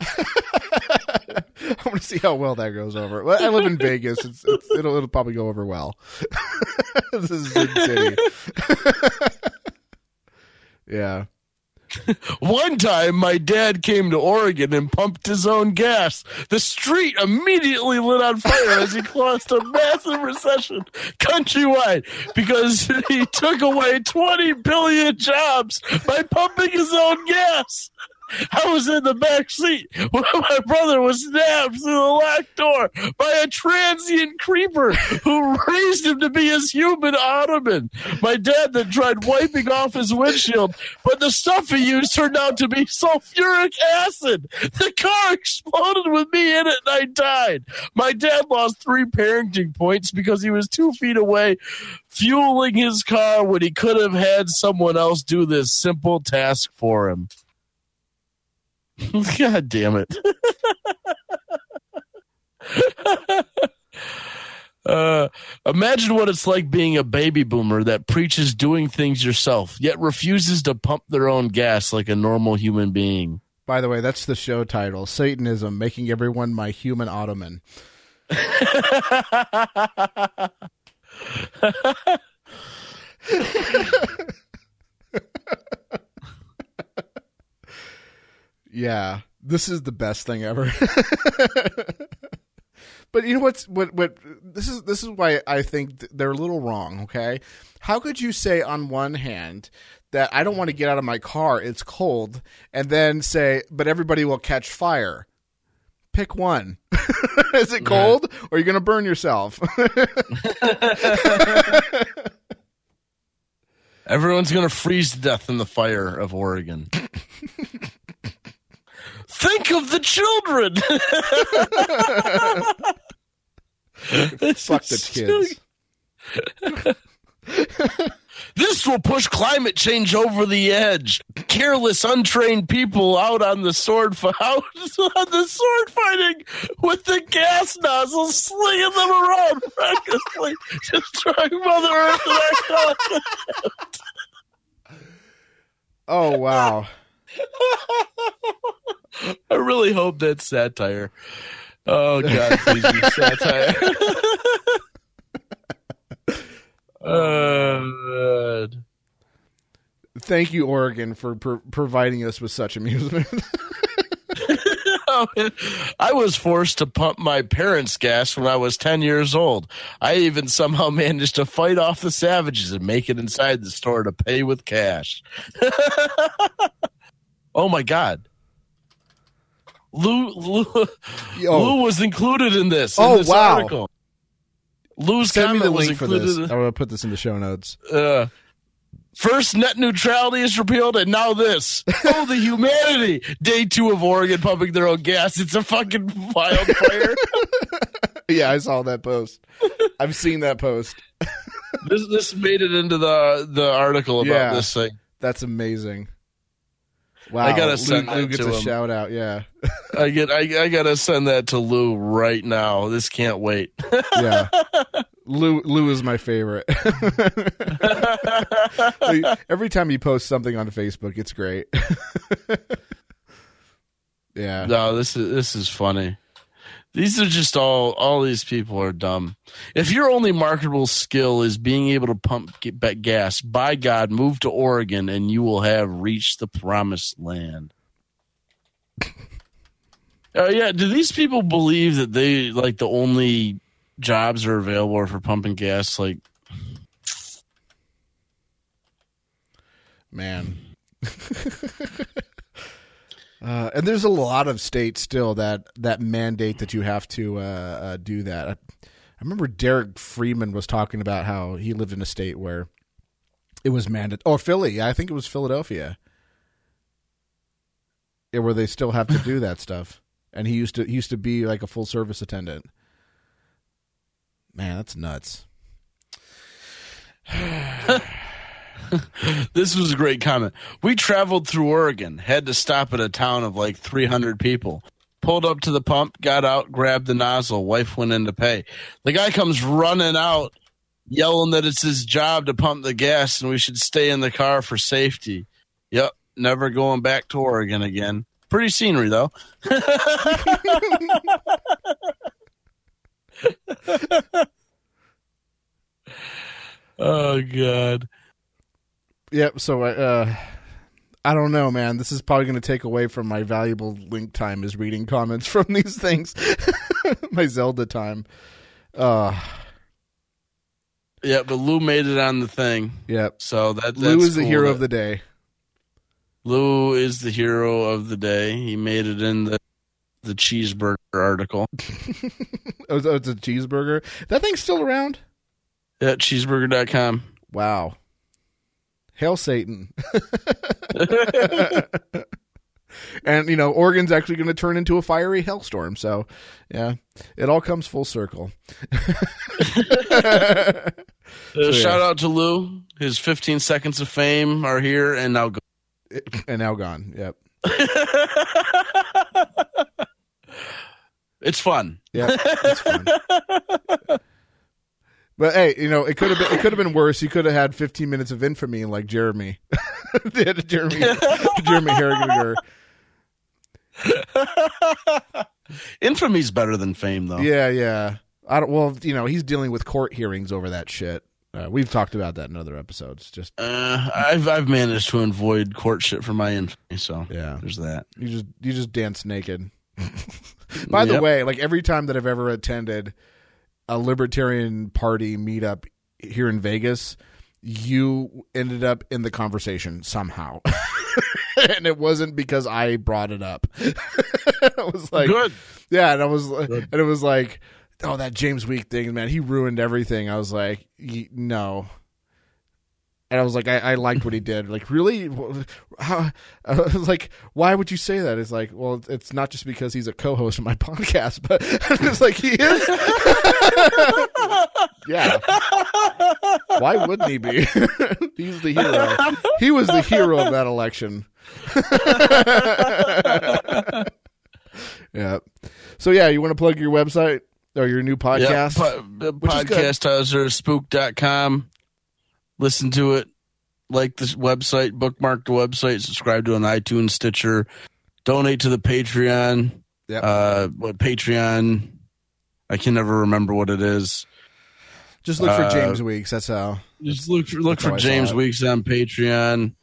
A: I'm gonna see how well that goes over. Well, I live in Vegas. It's, it's it'll it'll probably go over well. this is Sin City. yeah.
B: One time, my dad came to Oregon and pumped his own gas. The street immediately lit on fire as he caused a massive recession countrywide because he took away 20 billion jobs by pumping his own gas. I was in the back seat when my brother was stabbed through the locked door by a transient creeper who raised him to be his human ottoman. My dad then tried wiping off his windshield, but the stuff he used turned out to be sulfuric acid. The car exploded with me in it and I died. My dad lost three parenting points because he was two feet away fueling his car when he could have had someone else do this simple task for him. God damn it. uh, imagine what it's like being a baby boomer that preaches doing things yourself, yet refuses to pump their own gas like a normal human being.
A: By the way, that's the show title: Satanism, making everyone my human ottoman. Yeah, this is the best thing ever. but you know what's what what this is this is why I think they're a little wrong, okay? How could you say on one hand that I don't want to get out of my car, it's cold, and then say but everybody will catch fire? Pick one. is it cold or are you going to burn yourself?
B: Everyone's going to freeze to death in the fire of Oregon. Think of the children.
A: Fuck the kids.
B: This will push climate change over the edge. Careless, untrained people out on the sword fi- out on the sword fighting with the gas nozzles, slinging them around recklessly, destroying Mother Earth and.
A: Oh wow.
B: I really hope that's satire. Oh God, please be satire. Oh, oh, God.
A: Thank you Oregon for pro- providing us with such amusement.
B: Oh, I was forced to pump my parents' gas when I was 10 years old. I even somehow managed to fight off the savages and make it inside the store to pay with cash. oh my God. Lou, Lou,
A: Yo,
B: Lou was included in this. in
A: Oh,
B: this
A: wow.
B: Article. Lou's
A: send me
B: comment
A: the
B: was
A: link for
B: included.
A: this.
B: in-
A: going to put this in the show notes.
B: uh, first, net neutrality is repealed, and now this. Oh, the humanity! Day two of Oregon pumping their own gas. It's a fucking wildfire.
A: Yeah, I saw that post. I've seen that post.
B: this this made it into the the article about
A: Yeah.
B: this thing.
A: That's amazing. Wow,
B: I gotta send
A: Lou
B: that
A: gets
B: to
A: a
B: him.
A: shout out. Yeah,
B: I get I, I gotta send that to Lou right now. This can't wait.
A: yeah. Lou Lou is my favorite. Every time you post something on Facebook, it's great. yeah,
B: no, this is this is funny. These are just all all these people are dumb. If your only marketable skill is being able to pump get gas, by God, move to Oregon and you will have reached the promised land. Oh yeah, do these people believe that they like the only jobs are available are for pumping gas? Like,
A: man. Uh, and there's a lot of states still that that mandate that you have to uh, uh, do that. I, I remember Derrick Freeman was talking about how he lived in a state where it was mandated. Oh, Philly. I think it was Philadelphia. Yeah, where they still have to do that stuff. And he used to he used to be like a full service attendant. Man, that's nuts.
B: This was a great comment. We traveled through Oregon, had to stop at a town of like 300 people. Pulled up to the pump, got out, grabbed the nozzle. Wife went in to pay. The guy comes running out, yelling that it's his job to pump the gas and we should stay in the car for safety. Yep, never going back to Oregon again. Pretty scenery though. oh god.
A: Yep. So I, uh, I don't know, man. This is probably going to take away from my valuable link time is reading comments from these things. my Zelda time. Uh,
B: Yeah, but Lou made it on the thing.
A: yep.
B: So that
A: Lou is the hero
B: that-
A: of the day.
B: Lou is the hero of the day. He made it in the the cheeseburger article.
A: Oh, it's- oh, it's a cheeseburger. That thing's still around.
B: At cheezburger.com.
A: Wow. Hail Satan. and you know, Oregon's actually going to turn into a fiery hellstorm. So, yeah, it all comes full circle.
B: Uh,
A: yeah.
B: Shout out to Lou. His 15 seconds of fame are here and now go.
A: and now gone. Yep.
B: It's fun.
A: Yeah, it's fun. But hey, you know, it could have been it could have been worse. You could have had 15 minutes of infamy like Jeremy. Jeremy Jeremy Harrigan.
B: Infamy's better than fame, though.
A: Yeah, yeah. I don't. Well, you know, he's dealing with court hearings over that shit. Uh, we've talked about that in other episodes. Just
B: Uh, I've I've managed to avoid court shit for my infamy, so
A: yeah,
B: there's that.
A: you just you just dance naked. By the way, like every time that I've ever attended a libertarian party meetup here in Vegas, you ended up in the conversation somehow. and it wasn't because I brought it up. it was like
B: Good.
A: Yeah, and I was
B: Good.
A: and it was like, oh, that James Week thing, man, he ruined everything. I was like, no. And I was like, I, I liked what he did. Like, really? How? I was like, why would you say that? It's like, well, it's not just because he's a co-host of my podcast, but it's like he is. Yeah. Why wouldn't he be? he's the hero. He was the hero of that election. yeah. So yeah, you want to plug your website or your new podcast?
B: Yeah, po-
A: is good.
B: spook.com. Listen to it. Like this website, bookmark the website, subscribe to an iTunes, Stitcher, donate to the Patreon.
A: Yep.
B: Uh, what Patreon? I can never remember what it is.
A: Just look for
B: uh,
A: James Weeks. That's how.
B: Just look for look for James. Weeks on Patreon.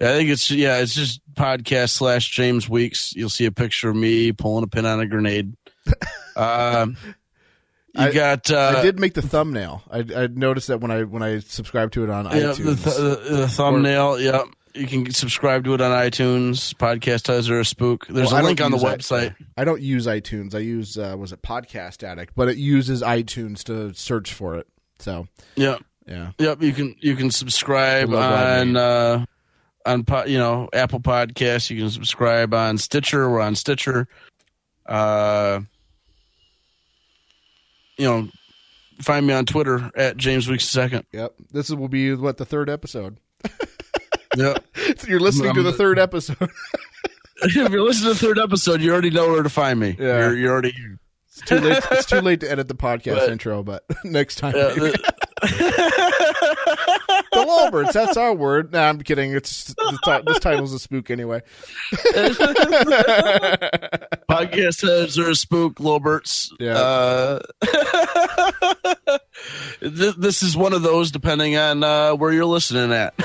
B: I think it's yeah, it's just podcast slash James Weeks. You'll see a picture of me pulling a pin on a grenade. Um, you
A: I-
B: got uh,
A: I did make the thumbnail. I, I noticed that when I when I subscribed to it on
B: yeah,
A: iTunes.
B: the, th- the, the thumbnail. yeah, you can subscribe to it on iTunes. Podcast has or a spook. There's
A: Well,
B: a link on the
A: use i-
B: website.
A: I don't use iTunes. I use uh, was it Podcast Addict, but it uses iTunes to search for it. So
B: Yep,
A: yeah,
B: yep. You can you can subscribe on uh, on you know Apple Podcasts. You can subscribe on Stitcher. We're on Stitcher. Uh, you know, find me on Twitter at James Weeks Second.
A: yep. This will be what the third episode.
B: Yep.
A: You're listening to the third episode.
B: if you're listening to the third episode, you already know where to find me.
A: Yeah.
B: You're, you're already here.
A: It's too late. It's too late to edit the podcast
B: But-
A: intro, but next time.
B: Yeah, the-
A: the Lolberts. That's our word. Nah, I'm kidding. It's this, ti- this title's a spook anyway.
B: podcast heads are a spook, Lolberts.
A: Yeah.
B: Uh, th- this is one of those, depending on uh, where you're listening at.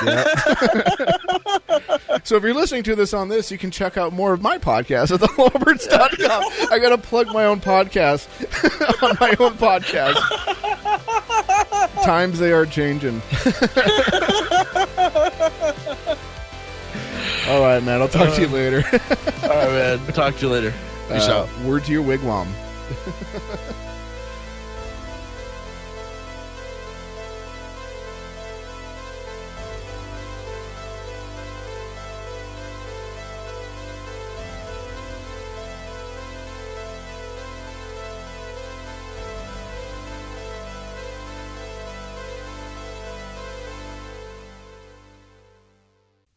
A: So if you're listening to this on this, you can check out more of my podcast at thelolberts.com. I got to plug my own podcast on my own podcast. Times they are changing. All right, man. I'll talk to you later.
B: All right, man. Talk to you later. Peace
A: Uh,
B: out.
A: word to your wigwam.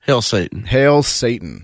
B: Hail Satan.
A: Hail Satan.